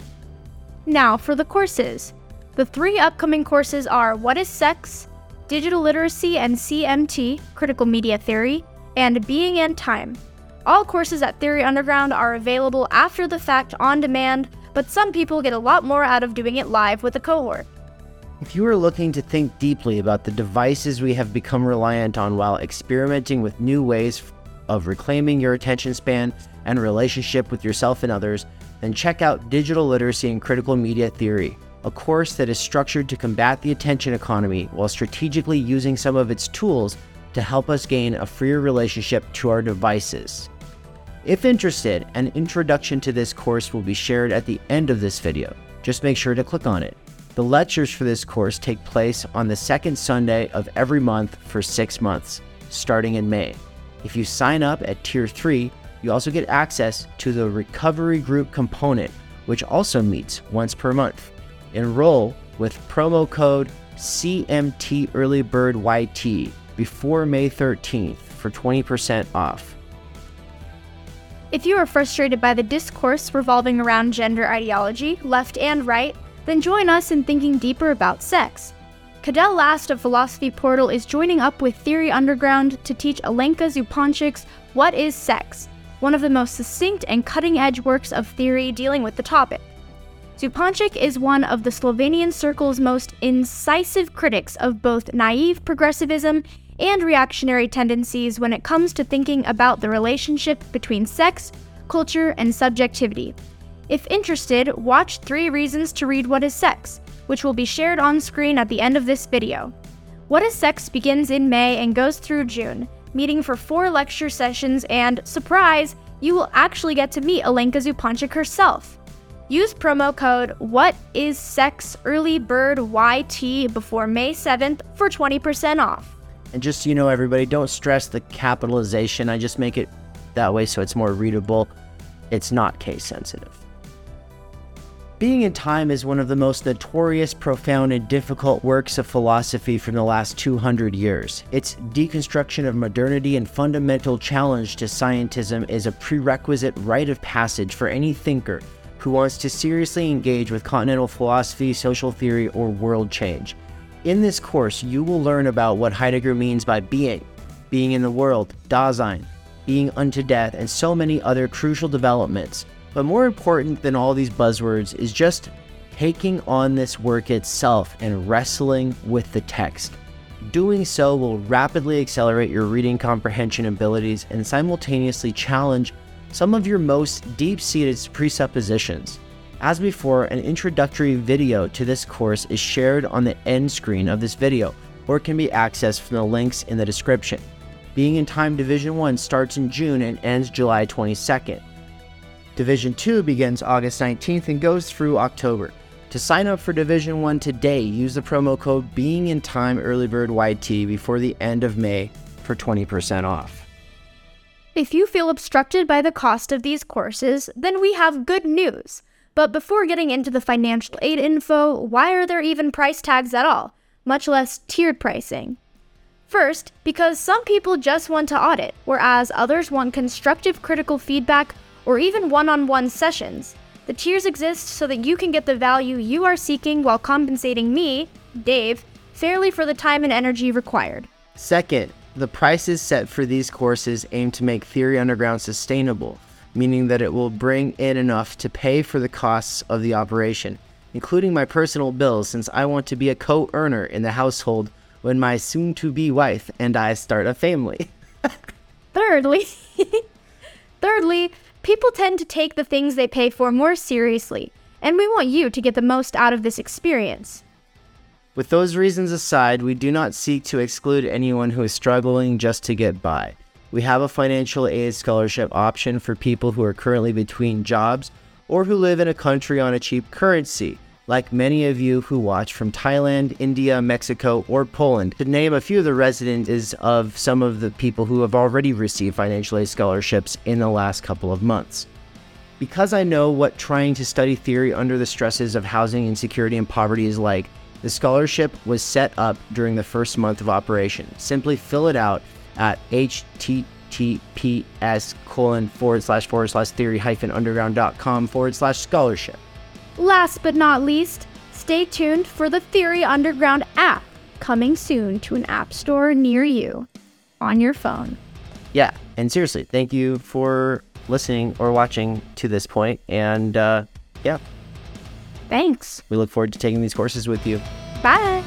Now for the courses. The three upcoming courses are What is Sex, Digital Literacy and CMT, Critical Media Theory, and Being and Time. All courses at Theory Underground are available after the fact on demand, but some people get a lot more out of doing it live with a cohort. If you are looking to think deeply about the devices we have become reliant on while experimenting with new ways of reclaiming your attention span and relationship with yourself and others, then check out Digital Literacy and Critical Media Theory, a course that is structured to combat the attention economy while strategically using some of its tools to help us gain a freer relationship to our devices. If interested, an introduction to this course will be shared at the end of this video. Just make sure to click on it. The lectures for this course take place on the second Sunday of every month for six months, starting in May. If you sign up at Tier 3, you also get access to the Recovery Group component, which also meets once per month. Enroll with promo code CMT before May 13th for 20% off. If you are frustrated by the discourse revolving around gender ideology, left and right, then join us in thinking deeper about sex. Cadell Last of Philosophy Portal is joining up with Theory Underground to teach Alenka Zupančič's What is Sex, one of the most succinct and cutting edge works of theory dealing with the topic. Zupančič is one of the Slovenian circle's most incisive critics of both naive progressivism and reactionary tendencies when it comes to thinking about the relationship between sex, culture, and subjectivity. If interested, watch Three Reasons to Read What is Sex, which will be shared on screen at the end of this video. What is Sex begins in May and goes through June, meeting for four lecture sessions, and surprise, you will actually get to meet Alenka Zupančič herself. Use promo code What Is Sex Early Bird YT before May 7th for 20% off. And just so you know, everybody, don't stress the capitalization. I just make it that way so it's more readable. It's not case sensitive. Being and Time is one of the most notorious, profound, and difficult works of philosophy from the last 200 years. Its deconstruction of modernity and fundamental challenge to scientism is a prerequisite rite of passage for any thinker who wants to seriously engage with continental philosophy, social theory, or world change. In this course, you will learn about what Heidegger means by being, being in the world, Dasein, being unto death, and so many other crucial developments but more important than all these buzzwords is just taking on this work itself and wrestling with the text. Doing so will rapidly accelerate your reading comprehension abilities and simultaneously challenge some of your most deep seated presuppositions. As before, an introductory video to this course is shared on the end screen of this video or can be accessed from the links in the description. Being and Time Division 1 starts in June and ends July 22nd. Division 2 begins August 19th and goes through October. To sign up for Division 1 today, use the promo code Being and Time Earlybird YT before the end of May for 20% off. If you feel obstructed by the cost of these courses, then we have good news. But before getting into the financial aid info, why are there even price tags at all, much less tiered pricing? First, because some people just want to audit, whereas others want constructive critical feedback or even one on one sessions. The tiers exist so that you can get the value you are seeking while compensating me, Dave, fairly for the time and energy required. Second, the prices set for these courses aim to make Theory Underground sustainable, meaning that it will bring in enough to pay for the costs of the operation, including my personal bills, since I want to be a co earner in the household when my soon to be wife and I start a family. [laughs] Thirdly, [laughs] thirdly, People tend to take the things they pay for more seriously, and we want you to get the most out of this experience. With those reasons aside, we do not seek to exclude anyone who is struggling just to get by. We have a financial aid scholarship option for people who are currently between jobs or who live in a country on a cheap currency like many of you who watch from Thailand, India, Mexico, or Poland. To name a few of the residents of some of the people who have already received financial aid scholarships in the last couple of months. Because I know what trying to study theory under the stresses of housing insecurity and poverty is like, the scholarship was set up during the first month of operation. Simply fill it out at https colon forward slash forward slash theory hyphen underground.com forward slash scholarship. Last but not least, stay tuned for the Theory Underground app coming soon to an app store near you on your phone. Yeah, and seriously, thank you for listening or watching to this point, and uh, yeah. Thanks. We look forward to taking these courses with you. Bye.